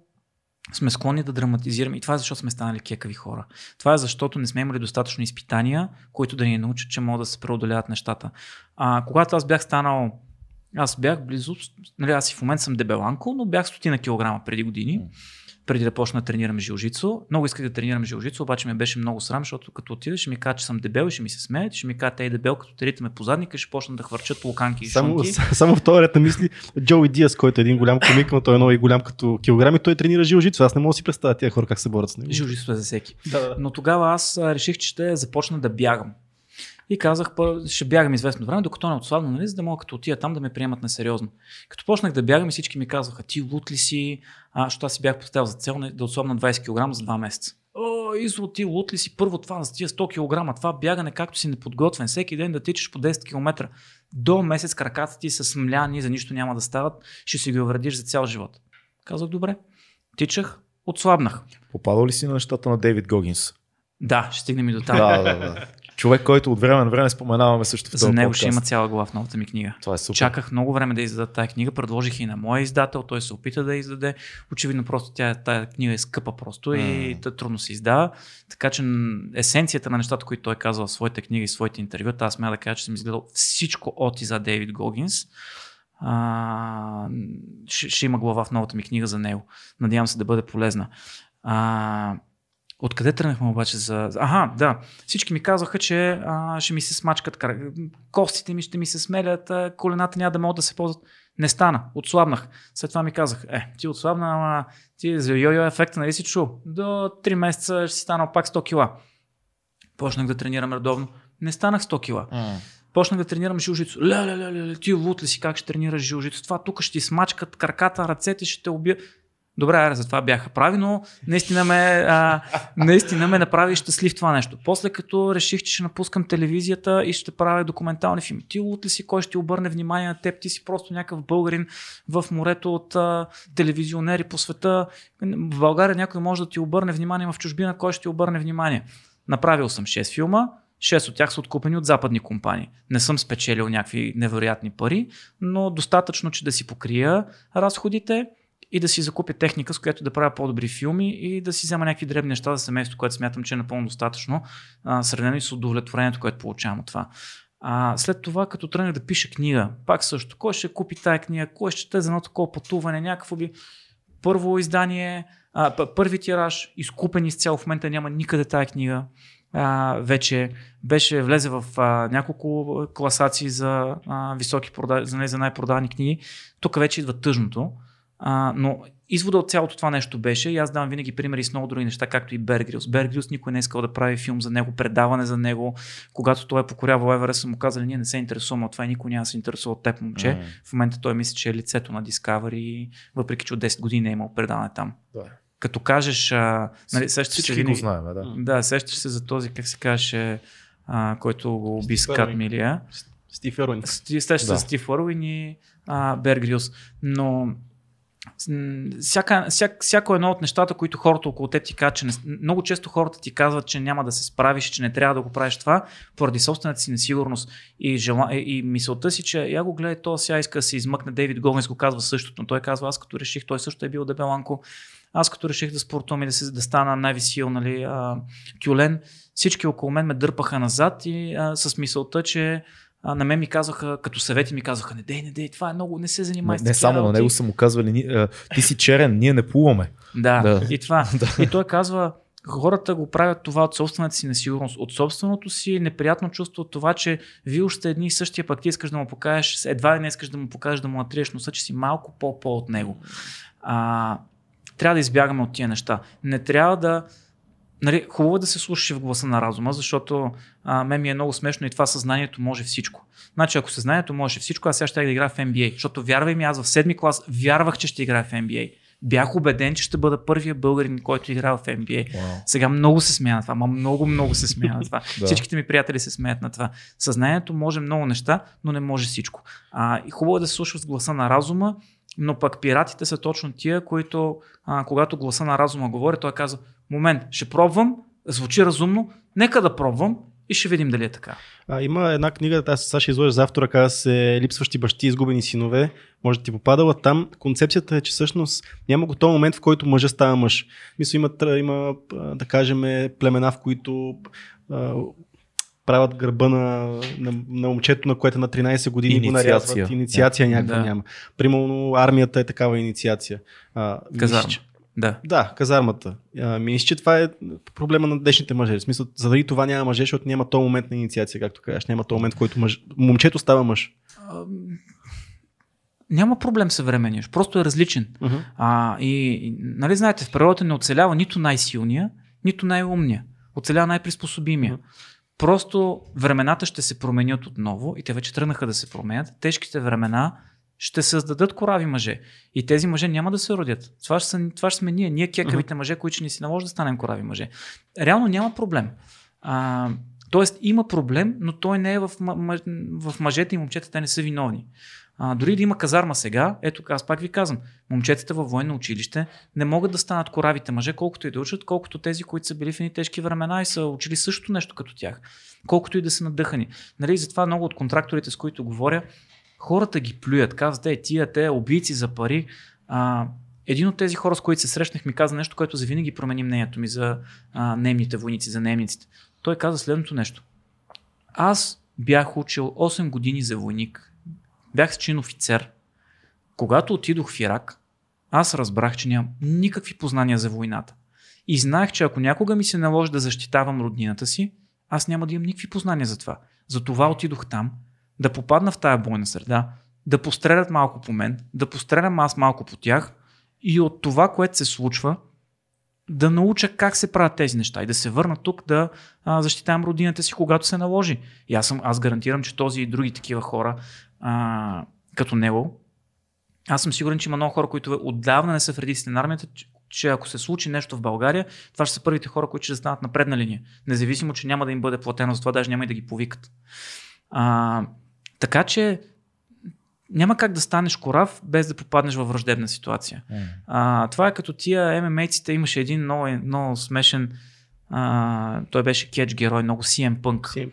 S2: сме склонни да драматизираме. И това е защото сме станали кекави хора. Това е защото не сме имали достатъчно изпитания, които да ни научат, че могат да се преодоляват нещата. А, когато аз бях станал, аз бях близо, нали, аз и в момента съм дебеланко, но бях стотина килограма преди години преди да почна да тренирам жилжицо. Много исках да тренирам жилжицо, обаче ме беше много срам, защото като отида ще ми кажа, че съм дебел и ще ми се смеят, ще ми кажа, те дебел, като терите ме по задника, ще почна да хвърчат луканки и
S3: само,
S2: шунки.
S3: само в този ред на мисли, Джоуи Диас, който е един голям комик, но той е много и голям като килограми, той тренира жилжицо. Аз не мога да си представя тия хора как се борят с него.
S2: Жилжицо е за всеки.
S3: Да, да.
S2: Но тогава аз реших, че ще започна да бягам. И казах, пър- ще бягам известно време, докато не отслабна, нали, за да мога като отида там да ме приемат несериозно. Като почнах да бягам и всички ми казваха, ти лут ли си, а, защото аз си бях поставил за цел да отслабна 20 кг за 2 месеца. О, Изо, ти лут ли си първо това за тия 100 кг, това бягане както си неподготвен, всеки ден да тичаш по 10 км. До месец краката ти са смляни, за нищо няма да стават, ще си ги увредиш за цял живот. Казах, добре. Тичах, отслабнах.
S1: Попадал ли си на нещата на Дейвид Гогинс?
S2: Да, ще стигнем и до там.
S1: Да, да, да. Човек, който от време на време споменаваме също в
S2: За
S1: този
S2: него
S1: подкаст.
S2: ще има цяла глава в новата ми книга.
S1: Това е супер.
S2: Чаках много време да издадат тази книга, предложих и на моя издател, той се опита да издаде. Очевидно просто тя, тая книга е скъпа просто и
S1: М.
S2: трудно се издава. Така че есенцията на нещата, които той е казал в своите книги и своите интервюта, аз смея да кажа, че съм изгледал всичко от и за Дейвид Гогинс. А, ще, ще има глава в новата ми книга за него. Надявам се да бъде полезна. А, Откъде тръгнахме обаче за... Аха, да. Всички ми казаха, че а, ще ми се смачкат кра- костите ми, ще ми се смелят, а, колената няма да могат да се ползват. Не стана. Отслабнах. След това ми казах, е, ти отслабна, ама ти за йо-йо ефекта, нали си чул? До 3 месеца ще си станал пак 100 кила. Почнах да тренирам редовно. Не станах 100 кила.
S1: М.
S2: Почнах да тренирам жилжицо. Ле, ле, ле, ле, ти лут ли си как ще тренираш жилжицо? Това тук ще ти смачкат краката, ръцете, ще те убия. Добре, аре, за това бяха прави, но наистина ме, а, наистина ме направи щастлив това нещо. После като реших, че ще напускам телевизията и ще правя документални филми. Ти лут ли си, кой ще обърне внимание на теб? Ти си просто някакъв българин в морето от а, телевизионери по света. В България някой може да ти обърне внимание, в чужбина кой ще ти обърне внимание? Направил съм 6 филма, 6 от тях са откупени от западни компании. Не съм спечелил някакви невероятни пари, но достатъчно, че да си покрия разходите и да си закупя техника, с която да правя по-добри филми и да си взема някакви дребни неща за семейството, което смятам, че е напълно достатъчно, сравнено и с удовлетворението, което получавам от това. А, след това, като тръгнах да пиша книга, пак също, кой ще купи тая книга, кой ще чете за едно такова пътуване, някакво би първо издание, а, първи тираж, изкупен изцяло, в момента няма никъде тая книга. А, вече беше влезе в а, няколко класации за а, високи прода... за, за най-продавани книги. Тук вече идва тъжното. А, но извода от цялото това нещо беше, и аз давам винаги примери с много други неща, както и Бергрилс. Бергрилс никой не е искал да прави филм за него, предаване за него. Когато той е покорявал Еверест, са му казали, ние не се интересуваме от това и никой няма да се интересува от теб, момче.
S1: М.
S2: В момента той мисли, че е лицето на Discovery, въпреки че от 10 години е имал предаване там.
S1: Да.
S2: Като кажеш, а, нали, сещаш се винаги-
S1: го знаем, да.
S2: Да, сещаш се за този, как се казваше, а, който го уби
S3: Стив
S2: с Кат
S3: Ирвин.
S2: Милия.
S3: Стив Еруин.
S2: Сти- Сещаш се
S1: Да.
S2: Стив Уорвин и а. Но всяка, всяк, всяко едно от нещата, които хората около теб ти казват, че не, много често хората ти казват, че няма да се справиш, че не трябва да го правиш това, поради собствената си несигурност и, жела, и мисълта си, че я го гледай, то сега иска да се измъкне. Дейвид Гогенс го казва същото, но той казва, аз като реших, той също е бил дебеланко, аз като реших да спортувам и да, се, да стана най-висил, нали, а, тюлен, всички около мен ме дърпаха назад и а, с мисълта, че а, на мен ми казаха, като съвети ми казаха, не дей, не дей, това е много, не се занимай
S1: Не,
S2: с
S1: не
S2: такива
S1: само на
S2: работи.
S1: него са му казвали, «Ни- а, ти си черен, ние не плуваме.
S2: Да,
S1: Да.
S2: и това. И той казва, хората го правят това от собствената си несигурност, от собственото си неприятно чувство от това, че вие още едни и същия, пък ти искаш да му покажеш, едва ли не искаш да му покажеш да му натриеш носа, че си малко по-по от него. А, трябва да избягаме от тия неща. Не трябва да. Нали, хубаво е да се слушаш в гласа на разума, защото а, мен ми е много смешно и това съзнанието може всичко. Значи, ако съзнанието може всичко, аз сега ще да играя в NBA. Защото вярвай ми, аз в седми клас вярвах, че ще играя в NBA. Бях убеден, че ще бъда първия българин, който играе в NBA.
S1: Вау.
S2: Сега много се смея на това, ма много, много се смея на това.
S1: Да.
S2: Всичките ми приятели се смеят на това. Съзнанието може много неща, но не може всичко. А, и хубаво е да се слушаш с гласа на разума, но пък пиратите са точно тия, които, а, когато гласа на разума говори, той казва, момент, ще пробвам, звучи разумно, нека да пробвам и ще видим дали е така.
S3: А, има една книга, аз сега ще изложа за автора, казва се Липсващи бащи, изгубени синове. Може да ти попадала там. Концепцията е, че всъщност няма го този момент, в който мъжа става мъж. Мисля, има, има да кажем, племена, в които а, правят гърба на, на, на момчето, на което е на 13 години го нарязват. Инициация някаква
S2: Да.
S3: няма. Примерно армията е такава инициация. А,
S2: Казарма.
S3: мисля,
S2: Да.
S3: Да, казармата. А, мисля, че това е проблема на днешните мъже. В смисъл, заради това няма мъже, защото няма този момент на инициация, както кажеш. Няма този момент, в който мъж... момчето става мъж.
S2: Няма проблем съвременния, просто е различен.
S3: Uh-huh.
S2: А, и, и, нали знаете, в природата не оцелява нито най-силния, нито най-умния. Оцелява най-приспособимия.
S3: Мгм.
S2: Просто времената ще се променят отново и те вече тръгнаха да се променят. Тежките времена ще създадат корави мъже. И тези мъже няма да се родят. Това ще, са, това ще сме ние, ние кекавите мъже, които ще ни се наложи да станем корави мъже. Реално няма проблем. А, тоест има проблем, но той не е в, м- м- в мъжете и момчета, те не са виновни. А, дори да има казарма сега, ето аз пак ви казвам, момчетата във военно училище не могат да станат коравите мъже, колкото и да учат, колкото тези, които са били в едни тежки времена и са учили същото нещо като тях. Колкото и да са надъхани. Нали, затова много от контракторите, с които говоря, хората ги плюят. Казват, е, тия, те, убийци за пари. А, един от тези хора, с които се срещнах, ми каза нещо, което завинаги промени мнението ми за а, немните войници, за немниците. Той каза следното нещо. Аз бях учил 8 години за войник. Бях с чин офицер. Когато отидох в Ирак, аз разбрах, че нямам никакви познания за войната. И знаех, че ако някога ми се наложи да защитавам роднината си, аз няма да имам никакви познания за това. Затова отидох там, да попадна в тая бойна среда, да пострелят малко по мен, да пострелям аз малко по тях и от това, което се случва, да науча как се правят тези неща и да се върна тук да а, защитавам родината си, когато се наложи. И аз, съм, аз гарантирам, че този и други такива хора, а, като него, аз съм сигурен, че има много хора, които отдавна не са в редиците на армията, че, че ако се случи нещо в България, това ще са първите хора, които ще застанат на предна линия. Независимо, че няма да им бъде платено, затова даже няма и да ги повикат. А, така че няма как да станеш корав без да попаднеш във враждебна ситуация. А, това е като тия ММА-ците, имаше един много, много смешен, а, той беше кетч герой, много CM Punk.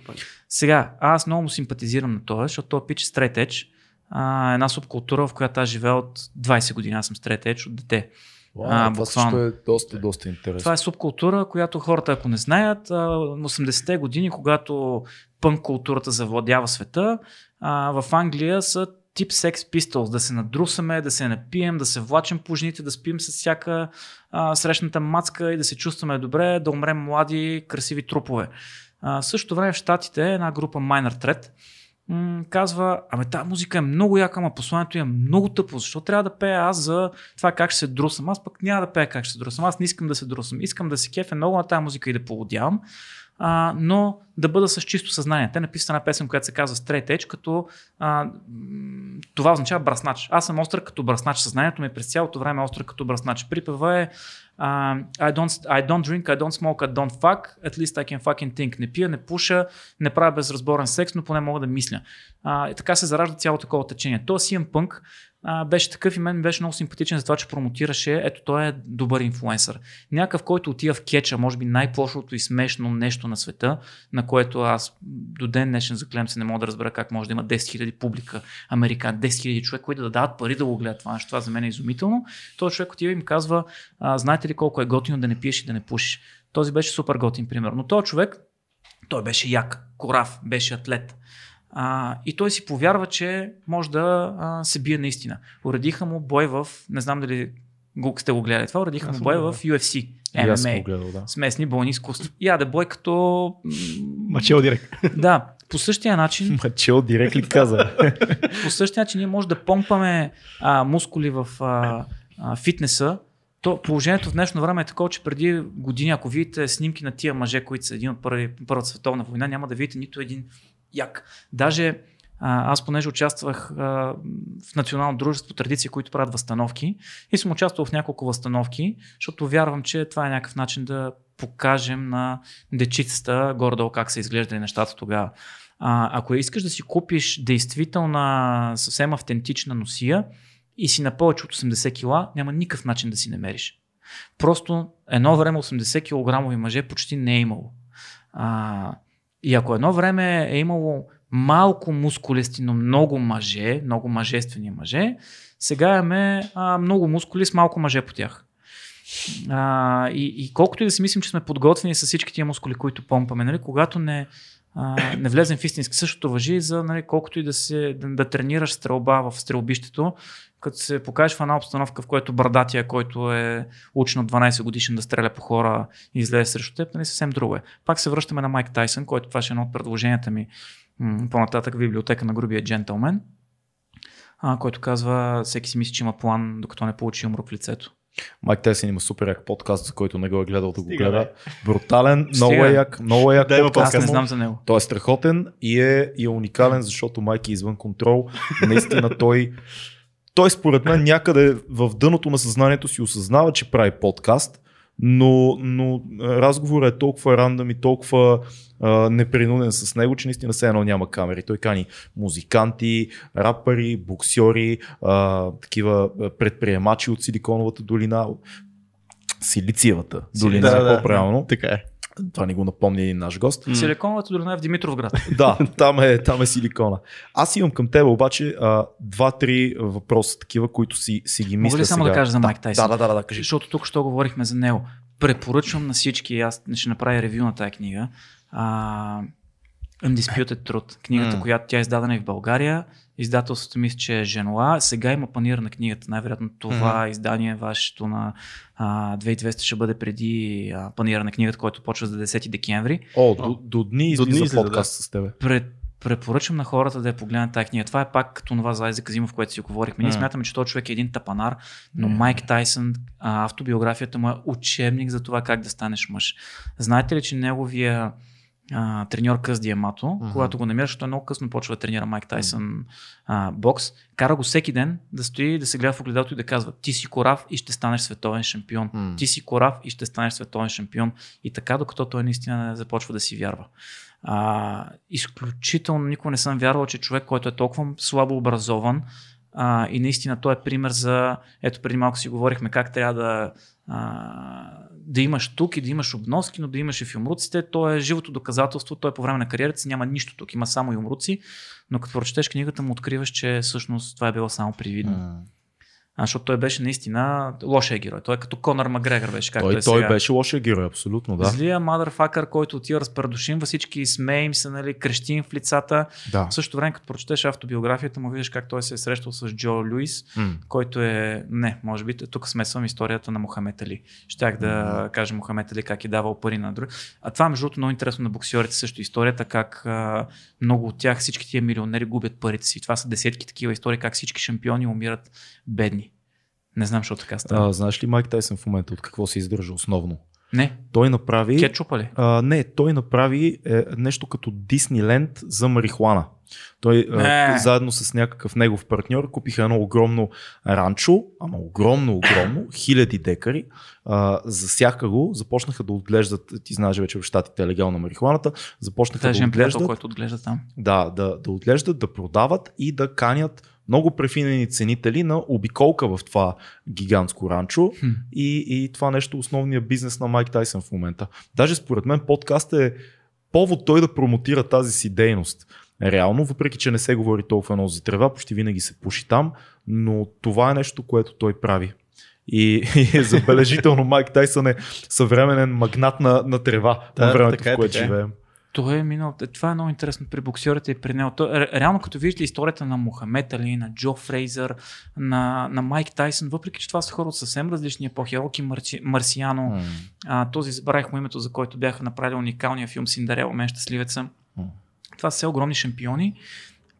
S2: Сега, аз много му симпатизирам на това, защото той пич Edge, а, една субкултура, в която аз живея от 20 години, аз съм Edge от дете.
S1: Вау,
S2: А,
S1: това също е доста, доста интересно.
S2: Това е субкултура, която хората, ако не знаят, а, 80-те години, когато пънк културата завладява света, в Англия са тип Sex Pistols, да се надрусаме, да се напием, да се влачим по жените, да спим с всяка а, срещната мацка и да се чувстваме добре, да умрем млади, красиви трупове. А, в същото време в Штатите една група Minor Threat м- казва, ами тази музика е много яка, ама посланието е много тъпо, защо трябва да пея аз за това как ще се друсам? Аз пък няма да пея как ще се друсам, аз не искам да се друсам, искам да се кефя много на тази музика и да полудявам, а, но да бъда с чисто съзнание. Те написат една песен, която се казва Straight Edge, като а, това означава браснач. Аз съм остър като браснач. Съзнанието ми е през цялото време остър като браснач. Припева е а, I, don't, I don't drink, I don't smoke, I don't fuck, at least I can fucking think. Не пия, не пуша, не правя безразборен секс, но поне мога да мисля. А, и така се заражда цялото такова течение. То CM Punk а, беше такъв и мен беше много симпатичен за това, че промотираше, ето той е добър инфлуенсър. Някакъв, който отива в кетча, може би най-пошлото и смешно нещо на света, на което аз до ден днешен заклем се не мога да разбера как може да има 10 000 публика, американ, 10 000 човек, които да дадат пари да го гледат това нещо. Това за мен е изумително. Той човек отива и им казва, а, знаете ли колко е готино да не пиеш и да не пушиш. Този беше супер готин пример. Но този човек, той беше як, корав, беше атлет. А, и той си повярва, че може да а, се бие наистина. Уредиха му бой в, не знам дали го, сте го гледали това, уредиха му бой в UFC. MMA.
S1: Гледал, да.
S2: С местни бойни изкуства. Яде бой като...
S3: Мачел директ.
S2: Да, по същия начин,
S1: Мачел директ ли каза?
S2: по същия начин ние може да помпаме а, мускули в а, а, фитнеса. То, положението в днешно време е такова, че преди години, ако видите снимки на тия мъже, които са един от първи, Първата световна война, няма да видите нито един як. Даже аз понеже участвах в Национално дружество традиции, които правят възстановки и съм участвал в няколко възстановки, защото вярвам, че това е някакъв начин да покажем на дечицата горе-долу как са изглеждали нещата тогава. Ако искаш да си купиш действителна, съвсем автентична носия и си на повече от 80 кила, няма никакъв начин да си намериш. Просто едно време 80 кг мъже почти не е имало. А, и ако едно време е имало малко мускулести, но много мъже, много мъжествени мъже, сега имаме а, много мускули с малко мъже по тях. А, и, и колкото и да си мислим, че сме подготвени с всички тия мускули, които помпаме, нали, когато не, не влезем в истински, същото въжи и за нали, колкото и да, се, да, да тренираш стрелба в стрелбището, като се покажеш в една обстановка, в която брадатия, който е учен от 12 годишен да стреля по хора и излезе срещу теб, нали, съвсем друго е. Пак се връщаме на Майк Тайсън, който това ще е едно от предложенията ми по-нататък в библиотека на грубия джентълмен, а, който казва, всеки си мисли, че има план, докато не получи умро в лицето.
S1: Майк Тайсън има супер як подкаст, за който не го е гледал да го
S3: Стига,
S1: гледа. Брутален, много е як, много е як
S3: Да, има
S1: подкаст.
S2: Аз не знам за него.
S1: Той е страхотен и е, и е уникален, защото Майк е извън контрол. Наистина той, той според мен някъде в дъното на съзнанието си осъзнава, че прави подкаст, но, но разговорът е толкова рандъм и толкова а, непринуден с него, че наистина все едно няма камери. Той кани музиканти, рапъри, боксьори, а, такива предприемачи от Силиконовата долина, Силициевата долина,
S3: Да, да,
S1: по-правилно.
S3: Така е.
S1: Това ни го напомни един наш гост.
S2: Силиконовата долина е в Димитровград.
S1: Да, там е, там е силикона. Аз имам към теб обаче два-три въпроса такива, които си, си ги мисля
S2: Мога ли само
S1: сега.
S2: да кажа за Майк Тайсън?
S1: Да, да, да, да, кажи.
S2: Защото тук що говорихме за него. Препоръчвам на всички, аз ще направя ревю на тази книга. А, Undisputed Truth. Книгата,
S1: М.
S2: която тя е издадена и в България. Издателството мисля, че е Женуа. Сега има панир на книгата. Най-вероятно това издание вашето на а, 2200 ще бъде преди а, панира на книгата, който почва за 10 декември.
S1: О, до, до дни
S3: До дни
S1: излиза
S3: излиза,
S1: подкаст с тебе.
S2: Пред, препоръчвам на хората да я погледнат тази книга. Това е пак като това за Айзек Азимов, което си говорихме. Ние
S1: М.
S2: смятаме, че този човек е един тапанар, но
S1: Не.
S2: Майк Тайсън, автобиографията му е учебник за това как да станеш мъж. Знаете ли, че неговия а, треньор Къс Диамато,
S1: Мгм.
S2: когато го намираш, той много късно почва да тренира Майк Тайсън а, бокс, кара го всеки ден да стои, да се гледа в огледалото и да казва ти си корав и ще станеш световен шампион.
S1: М.
S2: Ти си корав и ще станеш световен шампион. И така, докато той наистина започва да си вярва. А, изключително никога не съм вярвал, че човек, който е толкова слабо образован а, и наистина той е пример за, ето преди малко си говорихме как трябва да, а, да имаш тук и да имаш обноски, но да имаш и в юмруците. То е живото доказателство, той по време на кариерата си няма нищо тук, има само юмруци, но като прочетеш книгата му откриваш, че всъщност това е било само привидно.
S1: М.
S2: А, защото той беше наистина лошия герой. Той е като Конор Макгрегор беше, както
S1: Той,
S2: е
S1: той
S2: сега.
S1: беше лошия герой, абсолютно, да.
S2: Злия мадърфакър, който отива разпредушим, всички смеем се, нали, крещим в лицата.
S1: да.
S2: В същото време, като прочетеш автобиографията му, виждаш как той се е срещал с Джо Луис,
S1: М.
S2: който е, не, може би, тук смесвам историята на Мохамед Али. Щях да
S1: Мгм.
S2: кажа Мохамед Али как е давал пари на други. А това, между другото, много интересно на боксерите също историята, как а, много от тях, всички тия милионери губят парите си. Това са десетки такива истории, как всички шампиони умират бедни. Не знам, защо така става.
S1: А, знаеш ли Майк Тайсън в момента от какво се издържа основно?
S2: Не,
S1: Той направи...
S2: кетчупа ли?
S1: А, не, той направи е, нещо като Дисниленд за марихуана. Той
S2: Не.
S1: заедно с някакъв негов партньор купиха едно огромно ранчо, ама огромно, огромно, хиляди декари, а, засяха го, започнаха да отглеждат, ти знаеш вече в щатите е легална марихуаната, започнаха
S2: Това е
S1: да
S2: жен приятел,
S1: отглеждат,
S2: който отглежда там.
S1: да, да, да отглеждат, да продават и да канят много префинени ценители на обиколка в това гигантско ранчо
S2: Хм.
S1: и, и това нещо е основният бизнес на Майк Тайсън в момента. Даже според мен подкаст е повод той да промотира тази си дейност. Реално, въпреки че не се говори толкова много за трева, почти винаги се пуши там, но това е нещо, което той прави. И, и е забележително Майк Тайсън е съвременен магнат на, на трева
S3: Да,
S1: на времето,
S3: така е,
S1: в което
S3: така е.
S1: живеем.
S2: Той е минал. Това е много интересно при боксерите и при него. Той, ре- реално, като виждате историята на Мохамед Али, на Джо Фрейзър, на, на Майк Тайсън, въпреки че това са хора от съвсем различни епохи, Роки Марчи, Марсиано,
S1: М.
S2: а, този забравих му името, за който бяха направили уникалния филм Синдерела, мен щастливеца.
S1: М.
S2: Това са все огромни шампиони,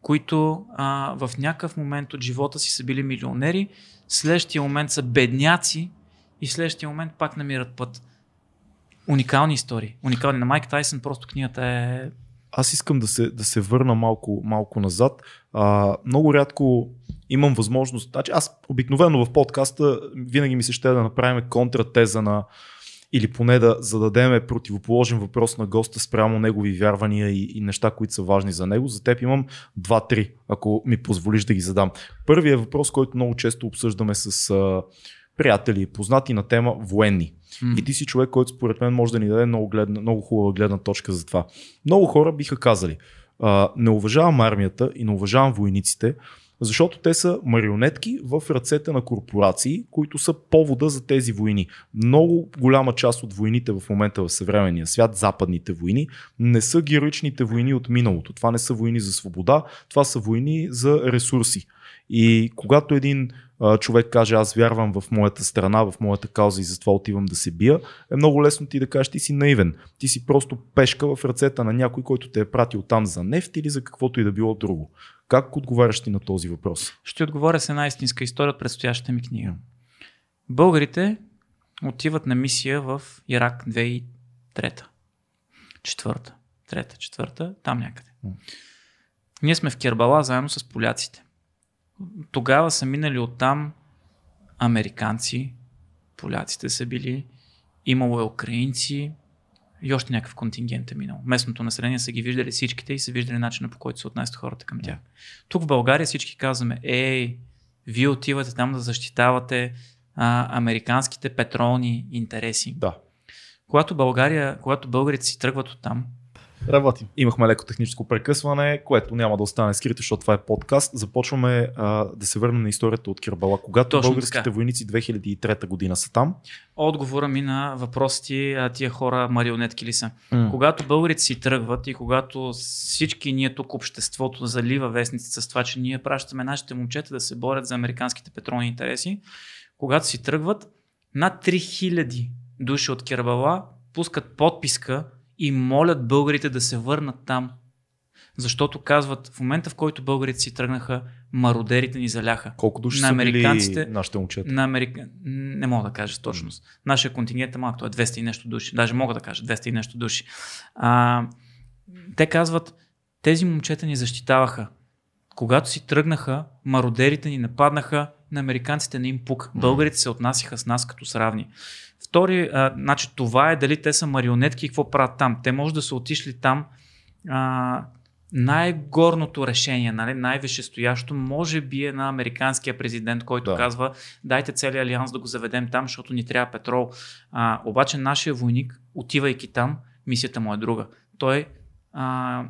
S2: които а, в някакъв момент от живота си са били милионери, следващия момент са бедняци и следващия момент пак намират път. Уникални истории. Уникални. На Майк Тайсън просто книгата е...
S1: Аз искам да се, да се върна малко, малко назад. А, много рядко имам възможност. Значи аз обикновено в подкаста винаги ми се ще да направим контратеза на или поне да зададеме противоположен въпрос на госта спрямо негови вярвания и, и неща, които са важни за него. За теб имам два-три, ако ми позволиш да ги задам. Първият въпрос, който много често обсъждаме с приятели и познати на тема военни.
S2: М.
S1: И ти си човек, който според мен може да ни даде много, гледна, много хубава гледна точка за това. Много хора биха казали, а, не уважавам армията и не уважавам войниците, защото те са марионетки в ръцете на корпорации, които са повода за тези войни. Много голяма част от войните в момента в съвременния свят, западните войни, не са героичните войни от миналото. Това не са войни за свобода, това са войни за ресурси. И когато един човек каже аз вярвам в моята страна, в моята кауза и затова отивам да се бия, е много лесно ти да кажеш ти си наивен. Ти си просто пешка в ръцете на някой, който те е пратил там за нефт или за каквото и да било друго. Как отговаряш ти на този въпрос?
S2: Ще отговоря с една истинска история от предстоящата ми книга. Българите отиват на мисия в Ирак 2003. Четвърта. Трета, четвърта, там някъде. Ние сме в Кербала заедно с поляците. Тогава са минали оттам американци, поляците са били, имало е украинци и още някакъв контингент е минал. Местното население са ги виждали всичките и са виждали начина по който се отнасят хората към тях. Тук в България всички казваме, ей, вие отивате там да защитавате а, американските петролни интереси.
S1: Да.
S2: Когато България, когато българите си тръгват от там,
S3: Работим.
S1: Имахме леко техническо прекъсване, което няма да остане скрито, защото това е подкаст. Започваме а, да се върнем на историята от Кирбала. Когато
S2: Точно
S1: българските
S2: така.
S1: войници 2003 година са там,
S2: отговора ми на а тия хора марионетки ли са.
S1: М.
S2: Когато българите си тръгват и когато всички ние тук обществото залива вестниците с това, че ние пращаме нашите момчета да се борят за американските петролни интереси, когато си тръгват, над 3000 души от Кербала пускат подписка и молят българите да се върнат там. Защото казват, в момента в който българите си тръгнаха, мародерите ни заляха.
S1: колко души
S2: На
S1: са били
S2: американците-
S1: нашите момчета?
S2: На Америка... Не мога да кажа с точност. Нашия контингент е малък, той е 200 и нещо души. Даже мога да кажа 200 и нещо души. А, те казват, тези момчета ни защитаваха. Когато си тръгнаха, мародерите ни нападнаха, на американците не им пук. Българите се отнасяха с нас като с равни. Втори, а, значи това е дали те са марионетки и какво правят там. Те може да са отишли там а, най-горното решение, нали, най-висшестоящо, може би е на американския президент, който
S1: да.
S2: казва, дайте целият алианс да го заведем там, защото ни трябва петрол. А, обаче нашия войник, отивайки там, мисията му е друга. Той а,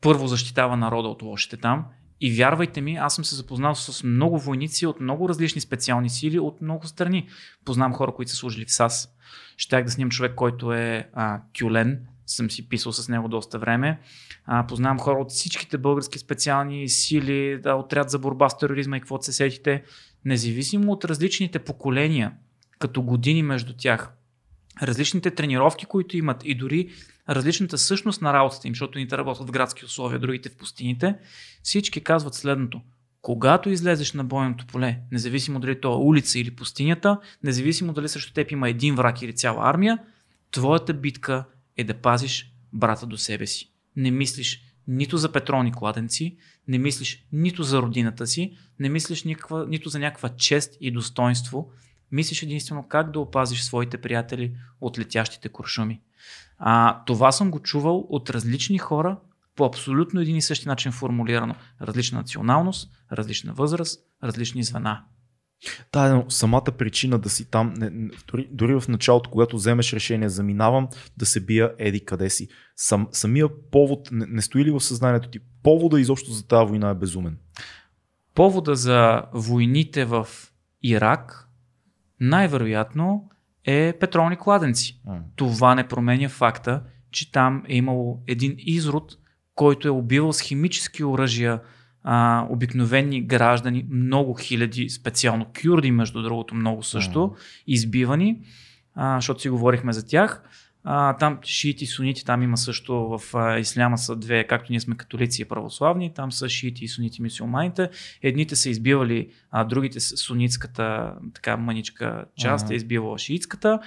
S2: първо защитава народа от лошите там и вярвайте ми, аз съм се запознал с много войници от много различни специални сили от много страни. Познавам хора, които са служили в САС. Щях да снимам човек, който е а, тюлен, съм си писал с него доста време. А, познавам хора от всичките български специални сили, да, отряд за борба с тероризма и каквото се сетите. Независимо от различните поколения, като години между тях, различните тренировки, които имат и дори различната същност на работата им, защото едните работят в градски условия, другите в пустините, всички казват следното. Когато излезеш на бойното поле, независимо дали то е улица или пустинята, независимо дали срещу теб има един враг или цяла армия, твоята битка е да пазиш брата до себе си. Не мислиш нито за петролни кладенци, не мислиш нито за родината си, не мислиш никаква, нито за някаква чест и достоинство, мислиш единствено как да опазиш своите приятели от летящите куршуми. А, това съм го чувал от различни хора, по абсолютно един и същи начин формулирано. Различна националност, различна възраст, различни звена.
S1: Да, но самата причина да си там, не, дори, дори в началото, когато вземеш решение, заминавам да се бия еди къде си. Сам, самия повод, не, не стои ли в съзнанието ти, повода изобщо за тази война е безумен?
S2: Повода за войните в Ирак най-вероятно е петролни кладенци.
S1: А.
S2: Това не променя факта, че там е имало един изрод, който е убивал с химически оръжия а, обикновени граждани, много хиляди, специално кюрди, между другото, много също, избивани, а, защото си говорихме за тях. А, там шиити и сунити, там има също в а, исляма са две, както ние сме католици и православни, там са шиити и сунити мисиоманите. Едните са избивали, а другите сунитската така мъничка част
S1: Ага.
S2: е избивала шиитската.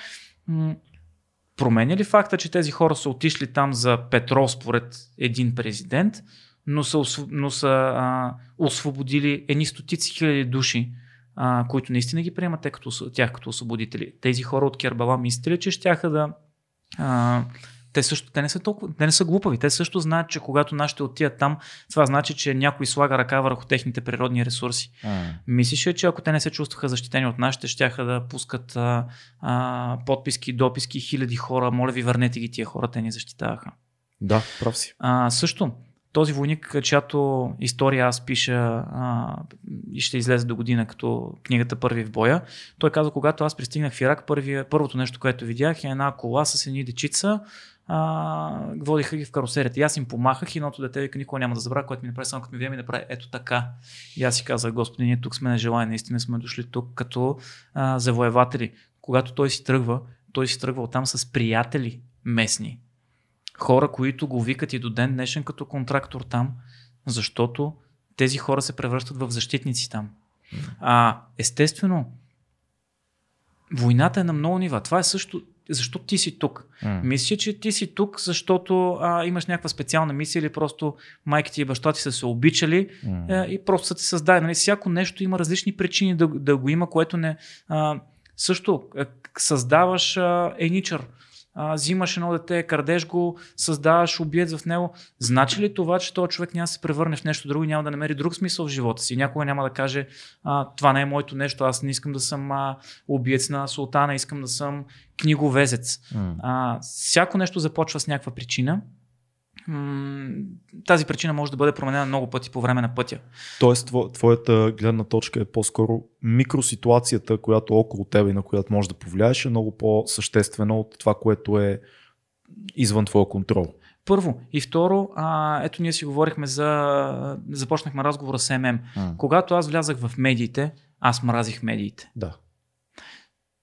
S2: Променя ли факта, че тези хора са отишли там за петрол според един президент, но са, но са а, освободили едни стотици хиляди души, а, които наистина ги приемат те като, тях като освободители. Тези хора от Кербала мислите ли, че щяха да... А, те също, те не са толкова, те не са глупави. Те също знаят, че когато нашите отият там, това значи, че някой слага ръка върху техните природни ресурси. Мислиш ли, че ако те не се чувстваха защитени от нашите, щяха да пускат а, а, подписки, дописки, хиляди хора, моля ви, върнете ги тия хора, те ни защитаваха.
S1: Да, прав си.
S2: А, също, този войник, чиято история аз пиша и ще излезе до година като книгата Първи в боя, той каза, когато аз пристигнах в Ирак, първия, първото нещо, което видях е една кола с едни дечица, а, водиха ги в карусерията. И аз им помахах и едното дете вика, никога няма да забравя, което ми направи само като ми видя ми направи ето така. И аз си казах, Господи, ние тук сме нежелани, наистина сме дошли тук като а, завоеватели. Когато той си тръгва, той си тръгва там с приятели местни. Хора, които го викат и до ден днешен като контрактор там, защото тези хора се превръщат в защитници там. А, естествено, войната е на много нива. Това е също, защо ти си тук. Мисля, че ти си тук, защото а, имаш някаква специална мисия или просто майка ти и баща ти са се обичали е, и просто са те създали. Нали? Всяко нещо има различни причини да, да го има, което не... А, също е, създаваш а, еничър, а, взимаш едно дете, крадеш го, създаваш убиец в него. Значи ли това, че този човек няма да се превърне в нещо друго и няма да намери друг смисъл в живота си? Някога няма да каже, а, това не е моето нещо, аз не искам да съм а, убиец на султана, искам да съм книговезец. А, всяко нещо започва с някаква причина. Тази причина може да бъде променена много пъти по време на пътя.
S1: Тоест, тво- твоята гледна точка е по-скоро микроситуацията, която около теб и на която можеш да повлияеш, е много по-съществена от това, което е извън твоя контрол.
S2: Първо. И второ, а, ето ние си говорихме за... Започнахме разговора с ММ. Когато аз влязах в медиите, аз мразих медиите.
S1: Да.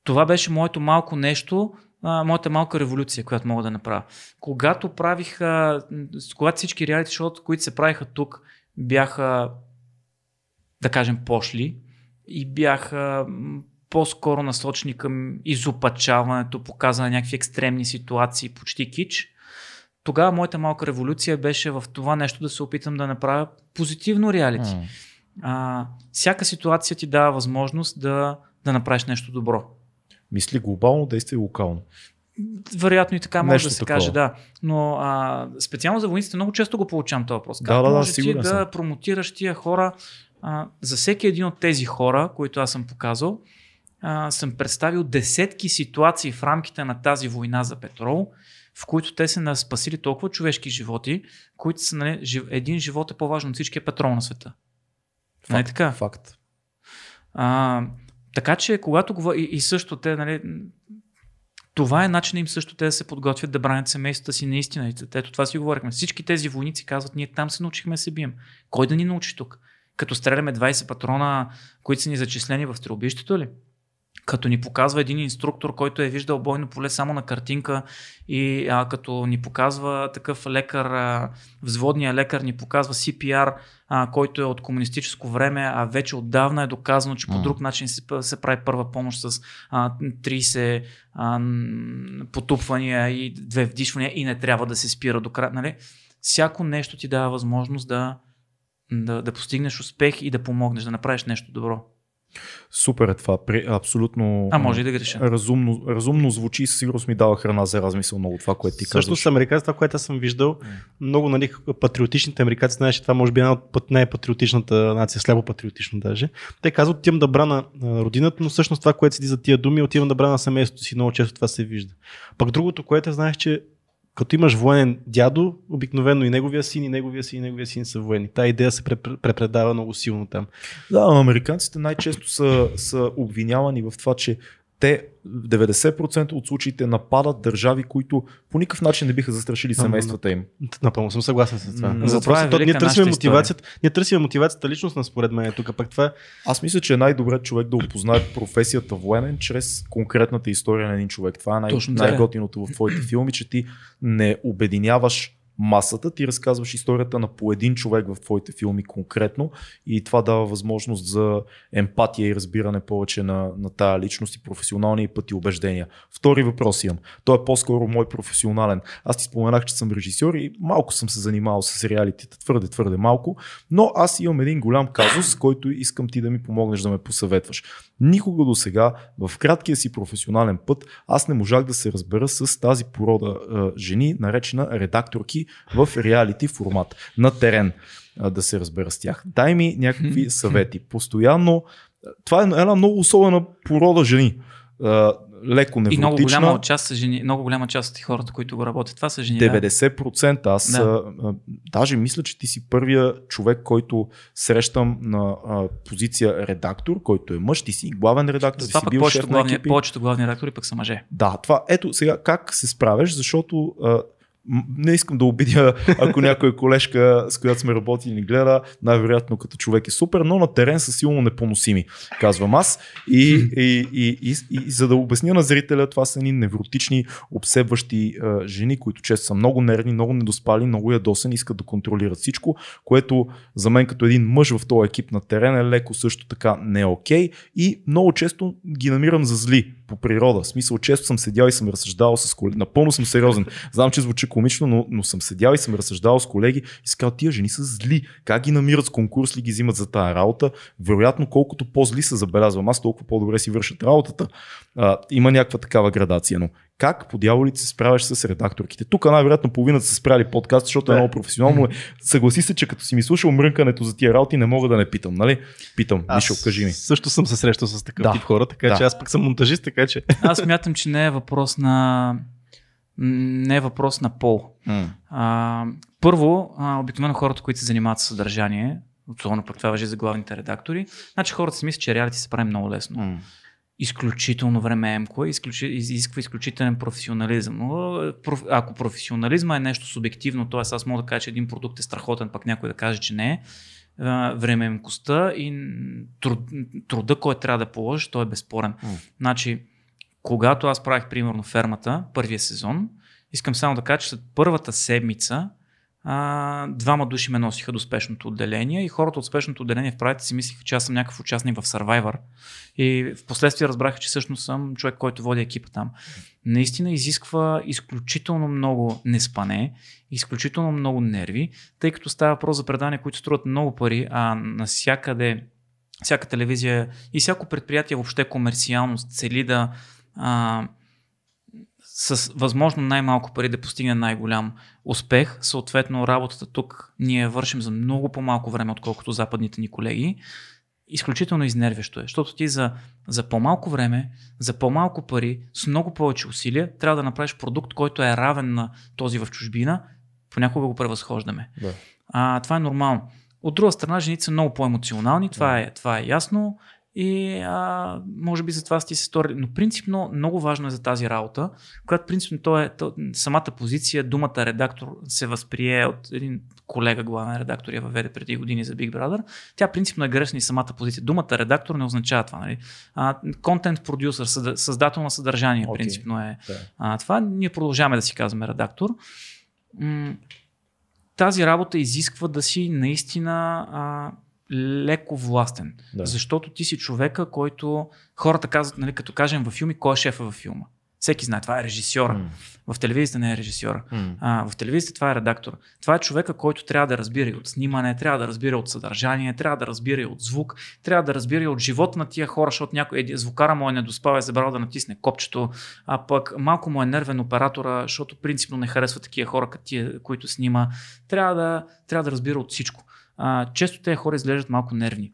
S2: Това беше моето малко нещо, а, моята малка революция, която мога да направя. Когато правих, а, с- когато всички реалити шоута, които се правиха тук, бяха, да кажем, пошли и бяха по-скоро насочени към изопачаването, показване на някакви екстремни ситуации, почти кич. Тогава моята малка революция беше в това нещо да се опитам да направя позитивно реалити. А, всяка ситуация ти дава възможност да, да направиш нещо добро.
S1: Мисли глобално, действие локално.
S2: Вероятно и така може
S1: Нещо
S2: да се
S1: такова.
S2: каже, да. Но а, специално за войниците много често го получавам този въпрос.
S1: Да,
S2: Как
S1: да, да,
S2: може ти
S1: сигурен
S2: да
S1: съм.
S2: промотираш тия хора? А, за всеки един от тези хора, които аз съм показал, а, съм представил десетки ситуации в рамките на тази война за петрол, в които те са спасили толкова човешки животи, които са, нали, един живот е по-важен от всичкия петрол на света. Нали
S1: Факт,
S2: така?
S1: Факт.
S2: А, така че, когато говоря, и, и също те, нали, това е начин им също те да се подготвят да бранят семействата си наистина. Ето това си говорихме. Всички тези войници казват, ние там се научихме да се бием. Кой да ни научи тук? Като стреляме 20 патрона, които са ни зачислени в стрелбището ли? Като ни показва един инструктор, който е виждал бойно поле само на картинка и а, като ни показва такъв лекар, а, взводния лекар ни показва CPR, а, който е от комунистическо време, а вече отдавна е доказано, че по друг начин се, се прави първа помощ с а, 30 а, потупвания и две вдишвания и не трябва да се спира до края. Нали? Всяко нещо ти дава възможност да, да, да постигнеш успех и да помогнеш, да направиш нещо добро.
S1: Супер е това. При, абсолютно
S2: А може и да греша.
S1: разумно, разумно звучи и със сигурност ми дава храна за размисъл много това, което ти
S3: Също
S1: казваш.
S3: с американците, това, което аз съм виждал, много нали, патриотичните американци, знаеш, че това може би една от път- най-патриотичната нация, сляпо патриотично даже. Те казват, отивам да брана родината, но всъщност това, което седи за тия думи, отивам да брана семейството си. Много често това се вижда. Пък другото, което знаеш, че като имаш военен дядо, обикновено и неговия син, и неговия син, и неговия син са военни. Та идея се препр- препредава много силно там.
S1: Да, американците най-често са, са обвинявани в това, че те в 90% от случаите нападат държави, които по никакъв начин не биха застрашили семействата им.
S3: Напълно съм съгласен с това. Но
S2: затова
S3: въпросът
S2: е
S3: е, ние търсим мотивацията, ние търсим мотивацията личностна според мен тук. Пък това
S1: Аз мисля, че е най-добре човек да опознае професията военен чрез конкретната история на един човек. Това е най-
S2: е.
S1: най-готиното в твоите филми, че ти не обединяваш масата, ти разказваш историята на по един човек в твоите филми конкретно и това дава възможност за емпатия и разбиране повече на, на тая личност и професионални и пъти убеждения. Втори въпрос имам. Той е по-скоро мой професионален. Аз ти споменах, че съм режисьор и малко съм се занимавал с реалитета, твърде, твърде малко, но аз имам един голям казус, който искам ти да ми помогнеш да ме посъветваш. Никога до сега, в краткия си професионален път, аз не можах да се разбера с тази порода а, жени, наречена редакторки в реалити формат, на терен, а, да се разбера с тях. Дай ми някакви съвети. Постоянно, това е една много особена порода жени. А, леко
S2: И много
S1: невротична.
S2: голяма част са жени, много голяма част от хората, които го работят, това са жени. да.
S1: 90%. Аз
S2: Да.
S1: а, даже мисля, че ти си първия човек, който срещам на а, позиция редактор, който е мъж, ти си главен редактор, ти
S2: Затова
S1: си бил шеф на
S2: главни,
S1: екипи.
S2: повечето главни редактори пък са мъже.
S1: Да, това ето сега как се справяш, защото а, не искам да обидя, ако някоя колежка, с която сме работили, ни гледа, най-вероятно като човек е супер, но на терен са силно непоносими, казвам аз. И, и, и, и, и, за да обясня на зрителя, това са едни невротични, обсебващи а, жени, които често са много нервни, много недоспали, много ядосани, искат да контролират всичко, което за мен като един мъж в този екип на терен е леко също така не е окей и много често ги намирам за зли по природа. В смисъл, често съм седял и съм разсъждавал с колеги. Напълно съм сериозен. Знам, че звучи комично, но, но съм седял и съм разсъждавал с колеги и си казал, тия жени са зли. Как ги намират с конкурс ли ги взимат за тая работа? Вероятно, колкото по-зли се забелязвам аз, толкова по-добре си вършат работата. А, има някаква такава градация, но как по дяволите се справяш с редакторките? Тук най-вероятно половината са спряли подкаст, защото е много професионално. Съгласи се, че като си ми слушал мрънкането за тия работи, не мога да не питам, нали? Питам, Мишо, кажи ми.
S3: също съм се срещал с такъв
S1: Да.
S3: тип хора, така
S1: Да.
S3: че аз пък съм монтажист, така че
S2: Аз мятам, че не е въпрос на не е въпрос на пол. А, първо, а, обикновено хората, които се занимават с съдържание, особено пък това въжи за главните редактори, значи хората си мислят, че реалити се прави много лесно. Изключително времеемко, е, изключи, изисква изключителен професионализъм. Но, е, ако професионализма е нещо субективно, т.е. аз мога да кажа, че един продукт е страхотен, пък някой да каже, че не е, времеемкостта и труд, труда, който трябва да положиш, той е безспорен.
S1: М.
S2: Значи, когато аз правих примерно фермата, първия сезон, искам само да кажа, че след първата седмица а, двама души ме носиха до спешното отделение и хората от спешното отделение в правите си мислиха, че аз съм някакъв участник в Survivor. И в последствие разбраха, че всъщност съм човек, който води екипа там. Наистина изисква изключително много неспане, изключително много нерви, тъй като става въпрос за предания, които струват много пари, а насякъде всяка телевизия и всяко предприятие въобще комерциално цели да а, с възможно най-малко пари да постигне най-голям успех. Съответно, работата тук ние вършим за много по-малко време, отколкото западните ни колеги. Изключително изнервящо е, защото ти за, за по-малко време, за по-малко пари, с много повече усилия, трябва да направиш продукт, който е равен на този в чужбина. Понякога го превъзхождаме.
S1: Да.
S2: А, това е нормално. От друга страна, жените са много по-емоционални, това е, това е ясно. И а, може би за това сте се стори. Но принципно много важно е за тази работа, която принципно то е, то, самата позиция, думата редактор се възприе от един колега, главен редактор, я въведе преди години за Big Brother. Тя принципно е грешна и самата позиция. Думата редактор не означава това. Нали? А, producer, съда- създател на съдържание,
S1: Окей.
S2: принципно е
S1: Да.
S2: а, това. Ние продължаваме да си казваме редактор. Тази работа изисква да си наистина а, леко властен.
S1: Да.
S2: Защото ти си човека, който хората казват, нали, като кажем във филми, кой е шефа във филма. Всеки знае, това е режисьора.
S1: М.
S2: В телевизията не е режисьора.
S1: М.
S2: А, в телевизията това е редактор. Това е човека, който трябва да разбира и от снимане, трябва да разбира от съдържание, трябва да разбира и от звук, трябва да разбира и от живота на тия хора, защото някой еди- звукара му е недоспал, е забрал да натисне копчето, а пък малко му е нервен оператора, защото принципно не харесва такива хора, като тия, които снима. Трябва да, трябва да разбира от всичко. А, често тези хора изглеждат малко нервни.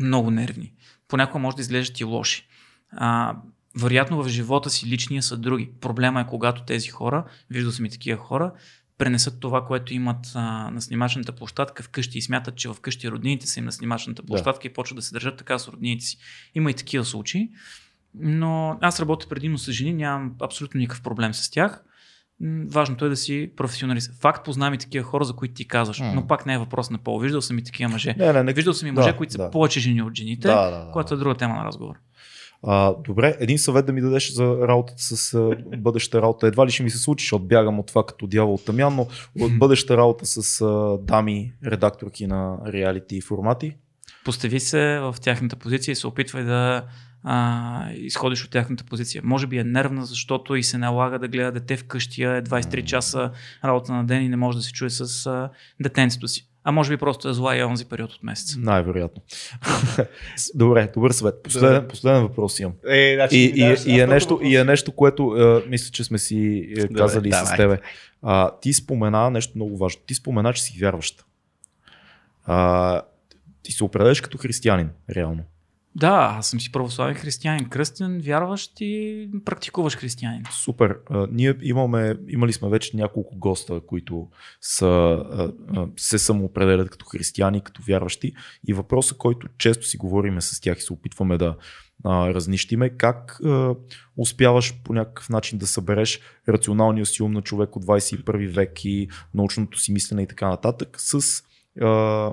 S2: Много нервни. Понякога може да изглеждат и лоши. А, вероятно в живота си личния са други. Проблема е когато тези хора, виждал съм и такива хора, пренесат това, което имат а, на снимачната площадка вкъщи и смятат, че вкъщи роднините са им на снимачната площадка и почват да се държат така с роднините си. Има и такива случаи, но аз работя предимно с жени, нямам абсолютно никакъв проблем с тях. Важното е да си професионалист. Факт познавам и такива хора, за които ти казваш,
S1: М.
S2: но пак не е въпрос на пол. Виждал съм и такива мъже.
S1: Не, не, не.
S2: Виждал съм и мъже,
S1: Да,
S2: които са
S1: да.
S2: повече жени от жените,
S1: Да, да, да.
S2: което е друга тема на разговор.
S1: А, добре, един съвет да ми дадеш за работата с а, бъдеща работа. Едва ли ще ми се случи, защото бягам от това като дявол от Тамян, но от бъдеща работа с а, дами, редакторки на реалити формати.
S2: Постави се в тяхната позиция и се опитвай да а, изходиш от тяхната позиция. Може би е нервна, защото и се налага да гледа дете вкъщи, е 23 часа работа на ден и не може да се чуе с а, детенцето си. А може би просто е зла и онзи период от месеца.
S1: Най-вероятно. Добре, добър съвет. Последен, последен въпрос имам.
S3: Е, значи,
S1: И, и, и, е нещо, и е нещо, което е, мисля, че сме си е,
S3: Добре,
S1: казали и с тебе. А, ти спомена нещо много важно. Ти спомена, че си вярващ. А, ти се определяш като християнин, реално.
S2: Да, аз съм си православен християнин, кръстен, вярващ и практикуваш християнин.
S1: Супер. А, ние имаме, имали сме вече няколко госта, които са, а, а, се самоопределят като християни, като вярващи. И въпросът, който често си говориме с тях и се опитваме да а, разнищиме, как а, успяваш по някакъв начин да събереш рационалния си ум на човек от 21 век и научното си мислене и така нататък с а,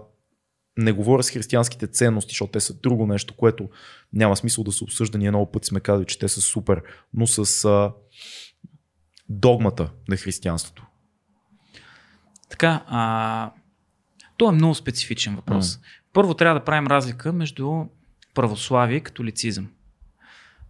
S1: не говоря с християнските ценности, защото те са друго нещо, което няма смисъл да се обсъжда. Ние много пъти сме казали, че те са супер, но с а, догмата на християнството.
S2: Така, а, то е много специфичен въпрос. Първо трябва да правим разлика между православие и католицизъм.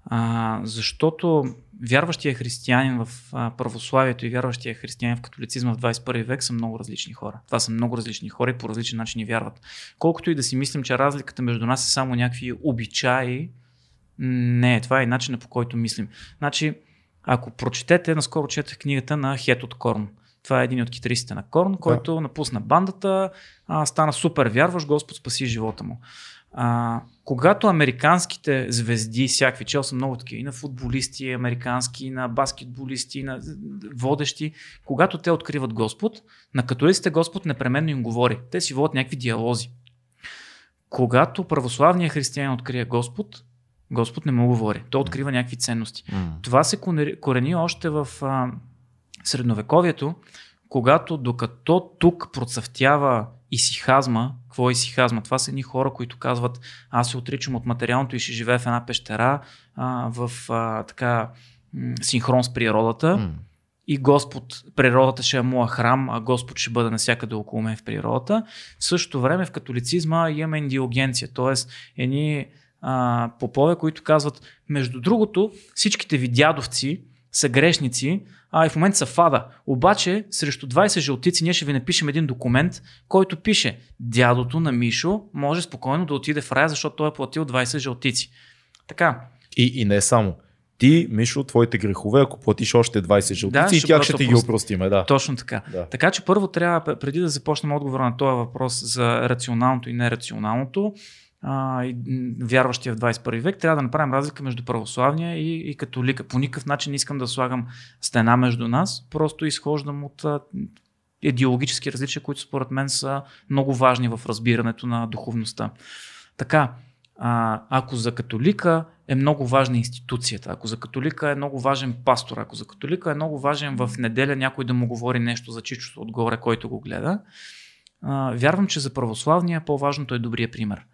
S2: А, защото вярващия християнин в православието и вярващия християнин в католицизма в 21 век са много различни хора. Това са много различни хора и по различен начин вярват. Колкото и да си мислим, че разликата между нас е само някакви обичаи, не, това е начинът по който мислим. Значи, ако прочетете, наскоро четах книгата на Хет от Корн. Това е един от китаристите на Корн, който напусна бандата, а, стана супер вярващ, Господ спаси живота му. А, когато американските звезди, всякакви, чел са много такива, и на футболисти, американски, и на баскетболисти, и на водещи, когато те откриват Господ, на католиците Господ непременно им говори. Те си водят някакви диалози. Когато православният християнин открие Господ, Господ не му говори. Той открива някакви ценности. Това се корени още в а, средновековието, когато докато тук процъфтява исихазма, какво е исихазма? Това са едни хора, които казват, аз се отричам от материалното и ще живея в една пещера а, в а, така синхрон с природата
S1: М.
S2: и Господ, природата ще е моя храм, а Господ ще бъде навсякъде около мен в природата. В същото време в католицизма имаме индиогенция, т.е. едни а, попове, които казват, между другото, всичките ви дядовци са грешници, а и в момента са фада. Обаче, срещу 20 жълтици ние ще ви напишем един документ, който пише, дядото на Мишо може спокойно да отиде в рая, защото той е платил 20 жълтици. Така,
S1: И, и не само. Ти, Мишо, твоите грехове, ако платиш още 20 жълтици,
S2: Да,
S1: и тях ще ти ги опростиме. Да.
S2: Точно така.
S1: Да.
S2: Така че първо трябва, преди да започнем отговора на този въпрос за рационалното и нерационалното, а, вярващия в 21 век, трябва да направим разлика между православния и, и католика. По никакъв начин не искам да слагам стена между нас, просто изхождам от идеологически различия, които според мен са много важни в разбирането на духовността. Така, а, ако за католика е много важна институцията, ако за католика е много важен пастор, ако за католика е много важен в неделя някой да му говори нещо за чичото отгоре, който го гледа, а, вярвам, че за православния по-важното е добрия пример.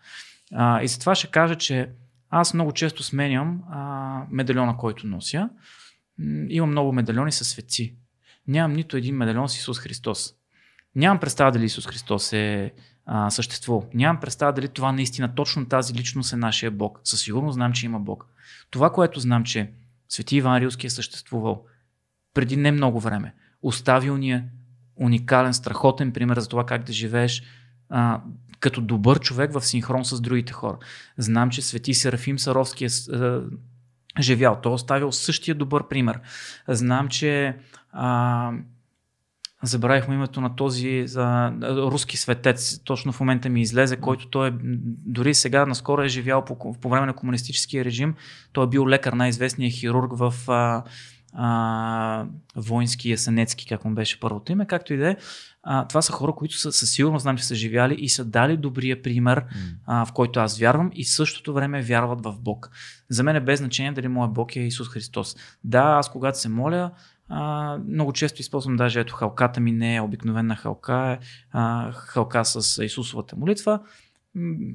S2: А, и затова ще кажа, че аз много често сменям а, медальона, който нося. Имам много медальони с светци. Нямам нито един медальон с Исус Христос. Нямам представа дали Исус Христос е а. Нямам представа дали това наистина точно тази личност е нашия Бог. Със сигурност знам, че има Бог. Това, което знам, че Свети Иван Рилски е съществувал преди не много време. Оставил ни е уникален, страхотен пример за това как да живееш а, като добър човек в синхрон с другите хора. Знам, че Свети Серафим Саровски е а, живял. Той е оставил същия добър пример. Знам, че а, забравихме името на този а, руски светец, точно в момента ми излезе, който той е, дори сега наскоро е живял по, по време на комунистическия режим. Той е бил лекар, най-известният хирург в а, а, воински Ясенецки, как му беше първото име, както и да е. Това са хора, които са, със сигурност знам, че са живяли и са дали добрия пример, mm. а, в който аз вярвам и в същото време вярват в Бог. За мен е без значение дали моят Бог е Исус Христос. Да, аз когато се моля, а, много често използвам даже ето халката ми не е обикновена халка, е а, халка с Исусовата молитва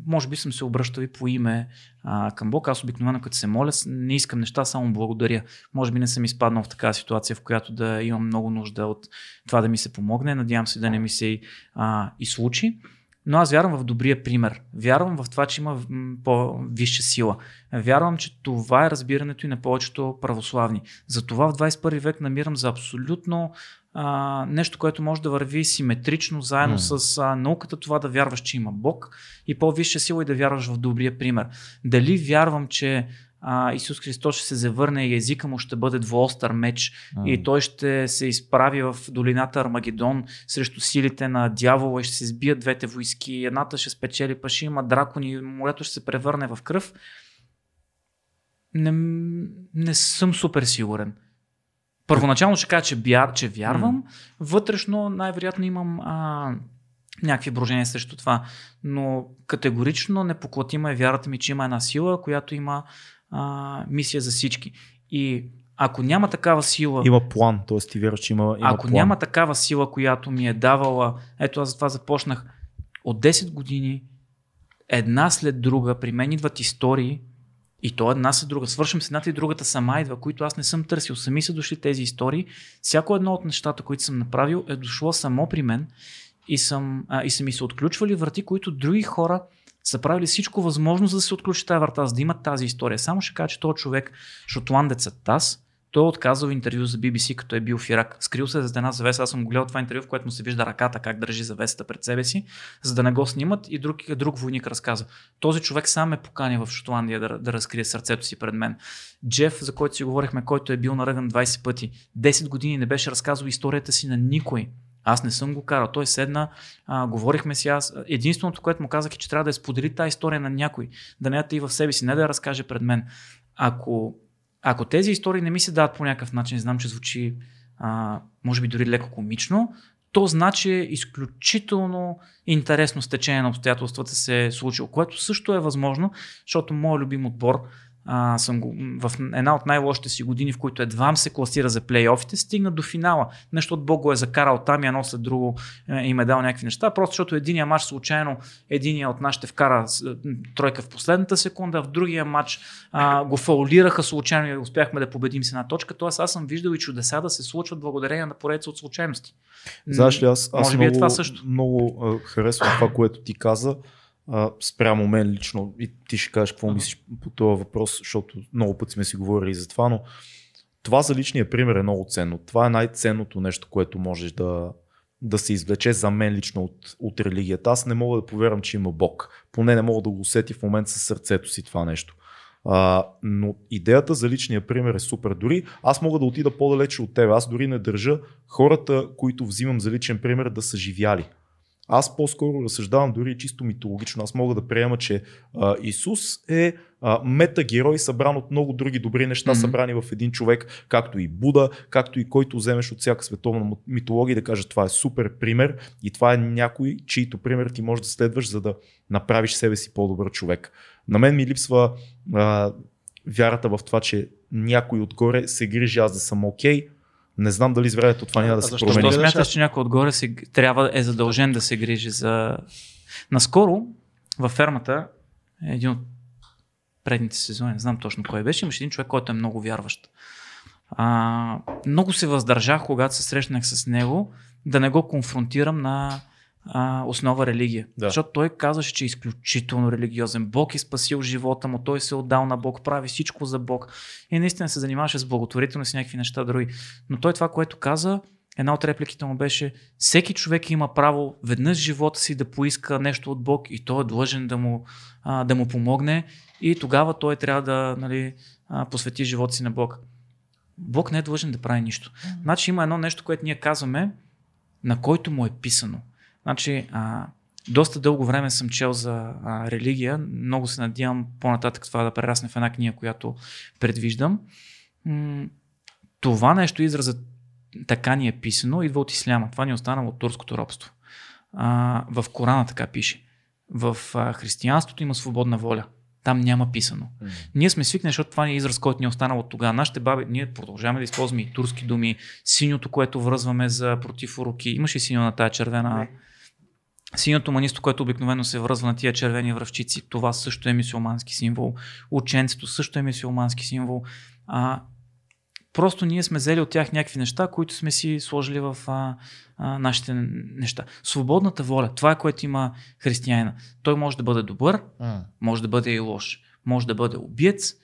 S2: може би съм се обръщал и по име а, към Бог. Аз обикновено като се моля, не искам неща, само благодаря. Може би не съм изпаднал в такава ситуация, в която да имам много нужда от това да ми се помогне. Надявам се да не ми се а, и случи. Но аз вярвам в добрия пример. Вярвам в това, че има по-висша сила. Вярвам, че това е разбирането и на повечето православни. Затова в 21 век намирам за абсолютно а, нещо, което може да върви симетрично заедно mm. с а, науката, това да вярваш, че има Бог и по-висша сила и да вярваш в добрия пример. Дали вярвам, че а, Исус Христос ще се завърне и езика му ще бъде двуостър меч mm. и той ще се изправи в долината Армагедон срещу силите на дявола и ще се сбият двете войски. Едната ще спечели, па ще има дракони, морето ще се превърне в кръв. Не, не съм супер сигурен. Първоначално ще кажа, че, бяр, че вярвам, вътрешно най-вероятно имам а, някакви брожения срещу това, но категорично непоклатима е вярата ми, че има една сила, която има а, мисия за всички. И ако няма такава сила.
S1: Има план, т.е. ти вярваш, че има. има
S2: ако
S1: план.
S2: няма такава сила, която ми е давала. Ето аз за това започнах. От 10 години, една след друга, при мен идват истории, и то една след друга. Свършим с едната и другата сама идва, които аз не съм търсил. Сами са дошли тези истории. Всяко едно от нещата, които съм направил, е дошло само при мен и, съм, а, и са ми се отключвали врати, които други хора са правили всичко възможно, за да се отключи тази врата, за да имат тази история. Само ще кажа, че този човек, шотландецът Тас, той е отказал интервю за BBC, като е бил в Ирак. Скрил се за една завеса. Аз съм гледал това интервю, в което му се вижда ръката, как държи завесата пред себе си, за да не го снимат и друг, друг войник разказа. Този човек сам ме покани в Шотландия да, да разкрие сърцето си пред мен. Джеф, за който си говорихме, който е бил наръган 20 пъти, 10 години не беше разказал историята си на никой. Аз не съм го карал. Той седна, а, говорихме си аз. Единственото, което му казах е, че трябва да я сподели тази история на някой, да не я и в себе си, не да я разкаже пред мен. Ако ако тези истории не ми се дават по някакъв начин, знам, че звучи а, може би дори леко комично, то значи е изключително интересно стечение на обстоятелствата се е случило, което също е възможно, защото моят любим отбор а, съм го, в една от най-лошите си години, в които едва се класира за плейофите, стигна до финала. Нещо от Бог го е закарал там и едно след друго е, им е дал някакви неща, просто защото единия матч случайно, единия от нас ще вкара тройка в последната секунда, в другия матч а, го фаулираха случайно и успяхме да победим с една точка. Тоест аз съм виждал и чудеса да се случват благодарение на поредица от случайности.
S1: Знаеш ли, аз, аз Може би е това също. много харесвам това, което ти каза а, спрямо мен лично и ти ще кажеш какво мислиш по този въпрос, защото много пъти сме си говорили за това, но това за личния пример е много ценно. Това е най-ценното нещо, което можеш да, да се извлече за мен лично от, от религията. Аз не мога да повярвам, че има Бог. Поне не мога да го усети в момента със сърцето си това нещо. А, но идеята за личния пример е супер. Дори аз мога да отида по-далече от теб. Аз дори не държа хората, които взимам за личен пример, да са живяли. Аз по-скоро разсъждавам дори чисто митологично. Аз мога да приема, че а, Исус е а, метагерой, събран от много други добри неща, mm-hmm. събрани в един човек, както и Буда, както и който вземеш от всяка световна митология да каже това е супер пример и това е някой, чийто пример ти можеш да следваш, за да направиш себе си по-добър човек. На мен ми липсва а, вярата в това, че някой отгоре се грижи аз да съм окей, okay, не знам дали с времето това няма да се промени.
S2: Защо смяташ, че някой отгоре се, трябва, е задължен да се грижи за... Наскоро във фермата, един от предните сезони, не знам точно кой беше, имаше един човек, който е много вярващ. А, много се въздържах, когато се срещнах с него, да не го конфронтирам на а, основа религия.
S1: Да.
S2: Защото той казваше, че е изключително религиозен. Бог е спасил живота му, той се е отдал на Бог, прави всичко за Бог. И наистина се занимаваше с благотворителност и някакви неща други. Но той това, което каза, една от репликите му беше, всеки човек има право веднъж в живота си да поиска нещо от Бог и той е длъжен да му, а, да му помогне и тогава той трябва да нали, а, посвети живота си на Бог. Бог не е длъжен да прави нищо. Значи има едно нещо, което ние казваме, на който му е писано. Значи, а, доста дълго време съм чел за а, религия. Много се надявам по-нататък това да прерасне в една книга, която предвиждам. М- това нещо, изразът така ни е писано, идва от исляма. Това ни е останало от турското робство. А, в Корана така пише. В а, християнството има свободна воля. Там няма писано. Ние сме свикнали, защото това е израз, който ни е останал от тогава. Нашите баби, ние продължаваме да използваме и турски думи, синьото, което връзваме за против уроки. Имаш ли синьо на тая червена? Синьото манисто, което обикновено се връзва на тия червени връвчици, това също е мисиомански символ. Ученцето също е мисиомански символ. А, просто ние сме взели от тях някакви неща, които сме си сложили в а, а, нашите неща. Свободната воля, това е което има християнина. Той може да бъде добър, може да бъде и лош, може да бъде убиец.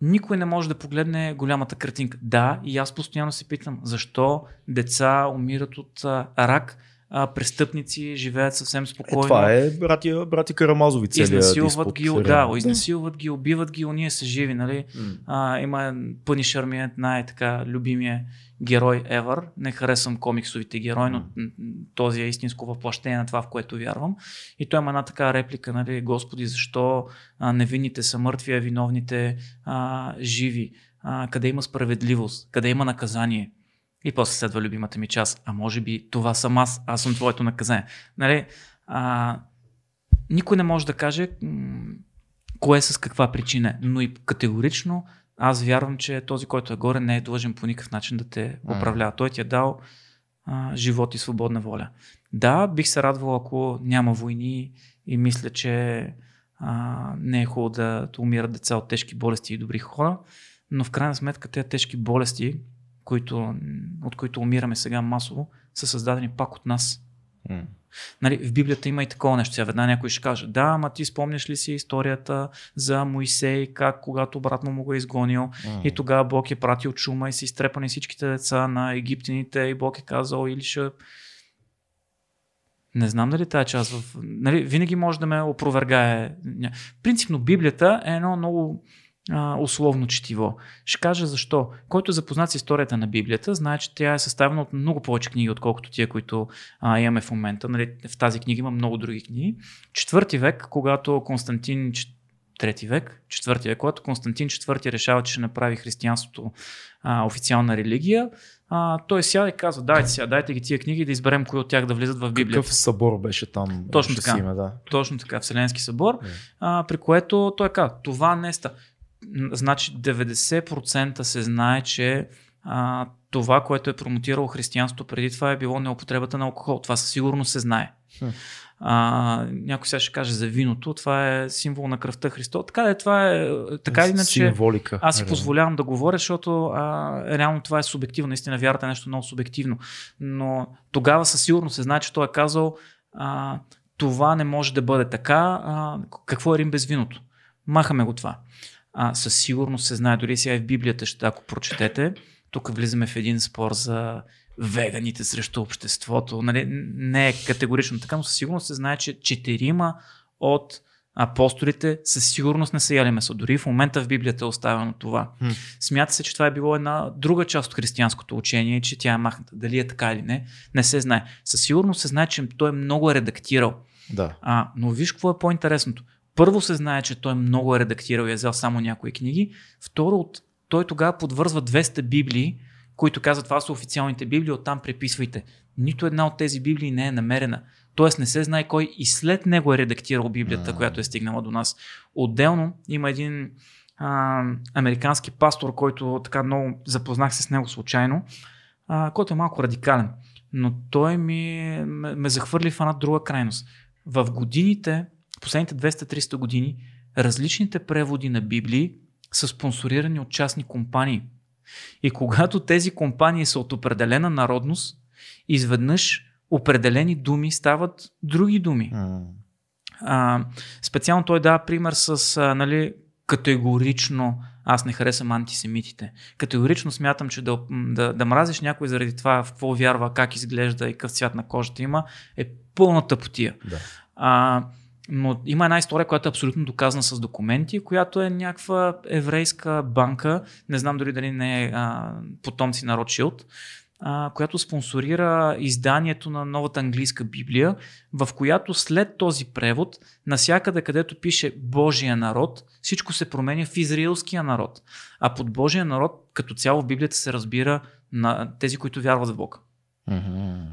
S2: Никой не може да погледне голямата картинка. Да, и аз постоянно се питам, защо деца умират от а, рак, а, престъпници живеят съвсем
S1: Е,
S2: спокойно.
S1: това е брати, брати Карамазови целият
S2: Изнасилват
S1: диспут,
S2: ги, да, изнасилват ги, убиват ги, ние са живи, нали?
S1: М.
S2: А, има Пънишър ми е най-така любимия герой ever. Не харесвам комиксовите герои, но м, този е истинско въплъщение на това, в което вярвам. И той има една така реплика, нали, Господи, защо а, невинните са мъртви, а виновните а, живи? А, къде има справедливост? Къде има наказание? И после следва любимата ми част. А може би това съм аз, аз съм твоето наказание. Нали? А, никой не може да каже м- кое с каква причина, е. но и категорично аз вярвам, че този, който е горе, не е длъжен по никакъв начин да те управлява. Той ти е дал а, живот и свободна воля. Да, бих се радвал, ако няма войни и мисля, че а, не е хубаво да, да умират деца от тежки болести и добри хора, но в крайна сметка тези тежки болести, които, от които умираме сега масово, са създадени пак от нас.
S1: М.
S2: Нали, в Библията има и такова нещо. Сега веднага някой ще каже, да, ама ти спомняш ли си историята за Моисей, как когато обратно му го е изгонил и тогава Бог е пратил чума и са изтрепани всичките деца на египтяните и Бог е казал или ще... Не знам дали тази част в... Нали, винаги може да ме опровергае. Принципно Библията е едно много а, условно четиво. Ще кажа защо. Който е запознат с историята на Библията, знае, че тя е съставена от много повече книги, отколкото тия, които а, имаме в момента. Нали, в тази книга има много други книги. Четвърти век, когато Константин трети век, четвърти век, когато Константин IV решава, че ще направи християнството а, официална религия, а, той сяда и казва, дайте сега, дайте ги тия книги да изберем кои от тях да влизат в Библията.
S1: Какъв събор беше там?
S2: Точно така.
S1: Има, да.
S2: Точно така, Вселенски събор, а, при което той каза, това не ста. Значи 90% се знае, че а, това, което е промотирало християнството преди това е било неупотребата на алкохол. Това със сигурност се знае.
S1: Хм.
S2: А, някой сега ще каже за виното, това е символ на кръвта Христос. Така е, това е, така иначе,
S1: Символика.
S2: аз си позволявам да говоря, защото а, реално това е субективно. Наистина вярата е нещо много субективно. Но тогава със сигурност се знае, че той е казал а, това не може да бъде така. А, какво е Рим без виното? Махаме го това. А, със сигурност се знае, дори сега и в Библията, ще, ако прочетете, тук влизаме в един спор за веганите срещу обществото. Нали, не е категорично така, но със сигурност се знае, че четирима от апостолите със сигурност не са яли месо. Дори в момента в Библията е оставено това.
S1: Хм.
S2: Смята се, че това е било една друга част от християнското учение, че тя е махната. Дали е така или не, не се знае. Със сигурност се знае, че той много е редактирал.
S1: Да.
S2: А, но виж какво е по-интересното. Първо се знае, че той много е редактирал и е взел само някои книги. Второ, от, той тогава подвързва 200 библии, които казват, това са официалните библии, оттам преписвайте. Нито една от тези библии не е намерена. Тоест не се знае кой и след него е редактирал Библията,
S1: А.
S2: която е стигнала до нас. Отделно има един а, американски пастор, който така много запознах се с него случайно, а, който е малко радикален. Но той ми ме, ме захвърли в една друга крайност. В годините, последните 200-300 години, различните преводи на Библии са спонсорирани от частни компании. И когато тези компании са от определена народност, изведнъж определени думи стават други думи. А, специално той дава пример с а, нали, категорично аз не харесвам антисемитите. Категорично смятам, че да, да, да мразиш някой заради това в какво вярва, как изглежда и какъв цвят на кожата има, е пълната потия.
S1: Да.
S2: А, но има една история, която е абсолютно доказана с документи, която е някаква еврейска банка, не знам дори дали не е а, потомци на Ротшилд, а, която спонсорира изданието на новата английска Библия, в която след този превод, насякъде където пише Божия народ, всичко се променя в израилския народ. А под Божия народ, като цяло в Библията се разбира на тези, които вярват в Бог.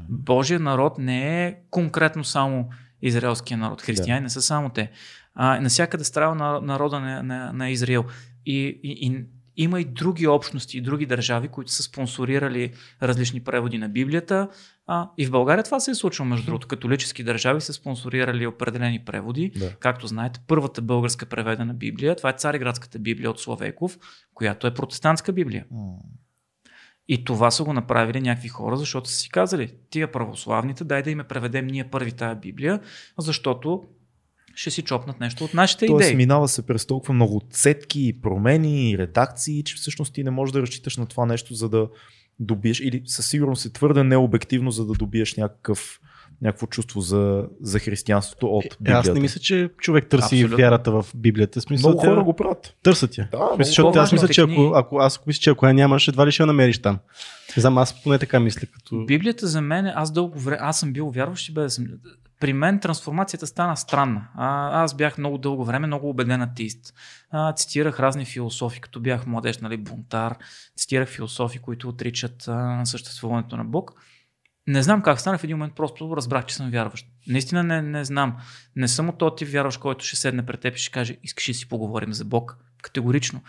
S2: Божия народ не е конкретно само израелския народ. Християни да. не са само те. А, насякъде страва на народа на, на, на Израил. И, и, и има и други общности и други държави, които са спонсорирали различни преводи на Библията. А, и в България това се е случило, между другото. Католически държави са спонсорирали определени преводи. Да. Както знаете, първата българска преведена Библия, това е Цариградската Библия от Словейков, която е протестантска Библия. И това са го направили някакви хора, защото са си казали, тия православните, дай да им преведем ние първи тая Библия, защото ще си чопнат нещо от нашите
S1: Тоест,
S2: идеи.
S1: минава се през толкова много цетки, промени, редакции, че всъщност ти не можеш да разчиташ на това нещо, за да добиеш, или със сигурност е твърде необективно, за да добиеш някакъв някакво чувство за, за християнството от Библията.
S3: Е, аз не мисля, че човек търси Абсолютно. вярата в Библията. Смисъл,
S1: много хора го правят.
S3: Търсят я.
S1: Да,
S3: мисля, защото аз мисля, че ако, ако, аз мисля, че ако я нямаш, едва ли ще я намериш там. Не знам, аз поне така мисля. Като...
S2: Библията за мен, аз дълго време, аз съм бил вярващ и без при мен трансформацията стана странна. А, аз бях много дълго време много убеден атеист. А, цитирах разни философи, като бях младеж, нали, бунтар. Цитирах философи, които отричат а, съществуването на Бог. Не знам как стана, в един момент просто разбрах, че съм вярващ. Наистина не, не знам. Не съм от този тип вярващ, който ще седне пред теб и ще каже, искаш ли си поговорим за Бог? Категорично.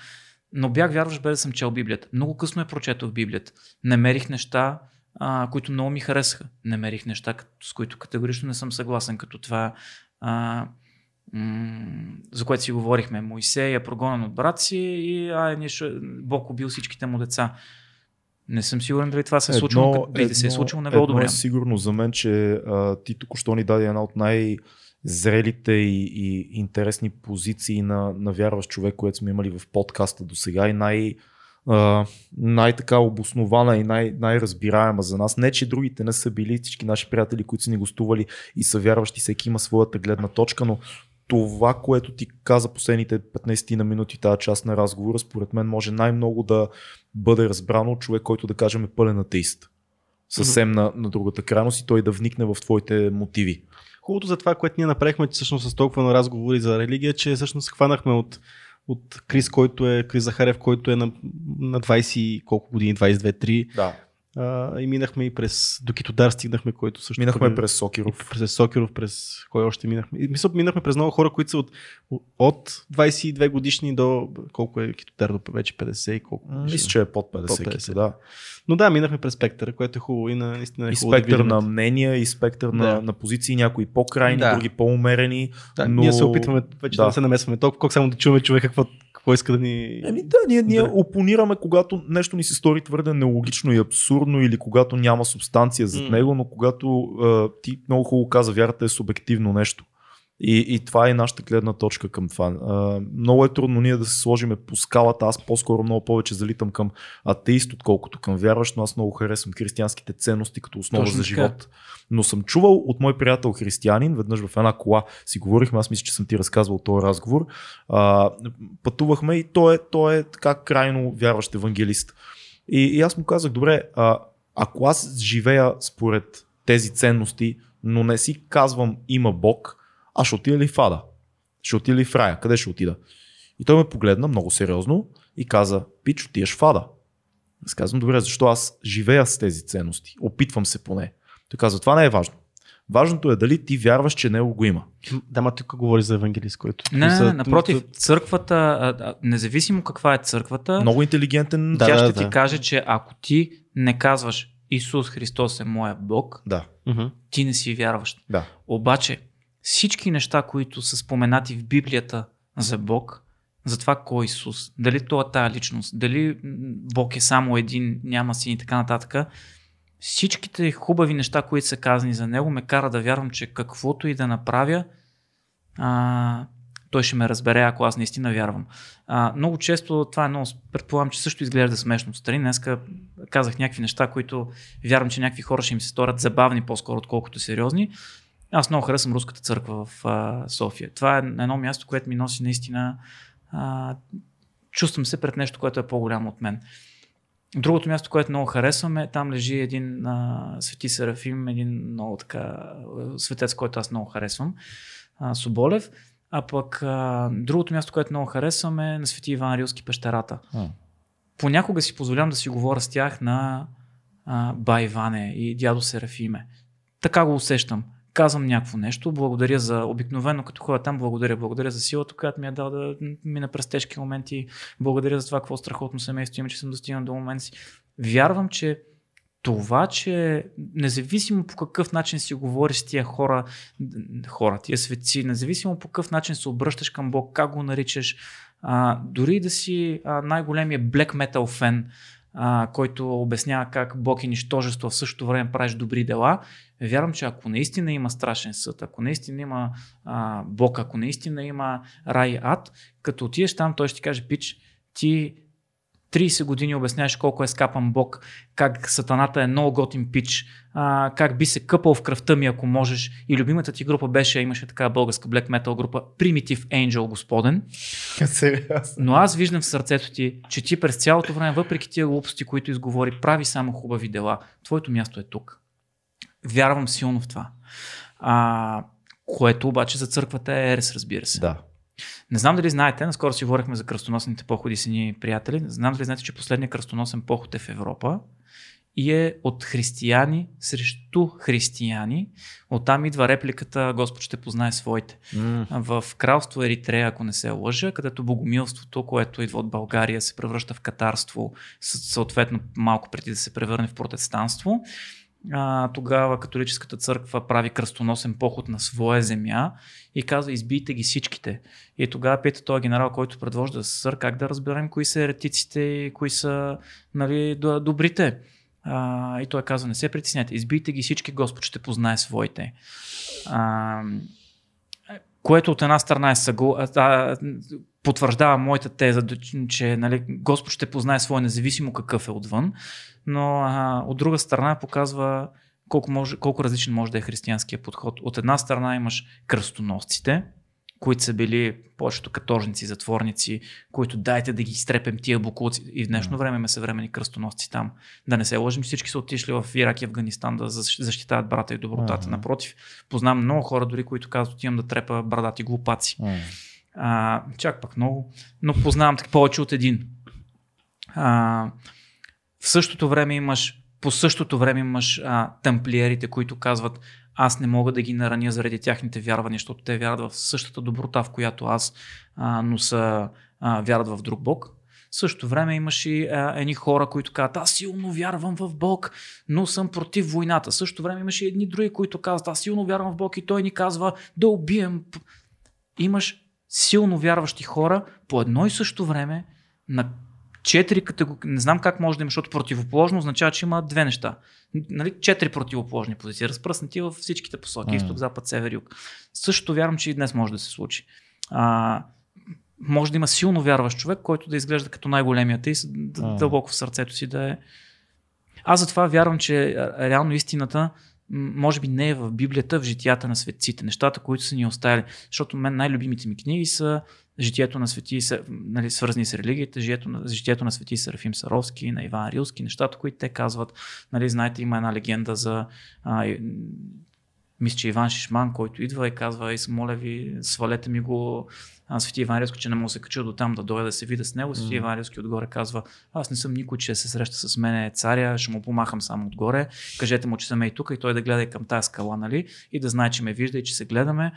S2: Но бях вярващ без да съм чел Библията. Много късно е прочетох Библията. Намерих неща, а, които много ми харесаха. Намерих неща, с които категорично не съм съгласен, като това, а, м- за което си говорихме. Моисей е прогонен от брат си и а, нещо, Бог убил всичките му деца. Не съм сигурен дали това се е случило, преди се е случило, не го одобрявам.
S1: Е сигурно за мен, че а, ти току-що ни даде една от най- зрелите и, и интересни позиции на, на вярващ човек, което сме имали в подкаста до сега и най- най-така обоснована и най- най-разбираема за нас. Не, че другите не са били, всички наши приятели, които са ни гостували и са вярващи, всеки има своята гледна точка, но това, което ти каза последните 15 на минути, тази част на разговора, според мен може най-много да бъде разбрано човек, който да кажем е пълен атеист. Съвсем на, на другата крайност и той да вникне в твоите мотиви.
S3: Хубавото за това, което ние направихме, че всъщност с толкова на разговори за религия, че всъщност хванахме от от Крис, който е Крис Захарев, който е на, на 20 колко години, 22-3.
S1: Да.
S3: А, и минахме и през до Китодар стигнахме, който също.
S1: Минахме пък, през Сокиров.
S3: През Сокиров, през кой още минахме. И, мисля, минахме през много хора, които са от, от 22 годишни до колко е Китодар, до вече 50 и колко.
S1: Мисля, че е под 50. Под 50. да.
S3: Но да, минахме през спектъра, което е хубаво и на, наистина е
S1: и спектър да на мнения, и спектър да. на, на позиции, някои по-крайни, да. други по-умерени.
S3: Да, но... Ние се опитваме вече да. да се намесваме толкова, колко само да чуваме човека какво, какво иска да ни...
S1: Еми да, ние, ние да. опонираме, когато нещо ни се стори твърде нелогично и абсурдно или когато няма субстанция зад mm. него, но когато а, ти много хубаво каза, вярата е субективно нещо. И, и това е нашата гледна точка към това. А, много е трудно ние да се сложиме по скалата. Аз по-скоро много повече залитам към атеист, отколкото към вярващ, но аз много харесвам християнските ценности като основа Точно за живот. Така. Но съм чувал от мой приятел християнин, веднъж в една кола си говорихме, аз мисля, че съм ти разказвал този разговор. А, пътувахме и той е, той е така крайно вярващ евангелист. И, и аз му казах, добре, а, ако аз живея според тези ценности, но не си казвам има Бог, аз ще отида ли в Ада? Ще отида ли в Рая? Къде ще отида? И той ме погледна много сериозно и каза, Пич, отиваш в Ада. Аз казвам, добре, защо аз живея с тези ценности? Опитвам се поне. Той казва, това не е важно. Важното е дали ти вярваш, че него го има.
S3: Да, ма тук говори за евангелист, който.
S2: Не, не напротив, църквата, независимо каква е църквата,
S1: много интелигентен.
S2: Тя
S1: да,
S2: ще да, ти каже, че ако ти не казваш Исус Христос е моя Бог,
S1: да.
S2: ти не си вярваш.
S1: Да.
S2: Обаче, всички неща, които са споменати в Библията за Бог, за това кой е Исус, дали това е тая личност, дали Бог е само един, няма си и така нататък, всичките хубави неща, които са казани за него, ме кара да вярвам, че каквото и да направя, а, той ще ме разбере, ако аз наистина вярвам. А, много често това е много, предполагам, че също изглежда смешно отстрани. Днеска казах някакви неща, които вярвам, че някакви хора ще им се сторят забавни по-скоро, отколкото сериозни. Аз много харесвам Руската църква в а, София. Това е едно място, което ми носи наистина. А, чувствам се пред нещо, което е по-голямо от мен. Другото място, което много харесвам е, там лежи един а, Свети Серафим, един много така светец, който аз много харесвам, а, Соболев. А пък а, другото място, което много харесвам е на Свети Иван Рилски пещерата. А. Понякога си позволявам да си говоря с тях на а, Бай Иване и дядо Серафиме. Така го усещам казвам някакво нещо, благодаря за обикновено, като ходя там, благодаря, благодаря за силата, която ми е дал да мина през тежки моменти, благодаря за това, какво страхотно семейство има, че съм достигнал до момента си. Вярвам, че това, че независимо по какъв начин си говориш с тия хора, хора, тия светци, независимо по какъв начин се обръщаш към Бог, как го наричаш, а, дори да си а, най-големия black metal фен, а, който обяснява как Бог е нищожество, в същото време правиш добри дела, вярвам, че ако наистина има страшен съд, ако наистина има а, Бог, ако наистина има рай и ад, като отидеш там, той ще ти каже, пич, ти 30 години обясняваш колко е скапан Бог, как сатаната е много готин пич, а, как би се къпал в кръвта ми, ако можеш. И любимата ти група беше, имаше така българска black metal група, Primitive Angel, господен. Но аз виждам в сърцето ти, че ти през цялото време, въпреки тия глупости, които изговори, прави само хубави дела. Твоето място е тук. Вярвам силно в това. А, което обаче за църквата е ерес, разбира се.
S1: Да.
S2: Не знам дали знаете, наскоро си говорихме за кръстоносните походи с ни приятели. Знам дали знаете, че последният кръстоносен поход е в Европа и е от християни срещу християни. Оттам идва репликата Господ ще познае своите. Mm. В кралство Еритрея, ако не се лъжа, където богомилството, което идва от България, се превръща в катарство, съответно малко преди да се превърне в протестанство а, тогава католическата църква прави кръстоносен поход на своя земя и казва избийте ги всичките. И тогава пита този генерал, който предложи сър, как да разберем кои са еретиците и кои са нали, добрите. А, и той казва, не се притесняйте, избийте ги всички, Господ ще познае своите. А, което от една страна е съгл... а, потвърждава моята теза, че нали, Господ ще познае своя независимо какъв е отвън, но а, от друга страна показва колко, може, колко различен може да е християнския подход. От една страна имаш кръстоносците, които са били повечето каторжници, затворници, които дайте да ги изтрепем тия букуци. И в днешно време има съвремени кръстоносци там. Да не се лъжим, всички са отишли в Ирак и Афганистан да защитават брата и добротата. Uh-huh. Напротив, познавам много хора, дори които казват, отивам да трепа брадати глупаци. Uh-huh. А, чак пък много, но познавам так повече от един. А, в същото време имаш, по същото време имаш а, тамплиерите, които казват, аз не мога да ги нараня заради тяхните вярвания, защото те вярват в същата доброта, в която аз, а, но са а, вярват в друг Бог. В същото време имаш и а, едни хора, които казват, аз силно вярвам в Бог, но съм против войната. В същото време имаш и едни други, които казват, аз силно вярвам в Бог и той ни казва да убием. Имаш силно вярващи хора по едно и също време на четири категории. Не знам как може да има, защото противоположно означава, че има две неща. Нали, четири противоположни позиции, разпръснати във всичките посоки, mm. изток, запад, север, юг. Също вярвам, че и днес може да се случи. А, може да има силно вярващ човек, който да изглежда като най-големият и mm. дълбоко в сърцето си да е. Аз затова вярвам, че реално истината може би не е в Библията, в житията на светците, нещата, които са ни оставили. Защото мен най-любимите ми книги са житието на свети, нали, свързани с религията, житието на, житието на свети Серафим Саровски, на Иван Рилски, нещата, които те казват. Нали, знаете, има една легенда за а, мисля, че Иван Шишман, който идва и казва, и моля ви, свалете ми го Свети Иван Рилски, че не мога да се кача до там да дойда да се видя с него. Свети mm. Иван Рилски отгоре казва, аз не съм никой, че се среща с мен царя, ще му помахам само отгоре, кажете му, че съм и тук и той да гледа и към тази скала, нали? И да знае, че ме вижда и че се гледаме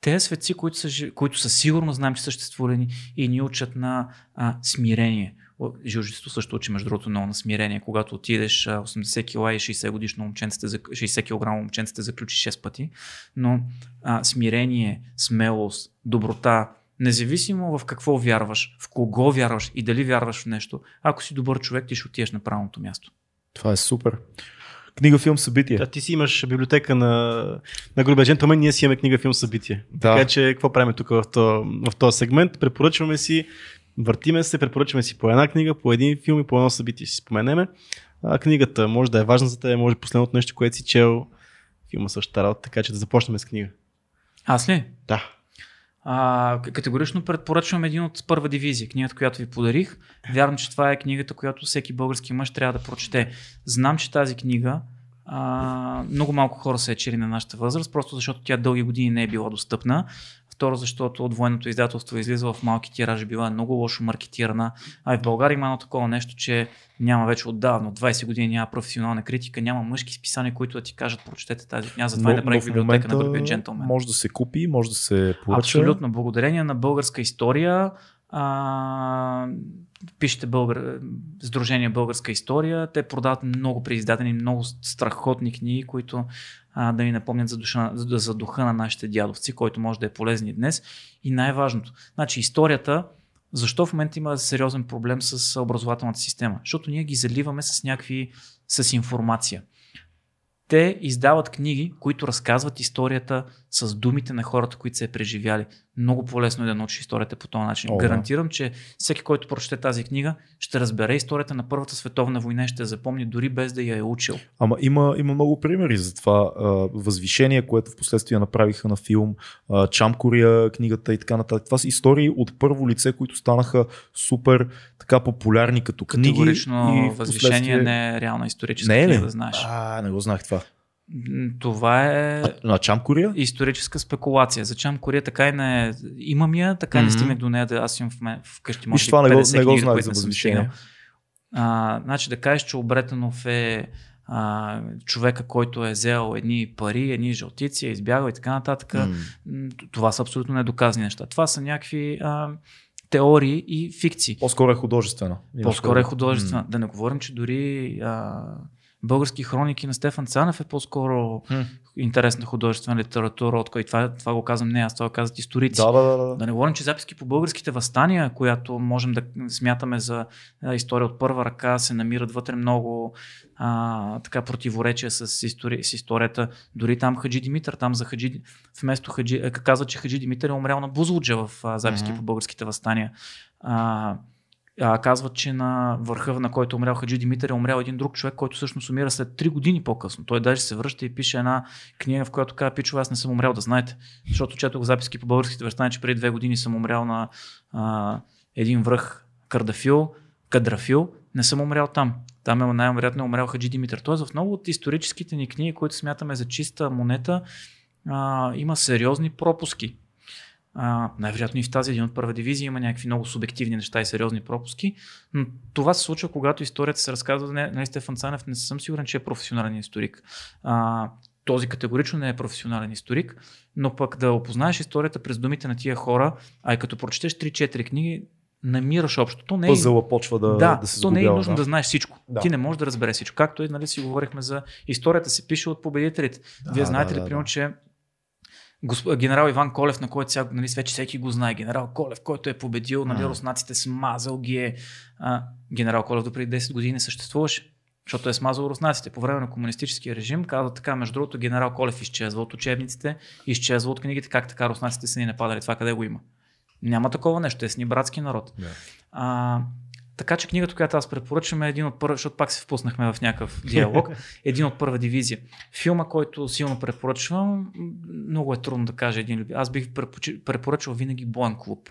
S2: тези светци, които са, които са сигурно знаем, че съществувани и ни учат на а, смирение. Жилжеството също учи, между другото, много на смирение. Когато отидеш 80 кг и 60 годишно момченците, 60 кг момченците заключи 6 пъти. Но а, смирение, смелост, доброта, независимо в какво вярваш, в кого вярваш и дали вярваш в нещо, ако си добър човек, ти ще отидеш на правилното място.
S1: Това е супер. Книга, филм, събитие.
S3: Да, ти си имаш библиотека на, на Грубия джентълмен, ние си имаме книга, филм, събитие.
S1: Да.
S3: Така че какво правим тук в този, в този сегмент? Препоръчваме си, въртиме се, препоръчваме си по една книга, по един филм и по едно събитие си споменеме. А, книгата може да е важна за теб, може последното нещо, което си чел. Филма същата работа, така че да започнем с книга.
S2: Аз ли?
S3: Да.
S2: А, категорично предпоръчвам един от първа дивизия, книгата, която ви подарих. Вярвам, че това е книгата, която всеки български мъж трябва да прочете. Знам, че тази книга а, много малко хора са е чели на нашата възраст, просто защото тя дълги години не е била достъпна. Второ, защото от военното издателство е излизала в малки тиражи, била е много лошо маркетирана. А и в България има едно такова нещо, че няма вече отдавна, от 20 години няма професионална критика, няма мъжки списания, които да ти кажат, прочетете тази книга, затова и направих библиотека на
S1: момента
S2: Грубия джентълмен.
S1: Може да се купи, може да се поръча.
S2: Абсолютно. Благодарение на българска история, а, пишете българ, Сдружение Българска история, те продават много преиздадени, много страхотни книги, които а, да ни напомнят за, душа, за, за духа на нашите дядовци, който може да е полезен и днес. И най-важното, значи историята, защо в момента има сериозен проблем с образователната система? Защото ние ги заливаме с някакви, с информация. Те издават книги, които разказват историята с думите на хората, които се е преживяли. Много по-лесно е да научи историята по този начин.
S1: О.
S2: Гарантирам, че всеки, който прочете тази книга, ще разбере историята на Първата световна война и ще я запомни дори без да я е учил.
S1: Ама има, има много примери за това. Възвишение, което в последствие направиха на филм, Чамкория, книгата и така нататък. Това са истории от първо лице, които станаха супер така популярни като книги.
S2: Категорично
S1: и
S2: възвишение не е реална историческа
S1: Не е
S2: книга, да знаеш.
S1: А, не го знах това.
S2: Това е
S1: на Чамкория?
S2: историческа спекулация. За Чам Кория така и не имам я, така и не стигнах до нея да аз имам в мен, вкъщи може
S1: това не го,
S2: 50
S1: не го
S2: които
S1: за възвишение.
S2: А, значи да кажеш, че Обретенов е а, човека, който е взел едни пари, едни жълтици, е избягал и така нататък.
S1: М,
S2: Това са абсолютно недоказани неща. Това са някакви а, теории и фикции.
S1: По-скоро е художествена.
S2: По-скоро е художествена.
S1: М.
S2: Да не говорим, че дори а, български хроники на Стефан Цанев е по-скоро
S1: М.
S2: интересна художествена литература, от кой това, това го казвам не, аз това казват историци.
S1: Да, да, да. да.
S2: Да не говорим, че записки по българските възстания, която можем да смятаме за история от първа ръка, се намират вътре много а, така противоречия с, истори, с историята. Дори там Хаджи Димитър, там за Хаджи, вместо Хаджи, казва, че Хаджи Димитър е умрял на Бузлуджа в а, записки
S1: Мгм.
S2: по българските възстания. А, а, казват, че на върха, на който е умрял Хаджи Димитър, е умрял един друг човек, който всъщност умира след 3 години по-късно. Той даже се връща и пише една книга, в която казва, пичове, аз не съм умрял, да знаете. Защото четох записки по българските възстания, че преди две години съм умрял на а, един връх Кардафил, Кадрафил, не съм умрял там. Там е най-вероятно е умрял Хаджи Димитър. Тоест в много от историческите ни книги, които смятаме за чиста монета, а, има сериозни пропуски. Най-вероятно и в тази един от първа дивизия има някакви много субективни неща и сериозни пропуски, но това се случва, когато историята се разказва. Не, нали, Стефан Цанев не съм сигурен, че е професионален историк. А, този категорично не е професионален историк, но пък да опознаеш историята през думите на тия хора, а и като прочетеш 3-4 книги, намираш общо. То не е,
S1: Пъзъла почва да,
S2: да,
S1: да се
S2: то не е нужно да. знаеш всичко.
S1: Да.
S2: Ти не можеш да разбереш всичко. Както и нали, си говорихме за историята се пише от победителите.
S1: Да,
S2: Вие знаете
S1: да,
S2: ли,
S1: да,
S2: примерно,
S1: да.
S2: че госп... генерал Иван Колев, на който сега нали, вече всеки го знае, генерал Колев, който е победил, нали,
S1: Ага.
S2: руснаците, смазал ги е. А, генерал Колев до преди 10 години не съществуваше. Защото е смазал руснаците. По време на комунистическия режим казва така, между другото, генерал Колев изчезва от учебниците, изчезва от книгите, как така руснаците са ни нападали. Това къде го има? Няма такова нещо, те са ни братски народ.
S1: Да.
S2: А, така че книгата, която аз препоръчвам е един от първа, защото пак се впуснахме в някакъв диалог, един от първа дивизия. Филма, който силно препоръчвам, много е трудно да кажа един люби. Аз бих препоръчал, винаги Боен клуб.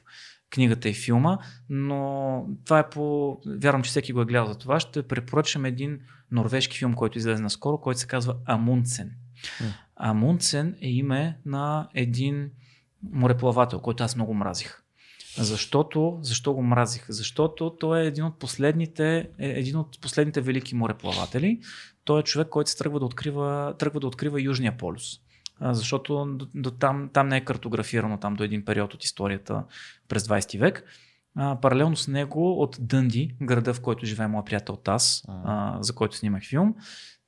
S2: Книгата и филма, но това е по... Вярвам, че всеки го е гледал за това. Ще препоръчам един норвежки филм, който излезе наскоро, който се казва Амундсен.
S1: М.
S2: Амундсен е име на един мореплавател, който аз много мразих. Защото, защо го мразих? Защото той е един от последните, е един от последните велики мореплаватели. Той е човек, който се тръгва да открива, тръгва да открива Южния полюс. Защото до, до там, там не е картографирано там до един период от историята през 20 век. А, паралелно с него от Дънди, града, в който живее моят приятел Тас, а, за който снимах филм,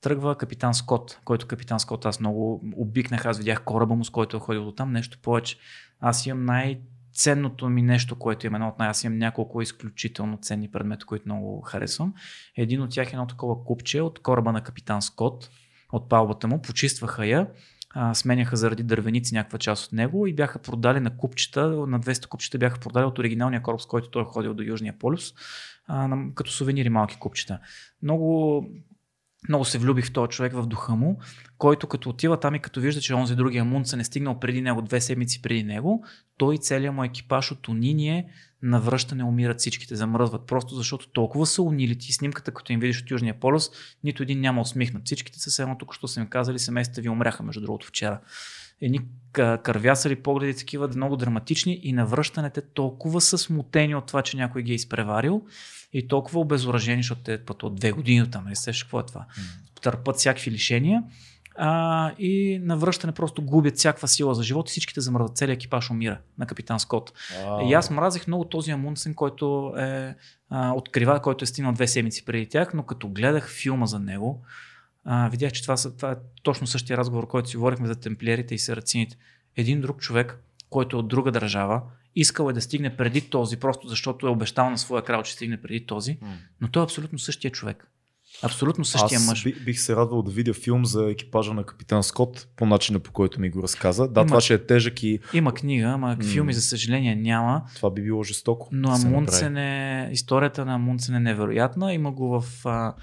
S2: тръгва капитан Скот, който капитан Скот аз много обикнах, аз видях кораба му, с който е ходил до там, нещо повече. Аз имам най- ценното ми нещо, което има едно от най- аз имам няколко изключително ценни предмети, които много харесвам. Един от тях е едно такова купче от кораба на капитан Скот, от палбата му, почистваха я, а, сменяха заради дървеници някаква част от него и бяха продали на купчета, на 200 купчета бяха продали от оригиналния кораб, с който той е ходил до Южния полюс, а, на, като сувенири малки купчета. Много, много се влюбих в този човек в духа му, който като отива там и като вижда, че онзи другия Мунцен е стигнал преди него, две седмици преди него, той и целият му екипаж от униние на връщане умират всичките, замръзват, просто защото толкова са унили ти снимката, като им видиш от Южния полюс, нито един няма усмихнат. Всичките са едно тук, що са ми казали, семействата ви умряха, между другото, вчера. Едни кървясали погледи, такива много драматични и на връщането толкова са смутени от това, че някой ги е изпреварил и толкова обезоръжени, защото те път от две години там, не сеш какво е това. Търпат всякакви лишения а, и на връщане просто губят всякаква сила за живот и всичките замръзват. Целият екипаж умира на капитан Скот. И аз мразих много този Амундсен, който е а, открива, който е стигнал две седмици преди тях, но като гледах филма за него, а, видях, че това, това е точно същия разговор, който си говорихме за темплиерите и сарацините. Един друг човек, който е от друга държава, искал е да стигне преди този, просто защото е обещал на своя крал, че стигне преди този, но той е абсолютно същия човек. Абсолютно същия
S1: Аз
S2: мъж.
S1: би, бих се радвал да видя филм за екипажа на капитан Скот по начина по който ми го разказа. Да,
S2: Има-
S1: това ще е тежък и
S2: Има книга, ама
S1: М.
S2: филми за съжаление няма.
S1: това би било жестоко.
S2: Но
S1: да се
S2: Амундсен е, историята на Амундсен е невероятна. Има го в, а,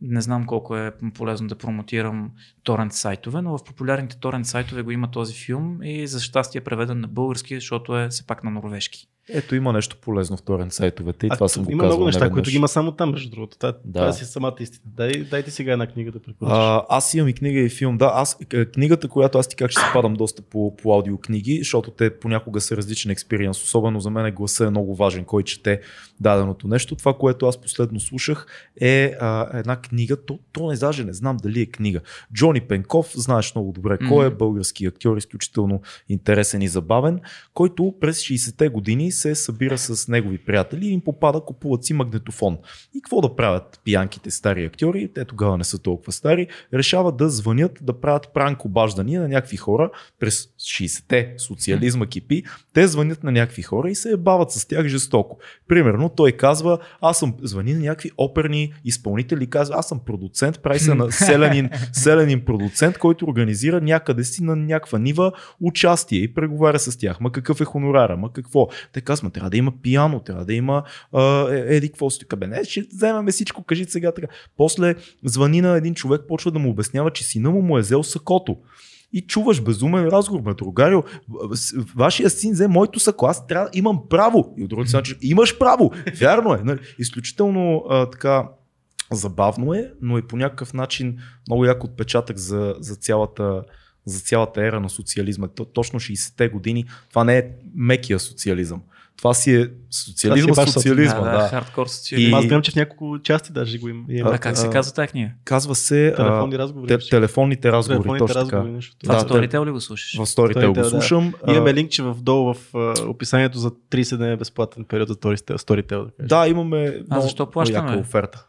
S2: не знам колко е полезно да промотирам торент сайтове, но в популярните торент сайтове го има този филм и за щастие е преведен на български, защото е все пак на норвежки.
S1: Ето има нещо полезно в торент сайтовете и
S3: А,
S1: това съм го
S3: има много неща,
S1: неведнъж.
S3: които ги има само там, между другото. Това,
S1: Да.
S3: това си самата истина. Дай, дайте сега една книга да препоръчаш.
S1: А, аз имам и книга и филм. Да, аз е, книгата, която аз ти как ще се падам доста по, по аудиокниги, защото те понякога са различен експириенс. Особено за мен гласа е много важен, кой чете даденото нещо. Това, което аз последно слушах е а, една книга, то, то не даже не знам дали е книга. Джони Пенков, знаеш много добре кой е, български актьор, изключително интересен и забавен, който през 60-те години се събира с негови приятели и им попада, купуват си магнетофон. И какво да правят пиянките стари актьори, те тогава не са толкова стари, решават да звънят, да правят пранк обаждания на някакви хора през 60-те, социализма кипи, те звънят на някакви хора и се ебават с тях жестоко. Примерно той казва, аз съм, звъни на някакви оперни изпълнители, казва, аз съм продуцент, прави се на селянин, селянин продуцент, който организира някъде си на някаква нива участие и преговаря с тях. Ма какъв е хонорара, ма какво? Те казват, трябва да има пиано, трябва да има а, е, еди какво си. Не, ще вземаме всичко, кажи сега така. После звъни на един човек, почва да му обяснява, че сина му му е взел сакото. И чуваш безумен разговор, ме другарио, с- вашия син взе моето сако, аз трябва, имам право. И от другата страна, имаш право. Вярно е. Нали? Изключително а, така забавно е, но и по някакъв начин много як отпечатък за, за цялата за цялата ера на социализма. То, точно 60-те години. Това не е мекия социализъм. Това си е социализма,
S3: Това си е
S1: социализма.
S2: да,
S1: Да,
S2: да, хардкор социализъм.
S1: И-
S3: Аз гледам, че в няколко части даже го има.
S2: А,
S3: има
S2: как се
S1: а,
S2: казва тази книга?
S1: Казва се
S3: телефонни
S1: а,
S3: разговори.
S1: те, телефонните разговори.
S3: Телефонните
S1: точно така.
S3: разговори. Нещо.
S2: Това
S1: да,
S2: да, Storytel ли го слушаш?
S1: В Storytel го
S3: да.
S1: слушам. А,
S3: Имаме линкче в долу в а, описанието за 30 дни безплатен период за Storytel. Да.
S1: Да, имаме много,
S2: защо плащаме?
S1: оферта.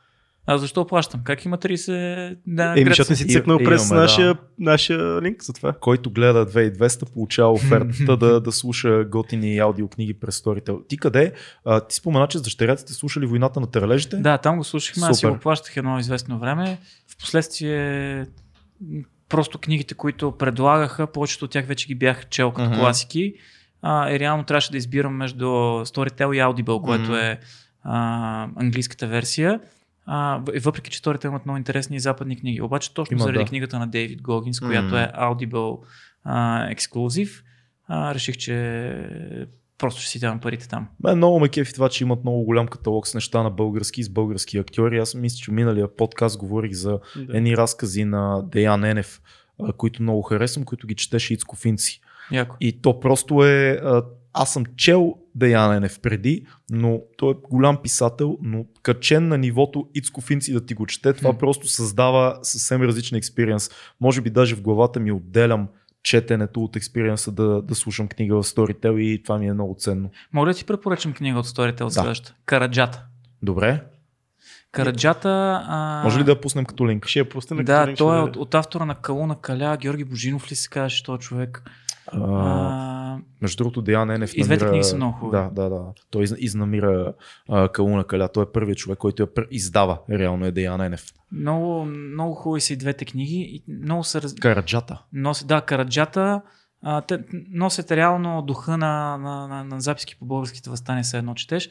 S2: А защо плащам? Как има 30 дена
S3: Еми, защото не си цъкнал през
S1: имаме, да.
S3: нашия, нашия линк за това.
S1: Който гледа 2200 получава офертата да, да слуша готини аудиокниги през Storytel. Ти къде? А, ти спомена, че с дъщерята сте слушали Войната на тралежите?
S2: Да, там го слушахме, аз си
S1: Супер.
S2: го плащах едно известно време. Впоследствие просто книгите, които предлагаха, повечето от тях вече ги бях чел като
S1: Мгм.
S2: класики. А, и реално трябваше да избирам между Storytel и Audible, което
S1: Мгм.
S2: е а, английската версия. А, въпреки, че Storytel имат много интересни и западни книги. Обаче точно
S1: Има,
S2: заради
S1: да.
S2: книгата на Дейвид Гогинс, която
S1: Мгм.
S2: е Audible а, ексклюзив, а, реших, че просто ще си давам парите там.
S1: Мен много ме кефи това, че имат много голям каталог с неща на български, с български актьори. Аз мисля, че миналия подкаст говорих за
S3: Да.
S1: едни разкази на Деян Енев, които много харесвам, които ги четеше Ицко Финци.
S2: Яко.
S1: И то просто е... а, Аз съм чел Деян Енев преди, но той е голям писател, но качен на нивото Ицко Финци да ти го чете, това
S2: Хм.
S1: просто създава съвсем различен експириенс. Може би даже в главата ми отделям четенето от експириенса да, да слушам книга в Storytel и това ми е много ценно.
S2: Мога ли да ти препоръчам книга от Storytel
S1: Да.
S2: следващата? Караджата.
S1: Добре?
S2: Караджата... А...
S1: Може ли да я пуснем като линк?
S3: Ще я пуснем.
S2: Да,
S3: като линк,
S2: той е от, от автора на Калуна Каля, Георги Божинов ли се казваше този човек?
S1: А,
S2: А,
S1: между другото, Деян Енев
S2: И двете
S1: намира...
S2: книги са много хубави.
S1: Да, да, да. Той из- изнамира а, Калуна Каля. Той е първият човек, който я издава. Реално е Деян Енев.
S2: много, много хубави са и двете книги. И много са раз...
S1: Караджата.
S2: носят, да, караджата, а, те носят реално духа на, на, на, на записки по българските възстания, се едно четеш.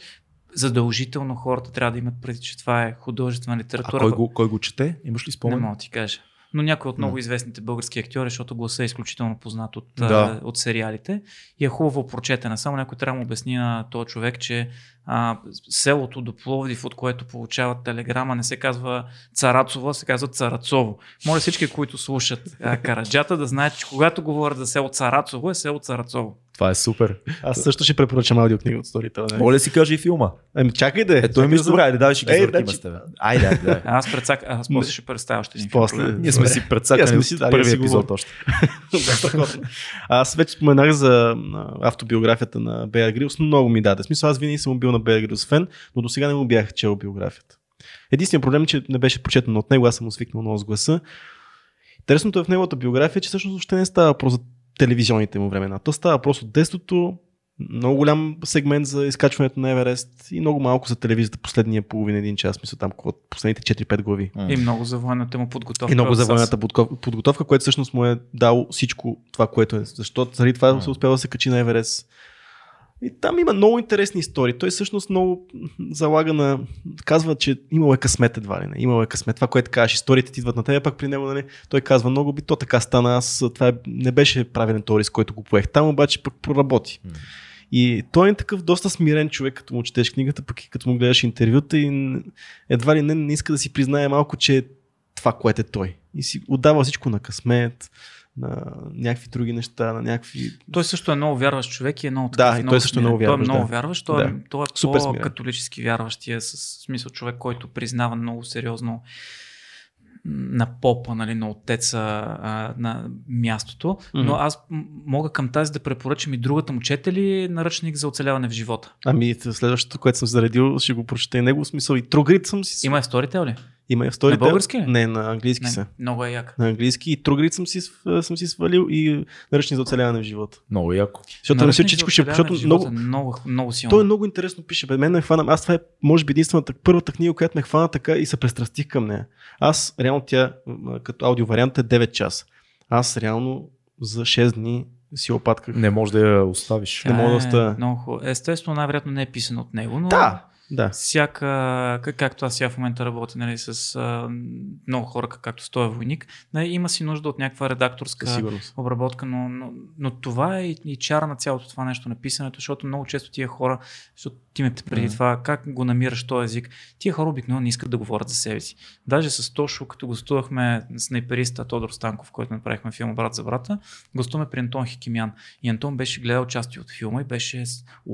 S2: Задължително хората трябва да имат преди, че това е художествена
S1: А
S2: литература.
S1: кой го, кой го чете? Имаш ли
S2: Не
S1: спомен?
S2: мога да ти кажа. Но някой от много
S1: Не.
S2: известните български актьори, защото гласа е изключително познат от,
S1: Да.
S2: да. от сериалите и е хубаво прочетена. Само някой трябва да му обясни на този човек, че а, селото до Пловдив, от което получават телеграма, не се казва Царацово, а се казва Царацово. Моля всички, които слушат а, Караджата, да знаят, че когато говорят за село Царацово, е село Царацово.
S1: Това е супер.
S3: Аз също ще препоръчам аудиокнига от Storytel.
S1: Моля да си кажи и филма.
S3: Еми, чакай да е.
S1: Е, той ми
S3: Чакай да
S1: давай ще ги завъртим
S3: значи-
S1: с теб. Айде, да.
S2: А аз, предсак... аз после ще представя още един
S3: После.
S1: Ние сме си предсакани
S3: си да
S1: първи епизод още.
S3: Аз вече споменах за автобиографията на Беар Грилс. Много ми даде. Смисъл, аз винаги съм бил на Беар Грилс фен, но до сега не му бях чел биографията. Единственият проблем е, че не беше прочетено от него, аз съм му свикнал много с гласа. Интересното е в неговата биография, че всъщност въобще не става въпрос за телевизионните му времена. То става въпрос от детството, много голям сегмент за изкачването на Еверест и много малко за телевизията последния половин един час, мисля там последните 4-5 глави.
S2: И много за военната му подготовка.
S3: И много за военната подготовка, което всъщност му е дало всичко това, което е. Защото заради това се успява да се качи на Еверест. И там има много интересни истории. Той всъщност много залага на... Казва, че имало е късмет едва ли не. Имало е късмет. Това, което кажеш, историите ти идват на теб, пак при него, нали, той казва много би, то така стана. Аз това е- не беше правилен този риск, който го поех. Там обаче пък проработи.
S1: М.
S3: И той е такъв доста смирен човек, като му четеш книгата, пък и като му гледаш интервюта и едва ли не, не иска да си признае малко, че е това, което е той. И си отдава всичко на късмет, на някакви други неща, на някакви...
S2: Той също е много вярващ човек и е много
S3: Да,
S2: такъв,
S3: и той също е много вярващ,
S2: Той е много вярващ, той,
S3: Да.
S2: е, той е
S3: Супер
S2: по-католически вярващия, с смисъл човек, който признава много сериозно на попа, нали, на отеца а, на мястото. Но
S3: Мгм.
S2: аз мога към тази да препоръчам и другата му четели наръчник за оцеляване в живота.
S3: Ами, следващото, което съм заредил, ще го прочета и него. Смисъл и Тругрид съм си...
S2: Има е Storytel ли?
S3: Има и в.
S2: На български ли?
S3: Не, на английски
S2: Не,
S3: са.
S2: много е як.
S3: На английски. И Тругрид съм си, съм си свалил и наръчни за оцеляване в живота.
S1: Много яко.
S3: Защото мисля, че всичко ще... Защото много,
S2: е много, много силно.
S3: Той е много интересно пише. Бе, мен ме хвана. Аз това е, може би, единствената първата книга, която ме хвана така и се престрастих към нея. Аз, реално тя, като аудио вариант е 9 часа. Аз реално за 6 дни си опатках.
S1: Не можеш да я оставиш.
S3: не мога да
S2: Е,
S3: стая.
S2: Много хубаво. Естествено, най-вероятно не е писано от него, но
S3: Да, да.
S2: всяка, как- както аз сега в момента работя нали, с а, много хора, как- както стоя войник, нали, има си нужда от някаква редакторска
S3: сигурност.
S2: обработка, но, но, но това е и, и чара на цялото това нещо на писането, защото много често тия хора, защото ти ме преди това, как го намираш този език, тия хора обикновено не искат да говорят за себе си. Даже с Тошо, като гостувахме снайпериста Тодор Станков, който направихме филма Брат за брата, гостуваме при Антон Хикимян. И Антон беше гледал части от филма и беше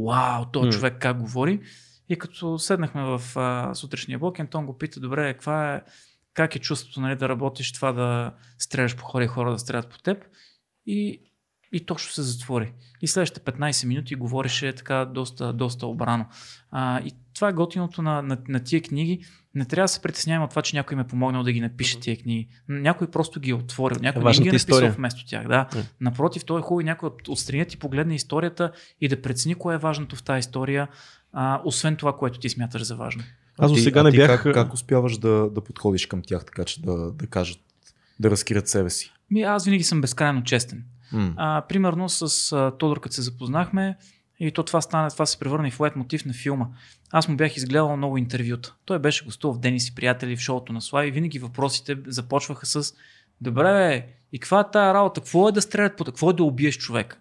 S2: вау, този човек как говори. И като седнахме в а, сутрешния блок, Антон го пита, добре, каква е, как е чувството нали, да работиш това да стреляш по хора и хора да стрелят по теб. И, и точно се затвори. И следващите 15 минути говореше така доста, доста обрано. А, и това е готиното на, на, на тия книги. Не трябва да се притесняваме от това, че някой ме е помогнал да ги напише тия книги. Някой просто ги е отворил. Някой не ги е написал
S3: история.
S2: вместо тях. Да.
S3: М.
S2: Напротив, той е хубаво някой от, отстрани ти погледне историята и да прецени кое е важното в тази история, а, освен това, което ти смяташ за важно.
S3: Аз до сега не бях...
S1: Как, как успяваш да, да подходиш към тях, така че да, да кажат, да разкрият себе си?
S2: Ми, аз винаги съм безкрайно честен.
S1: М.
S2: А, примерно с а, Тодор, като се запознахме, и то това стана, това се превърна и в лайт мотив на филма. Аз му бях изгледал много интервюта. Той беше гостувал в Денис и приятели в шоуто на Слави. Винаги въпросите започваха с Добре, бе, и каква е тая работа? Какво е да стрелят по какво е да убиеш човек?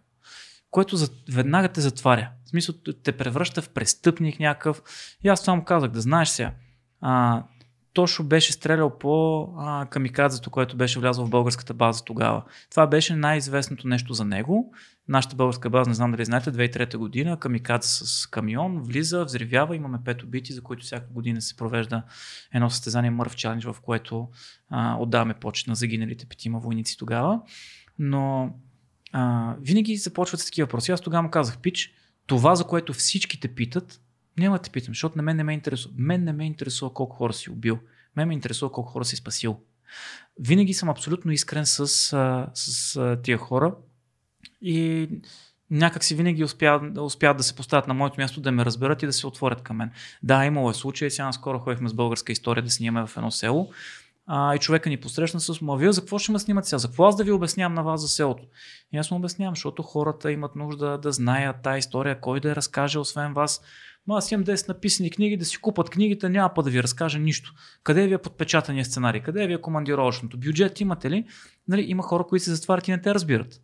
S2: Което за, веднага те затваря. Смисъл, те превръща в престъпник някакъв. И аз това му казах, да знаеш сега. А, Тошо беше стрелял по а, камикадзето, което беше влязло в българската база тогава. Това беше най-известното нещо за него. Нашата българска база, не знам дали знаете, 2003 година, камикадзе с камион, влиза, взривява, имаме пет убити, за които всяка година се провежда едно състезание Мърв Чалендж, в което а, отдаваме почет на загиналите петима войници тогава. Но а, винаги започват с такива въпроси. Аз тогава му казах, пич, това, за което всички те питат, няма да те питам, защото на мен не ме интересува. Мен не ме интересува колко хора си убил. Мен ме интересува колко хора си спасил. Винаги съм абсолютно искрен с, с а, тия хора И някак си винаги успяват, успяват да се поставят на моето място, да ме разберат и да се отворят към мен. Да, имало е случай, сега наскоро ходихме с българска история да снимаме в едно село а, и човека ни посрещна с, ма вие за какво ще ме снимат сега? За какво аз да ви обяснявам на вас за селото? И аз му обяснявам, защото хората имат нужда да знаят тази история, кой да я разкаже, освен вас. Ма аз имам 10 написани книги, да си купат книгите, няма па да ви разкажа нищо. Къде ви е подпечатания сценарий? Къде ви е командировъчното? Бюджет имате ли? Нали, има хора, които се затварят и не те разбират.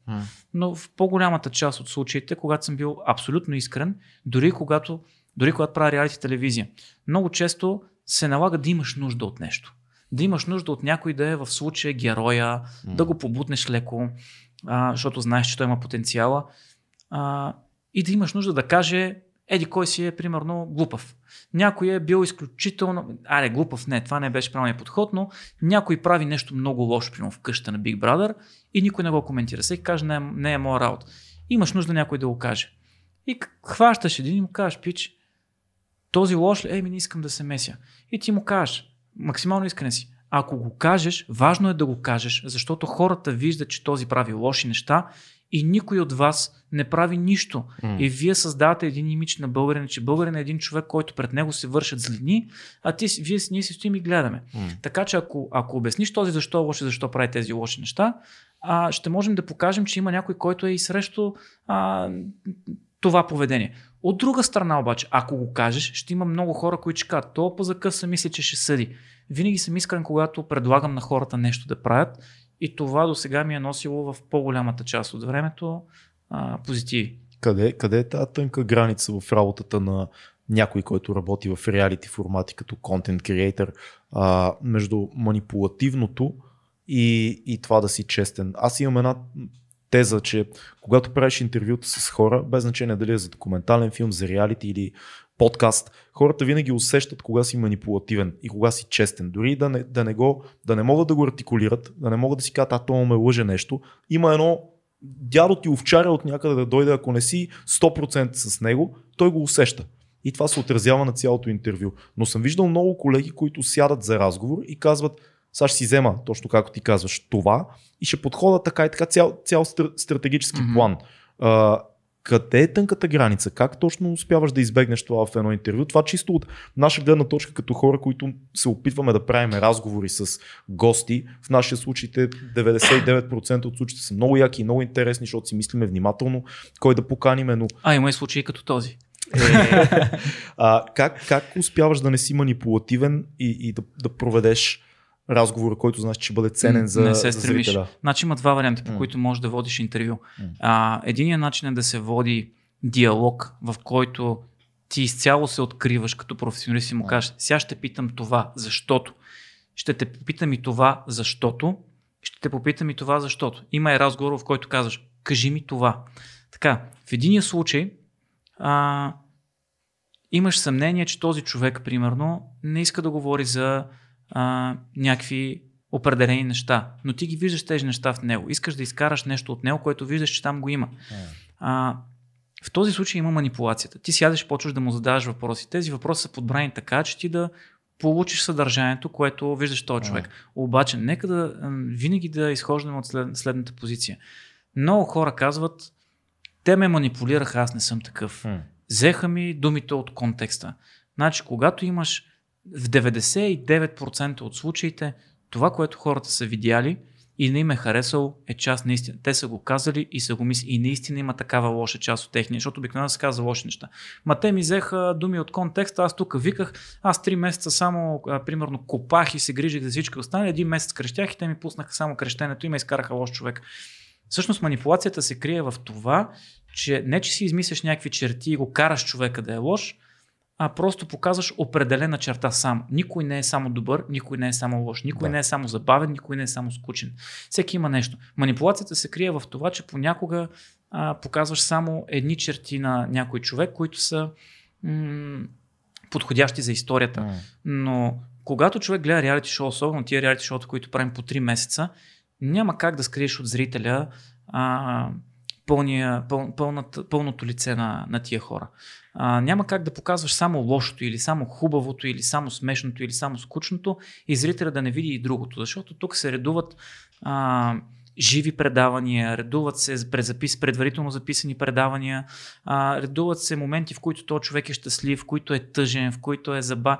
S2: Но в по-голямата част от случаите, когато съм бил абсолютно искрен, дори когато, дори когато правя реалити телевизия, много често се налага да имаш нужда от нещо. Да имаш нужда от някой да е в случая героя, да го побутнеш леко, а, защото знаеш, че той има потенциала. А, и да имаш нужда да каже, еди кой си е, примерно, глупав. Някой е бил изключително... Аре, глупав не, това не беше правилният подход, но някой прави нещо много лошо, примерно в къщата на Big Brother и никой не го коментира. Всеки каже, не, е- не е моя работа. Имаш нужда някой да го каже. И хващаш един и му кажеш, пич, този лош ли? Еми, не искам да се меся. И ти му кажеш, максимално искрен си. Ако го кажеш, важно е да го кажеш, защото хората виждат, че този прави лоши неща и никой от вас не прави нищо. Mm. И вие създавате един имидж на българин, че българин е един човек, който пред него се вършат злини, а ти, вие, ние си стоим и гледаме. Mm. Така че ако, ако обясниш този защо е лоши, защо прави тези лоши неща, а, ще можем да покажем, че има някой, който е и срещу а, това поведение. От друга страна обаче, ако го кажеш, ще има много хора, които ще кажат, то по закъса мисля, че ще съди. Винаги съм искрен, когато предлагам на хората нещо да правят и това до сега ми е носило в по-голямата част от времето а, позитиви.
S1: Къде, къде е тази тънка граница в работата на някой, който работи в реалити формати като контент креатор, между манипулативното и, и това да си честен. Аз имам една теза, че когато правиш интервюта с хора, без значение дали е за документален филм, за реалити или подкаст, хората винаги усещат кога си манипулативен и кога си честен. Дори да не, да не, го, да не могат да го артикулират, да не могат да си кажат, а то ме лъже нещо. Има едно дядо ти овчаря от някъде да дойде, ако не си 100% с него, той го усеща. И това се отразява на цялото интервю. Но съм виждал много колеги, които сядат за разговор и казват, сега ще си взема, точно както ти казваш, това и ще подхода така и така цял, цял стратегически mm-hmm. план. А, къде е тънката граница? Как точно успяваш да избегнеш това в едно интервю? Това чисто от наша гледна точка като хора, които се опитваме да правим разговори с гости. В нашия случай 99% от случаите са много яки и много интересни, защото си мислиме внимателно кой да поканиме. Но...
S2: А, има и случаи като този. Е,
S1: а, как, как успяваш да не си манипулативен и, и да, да проведеш разговор, който знаеш, че бъде ценен за, не се за зрителя.
S2: Значи има два варианта, по mm. които можеш да водиш интервю. Mm. А, единият начин е да се води диалог, в който ти изцяло се откриваш като професионалист и му кажеш, сега ще питам това, защото. Ще те попитам и това, защото. Ще те попитам и това, защото. Има и разговор, в който казваш, кажи ми това. Така, в единия случай а, имаш съмнение, че този човек, примерно, не иска да говори за а, някакви определени неща, но ти ги виждаш тези неща в него. Искаш да изкараш нещо от него, което виждаш, че там го има. А, в този случай има манипулацията. Ти сядеш, почваш да му задаваш въпроси. Тези въпроси са подбрани така, че ти да получиш съдържанието, което виждаш този човек. Обаче, нека да винаги да изхождаме от след, следната позиция. Много хора казват, те ме манипулираха, аз не съм такъв. Взеха ми думите от контекста. Значи, когато имаш в 99% от случаите това, което хората са видяли и не им е харесало, е част наистина. Те са го казали и са го мислили. И наистина има такава лоша част от техния, защото обикновено се казва лоши неща. Ма те ми взеха думи от контекста, аз тук виках, аз три месеца само, а, примерно, копах и се грижих за всички останали, един месец крещях и те ми пуснаха само крещенето и ме изкараха лош човек. Всъщност манипулацията се крие в това, че не че си измисляш някакви черти и го караш човека да е лош, а просто показваш определена черта сам. Никой не е само добър, никой не е само лош, никой да. не е само забавен, никой не е само скучен. Всеки има нещо. Манипулацията се крие в това, че понякога а, показваш само едни черти на някой човек, които са м- подходящи за историята. Mm. Но когато човек гледа реалити шоу, особено тия реалити шоута, които правим по 3 месеца, няма как да скриеш от зрителя а, пълния, пъл, пълната, пълното лице на, на тия хора. А, няма как да показваш само лошото или само хубавото или само смешното или само скучното и зрителя да не види и другото, защото тук се редуват а, живи предавания, редуват се презапис, предварително записани предавания, а, редуват се моменти, в които този човек е щастлив, в които е тъжен, в които е заба.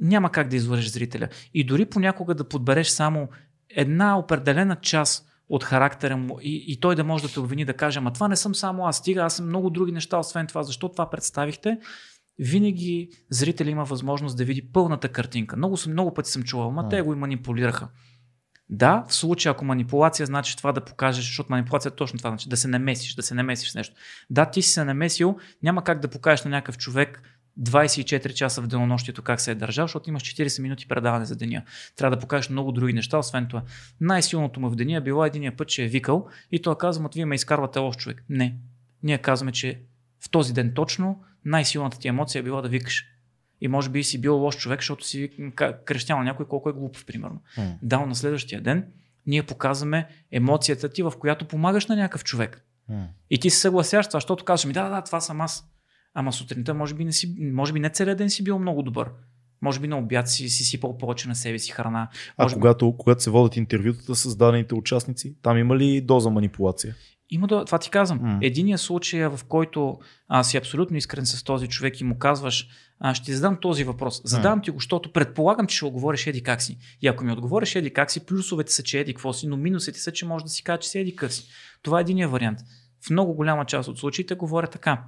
S2: Няма как да излъжеш зрителя. И дори понякога да подбереш само една определена част от характера му и, и той да може да те обвини да каже, ама това не съм само аз, стига, аз съм много други неща, освен това, защо това представихте, винаги зрители има възможност да види пълната картинка. Много, много пъти съм чувал, ма те го и манипулираха. Да, в случай ако манипулация значи това да покажеш, защото манипулация е точно това значи да се намесиш, да се намесиш с нещо. Да, ти си се намесил, няма как да покажеш на някакъв човек 24 часа в денонощието как се е държал, защото имаш 40 минути предаване за деня. Трябва да покажеш много други неща, освен това. Най-силното му в деня е било единия път, че е викал и той казва, вие ме изкарвате лош човек. Не. Ние казваме, че в този ден точно най-силната ти емоция е била да викаш. И може би си бил лош човек, защото си крещял на някой колко е глупав, примерно. Mm. Да, на следващия ден ние показваме емоцията ти, в която помагаш на някакъв човек. Mm. И ти се съгласяш това, защото казваш ми, да, да, да, това съм аз. Ама сутринта може би не, си, може би не целият ден си бил много добър. Може би на обяд си, си сипал повече на себе си храна.
S1: Може
S2: а
S1: когато, когато се водят интервютата с дадените участници, там има ли доза манипулация?
S2: Има да, това ти казвам. Mm. Единия случай, в който а, си абсолютно искрен с този човек и му казваш, а, ще ти задам този въпрос. Задавам mm. ти го, защото предполагам, че ще отговориш еди как си. И ако ми отговориш еди как си, плюсовете са, че еди какво си, но минусите са, че може да си кажа, че си еди как си. Това е единия вариант. В много голяма част от случаите говоря така.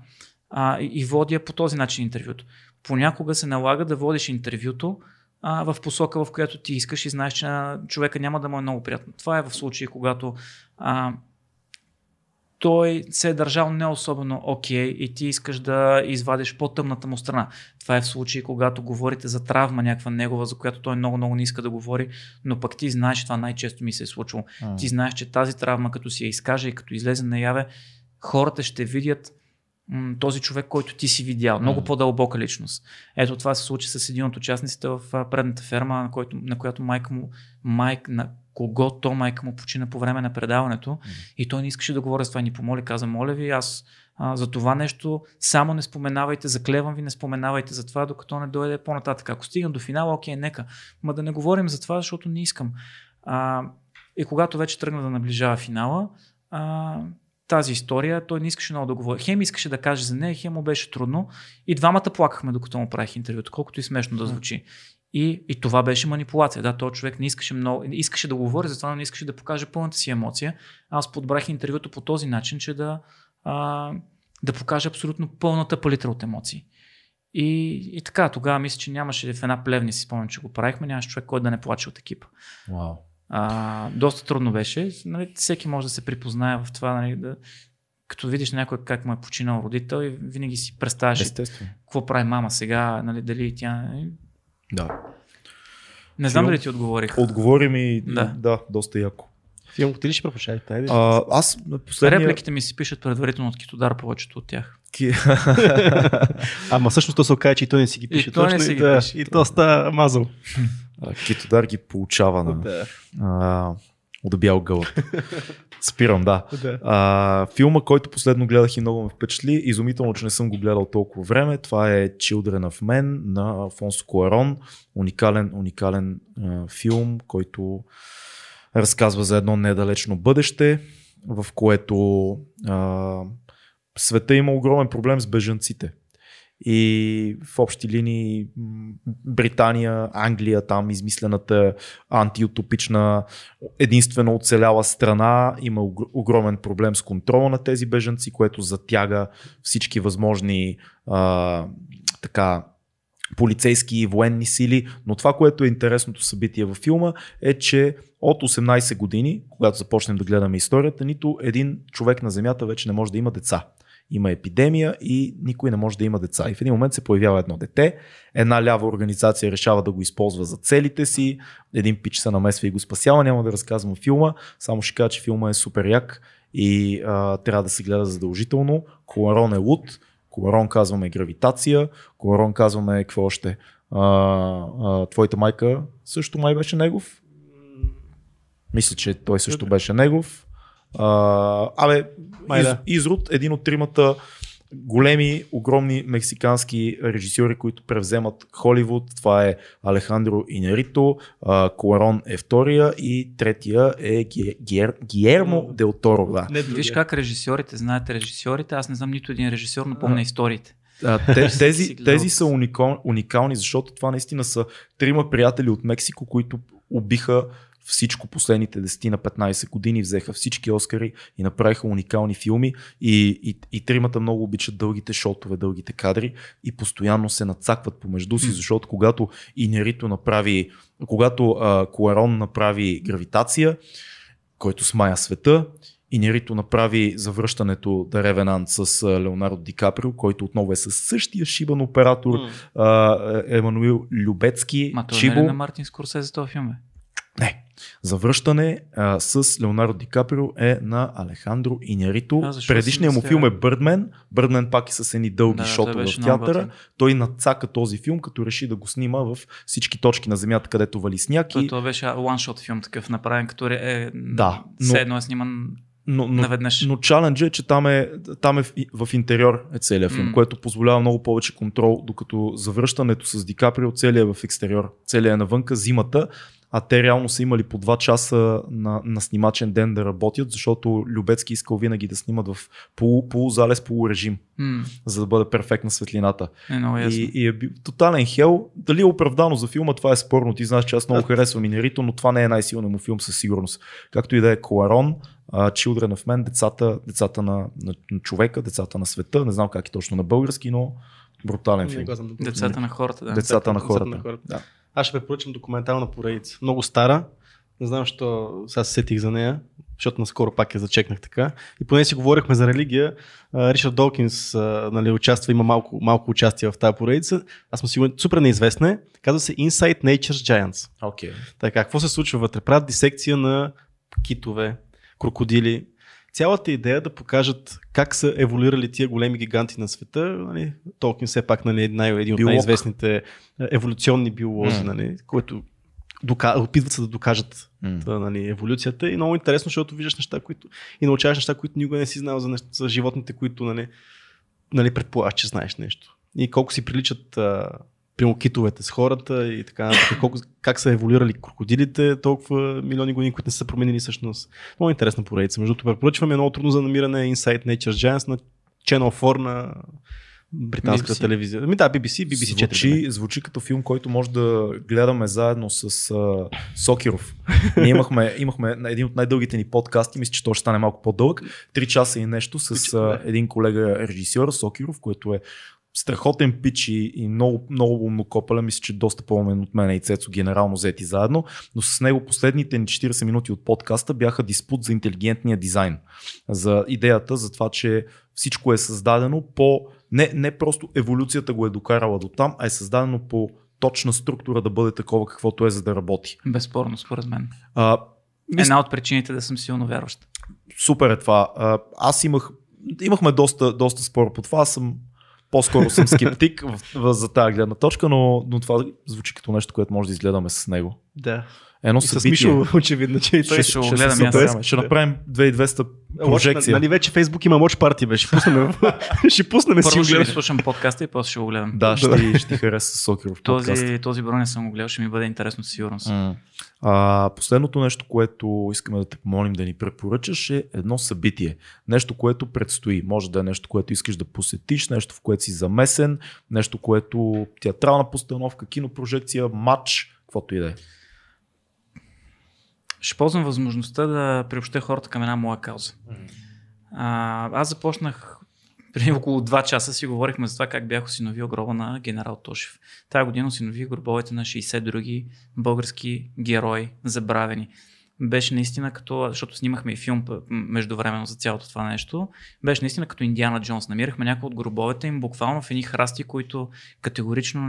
S2: А, и водя по този начин интервюто. Понякога се налага да водиш интервюто а, в посока, в която ти искаш и знаеш, че човека няма да му е много приятно. Това е в случай, когато а, той се е държал не особено окей okay, и ти искаш да извадиш по-тъмната му страна. Това е в случай, когато говорите за травма някаква негова, за която той много-много не иска да говори, но пък ти знаеш, това най-често ми се е случило. Mm. Ти знаеш, че тази травма, като си я изкаже и като излезе наяве, хората ще видят този човек, който ти си видял. Много mm. по-дълбока личност. Ето това се случи с един от участниците в предната ферма, на, който, на която майка му, майк, на кого то майка му почина по време на предаването mm. и той не искаше да говори с това. Ни помоли, каза, моля ви, аз а, за това нещо само не споменавайте, заклевам ви, не споменавайте за това, докато не дойде по-нататък. Ако стигна до финала, окей, нека. Ма да не говорим за това, защото не искам. А, и когато вече тръгна да наближава финала, а, тази история, той не искаше много да говори. Хем искаше да каже за нея, хем му беше трудно. И двамата плакахме, докато му правих интервюто, колкото и смешно да звучи. И, и това беше манипулация. Да, този човек не искаше, много, не искаше да говори, затова не искаше да покаже пълната си емоция. Аз подбрах интервюто по този начин, че да, а, да покаже абсолютно пълната палитра от емоции. И, и така, тогава мисля, че нямаше в една плевни, си спомням, че го правихме, нямаше човек, който да не плаче от екипа.
S1: Wow.
S2: А, доста трудно беше. Нали, всеки може да се припознае в това, нали, да, като видиш някой как му е починал родител и винаги си представяш
S1: Естествено.
S2: какво прави мама сега, нали, дали тя... Нали.
S1: Да.
S2: Не знам Филм... дали ти отговорих.
S1: Отговори ми, да, да доста яко.
S3: Филм, ти ли ще пропушай?
S1: А, аз последния...
S2: Репликите ми се пишат предварително от Китодар, повечето от тях.
S3: Ама всъщност то се окаже, че и той не си ги пише.
S2: И той не си
S3: и,
S2: ги да, пише.
S3: И то става мазал.
S1: Китодар ги получава на,
S3: Да.
S1: а, от бял гълъб. Спирам, да.
S3: Да.
S1: А, филма, който последно гледах и много ме впечатли, изумително, че не съм го гледал толкова време, това е Children of Men на Фонсо Куарон. Уникален, уникален а, филм, който разказва за едно недалечно бъдеще, в което а, света има огромен проблем с бежанците. И в общи линии Британия, Англия, там измислената антиутопична, единствено оцеляла страна, има ог- огромен проблем с контрола на тези бежанци, което затяга всички възможни а, така полицейски и военни сили, но това, което е интересното събитие във филма е, че от 18 години, когато започнем да гледаме историята, нито един човек на Земята вече не може да има деца. Има епидемия и никой не може да има деца. И в един момент се появява едно дете, една лява организация решава да го използва за целите си, един пич се намесва и го спасява, няма да разказвам филма, само ще кажа, че филма е супер як и а, трябва да се гледа задължително. Коларон е луд, Коларон казваме гравитация, Коларон казваме какво още. А, а, твоята майка също май беше негов. Мисля, че той също беше негов. А, абе,
S3: Май
S1: из,
S3: да.
S1: Изрод, един от тримата големи, огромни мексикански режисьори, които превземат Холивуд. Това е Алехандро Инерито, Куарон е втория и третия е Гиер, Гиермо Дел Торо. Да.
S2: Не, Виж как режисьорите, знаете режисьорите, аз не знам нито един режисьор, но помня историите.
S1: А, те, тези, тези са уникал, уникални, защото това наистина са трима приятели от Мексико, които убиха всичко последните 10 на 15 години, взеха всички Оскари и направиха уникални филми и, и, и тримата много обичат дългите шотове, дългите кадри и постоянно се нацакват помежду си, защото когато Инерито направи, когато а, Куарон направи гравитация, който смая света, Инерито направи завръщането да Ревенант с Леонардо Ди Каприо, който отново е със същия шибан оператор, mm. Емануил Любецки.
S2: Ма той Чибо. не е на Мартин Скорсезе този филм е?
S1: Не. Завръщане а, с Леонардо Ди Каприо е на Алехандро Инярито. Предишният му филм е Бърдмен. Бърдмен пак и с едни дълги да, шотове в театъра. Той нацака този филм, като реши да го снима в всички точки на земята, където вали сняг.
S2: Той, и... той беше one-shot филм такъв направен, като е, да, но... едно е сниман но, но, наведнъж.
S1: Но чаленджът е, че там е, там е в, в интериор е целият филм, mm. което позволява много повече контрол, докато завръщането с Ди Каприо целият е в екстериор, целият е навънка, зимата а те реално са имали по 2 часа на, на снимачен ден да работят, защото Любецки искал винаги да снимат в полу, полузалез, полурежим, mm. за да бъде перфектна светлината.
S2: Е, много
S1: и, и е бил тотален хел. Дали е оправдано за филма, това е спорно. Ти знаеш, че аз много да. харесвам Инерито, но това не е най-силният му филм със сигурност. Както и да е Коларон, Children of Men, децата, децата на, на, на човека, децата на света, не знам как е точно на български, но брутален филм.
S2: Децата на хората, да.
S1: Децата, на хората. Децата на хората. Да.
S3: Аз ще препоръчам документална поредица. Много стара. Не знам, защо сега се сетих за нея, защото наскоро пак я зачекнах така. И поне си говорихме за религия, Ричард Долкинс нали, участва, има малко, малко участие в тази поредица. Аз съм сигурен, супер неизвестна е. Казва се Inside Nature's Giants.
S1: Okay.
S3: Така, какво се случва вътре? Правят дисекция на китове, крокодили, цялата идея да покажат как са еволюирали тия големи гиганти на света. Нали, Толкин все пак нали, най- един от Биолог. най-известните еволюционни биолози, mm. нали, които дока... опитват се да докажат mm. да, нали, еволюцията. И много интересно, защото виждаш неща, които и научаваш неща, които никога не си знал за, неща, за животните, които нали, нали, предполагаш, че знаеш нещо. И колко си приличат а, прямо китовете с хората и така, колко, как са еволюирали крокодилите толкова милиони години, които не са променили всъщност. Много интересна поредица. Между другото, препоръчваме много трудно за намиране Inside Nature Giants на Channel 4 на британската BBC. телевизия. Ми да, BBC, BBC
S1: звучи, 4. Звучи като филм, който може да гледаме заедно с uh, Сокиров. Ние имахме, имахме един от най-дългите ни подкасти, мисля, че то ще стане малко по-дълъг. Три часа и нещо с uh, един колега режисьор Сокиров, който е страхотен пич и, и много, много умнокопале, мисля, че доста по-умен от мен и Цецо генерално взети заедно, но с него последните 40 минути от подкаста бяха диспут за интелигентния дизайн, за идеята за това, че всичко е създадено по, не, не просто еволюцията го е докарала до там, а е създадено по точна структура да бъде такова каквото е за да работи.
S2: Безспорно, според мен. А, мис... Една от причините да съм силно вярващ.
S1: Супер е това. А, аз имах, имахме доста, доста спор по това. Аз съм по-скоро съм скептик в, в, за тази гледна точка, но, но това звучи като нещо, което може да изгледаме с него.
S3: Да.
S1: Едно
S3: и с Мишо, очевидно, че
S2: той ще, ще, гледам,
S1: ще, ще, ще направим 2200 прожекция.
S3: Нали вече Фейсбук има Watch Party, бе. Ще пуснем, ще пуснем
S2: Първо ще слушам подкаста и после ще го гледам.
S1: Да, ще, ще ти хареса Сокеров
S2: подкаст. Този, този броя не съм го гледал, ще ми бъде интересно със сигурност. Mm.
S1: А, последното нещо, което искаме да те помолим да ни препоръчаш е едно събитие. Нещо, което предстои. Може да е нещо, което искаш да посетиш, нещо, в което си замесен, нещо, което театрална постановка, кинопрожекция, матч, каквото и да е.
S2: Ще ползвам възможността да приобща хората към една моя кауза. А, аз започнах преди около 2 часа си говорихме за това как бях осиновил гроба на генерал Тошев. Тая година осинових гробовете на 60 други български герои, забравени беше наистина като, защото снимахме и филм междувременно за цялото това нещо, беше наистина като Индиана Джонс. Намирахме някои от гробовете им буквално в едни храсти, които категорично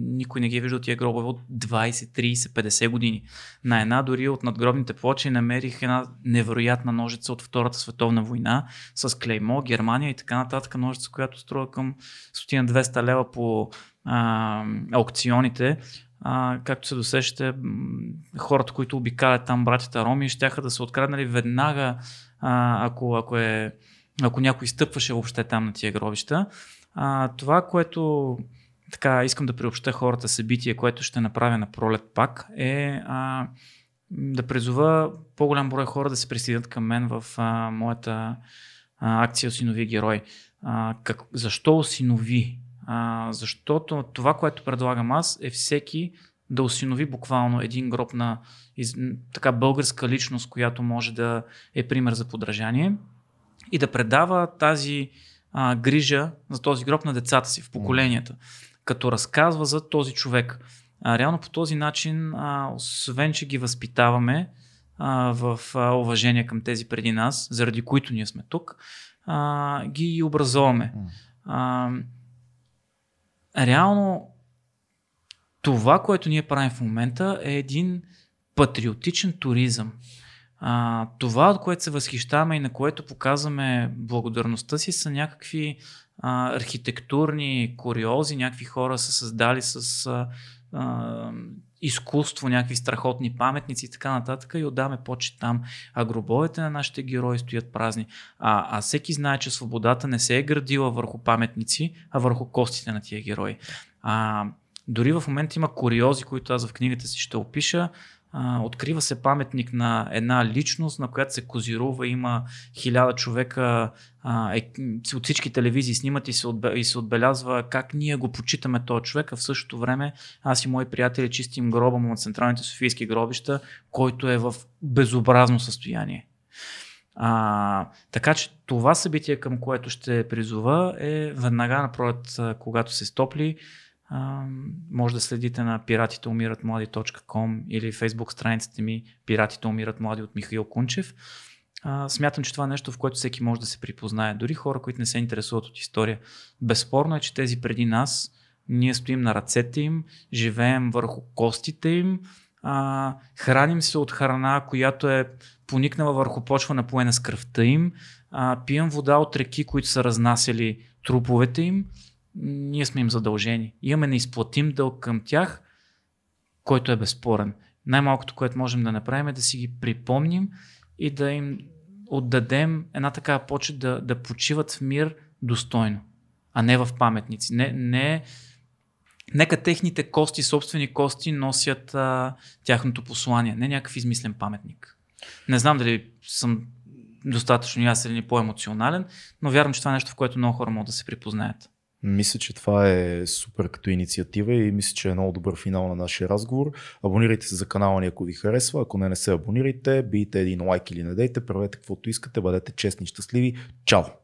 S2: никой не ги е виждал тия гробове от 20, 30, 50 години. На една дори от надгробните плочи намерих една невероятна ножица от Втората световна война с клеймо, Германия и така нататък. Ножица, която струва към стотина 200 лева по а, аукционите а, както се досещате, хората, които обикалят там, братята Роми, ще да са откраднали веднага, а, ако, ако е ако някой стъпваше въобще там на тия гробища. А, това, което така искам да приобща хората събитие, което ще направя на пролет пак, е а, да призова по-голям брой хора да се присъединят към мен в а, моята а, акция Осинови герой. А, как, защо осинови? А, защото това, което предлагам аз е всеки да осинови буквално един гроб на из, така българска личност, която може да е пример за подражание и да предава тази а, грижа за този гроб на децата си в поколенията, като разказва за този човек. А, реално по този начин, а, освен че ги възпитаваме а, в а, уважение към тези преди нас, заради които ние сме тук, а, ги образоваме. А, реално това, което ние правим в момента е един патриотичен туризъм. А, това, от което се възхищаваме и на което показваме благодарността си, са някакви а, архитектурни куриози, някакви хора са създали с а, изкуство, някакви страхотни паметници и така нататък и отдаме почет там. А гробовете на нашите герои стоят празни. А, а всеки знае, че свободата не се е градила върху паметници, а върху костите на тия герои. А, дори в момента има куриози, които аз в книгата си ще опиша. А, открива се паметник на една личност, на която се козирува, има хиляда човека, а, е, от всички телевизии снимат и се, отбе, и се отбелязва как ние го почитаме този човек, а в същото време аз и мои приятели чистим гроба му от централните софийски гробища, който е в безобразно състояние. А, така че това събитие, към което ще призова е веднага напролет, когато се стопли, а, може да следите на пиратите умират млади.com или фейсбук страницата ми Пиратите умират млади от Михаил Кунчев. Смятам, че това е нещо, в което всеки може да се припознае. Дори хора, които не се интересуват от история. Безспорно е, че тези преди нас, ние стоим на ръцете им, живеем върху костите им, а, храним се от храна, която е поникнала върху почва напоена с кръвта им, а, пием вода от реки, които са разнасяли труповете им ние сме им задължени. Имаме неизплатим дълг към тях, който е безспорен. Най-малкото, което можем да направим е да си ги припомним и да им отдадем една такава почет да, да почиват в мир достойно, а не в паметници. Не, не, нека техните кости, собствени кости, носят а, тяхното послание, не някакъв измислен паметник. Не знам дали съм достатъчно ясен или по-емоционален, но вярвам, че това е нещо, в което много хора могат да се припознаят.
S1: Мисля, че това е супер като инициатива и мисля, че е много добър финал на нашия разговор. Абонирайте се за канала ни, ако ви харесва. Ако не, не се абонирайте, бийте един лайк или не дейте, правете каквото искате, бъдете честни и щастливи. Чао!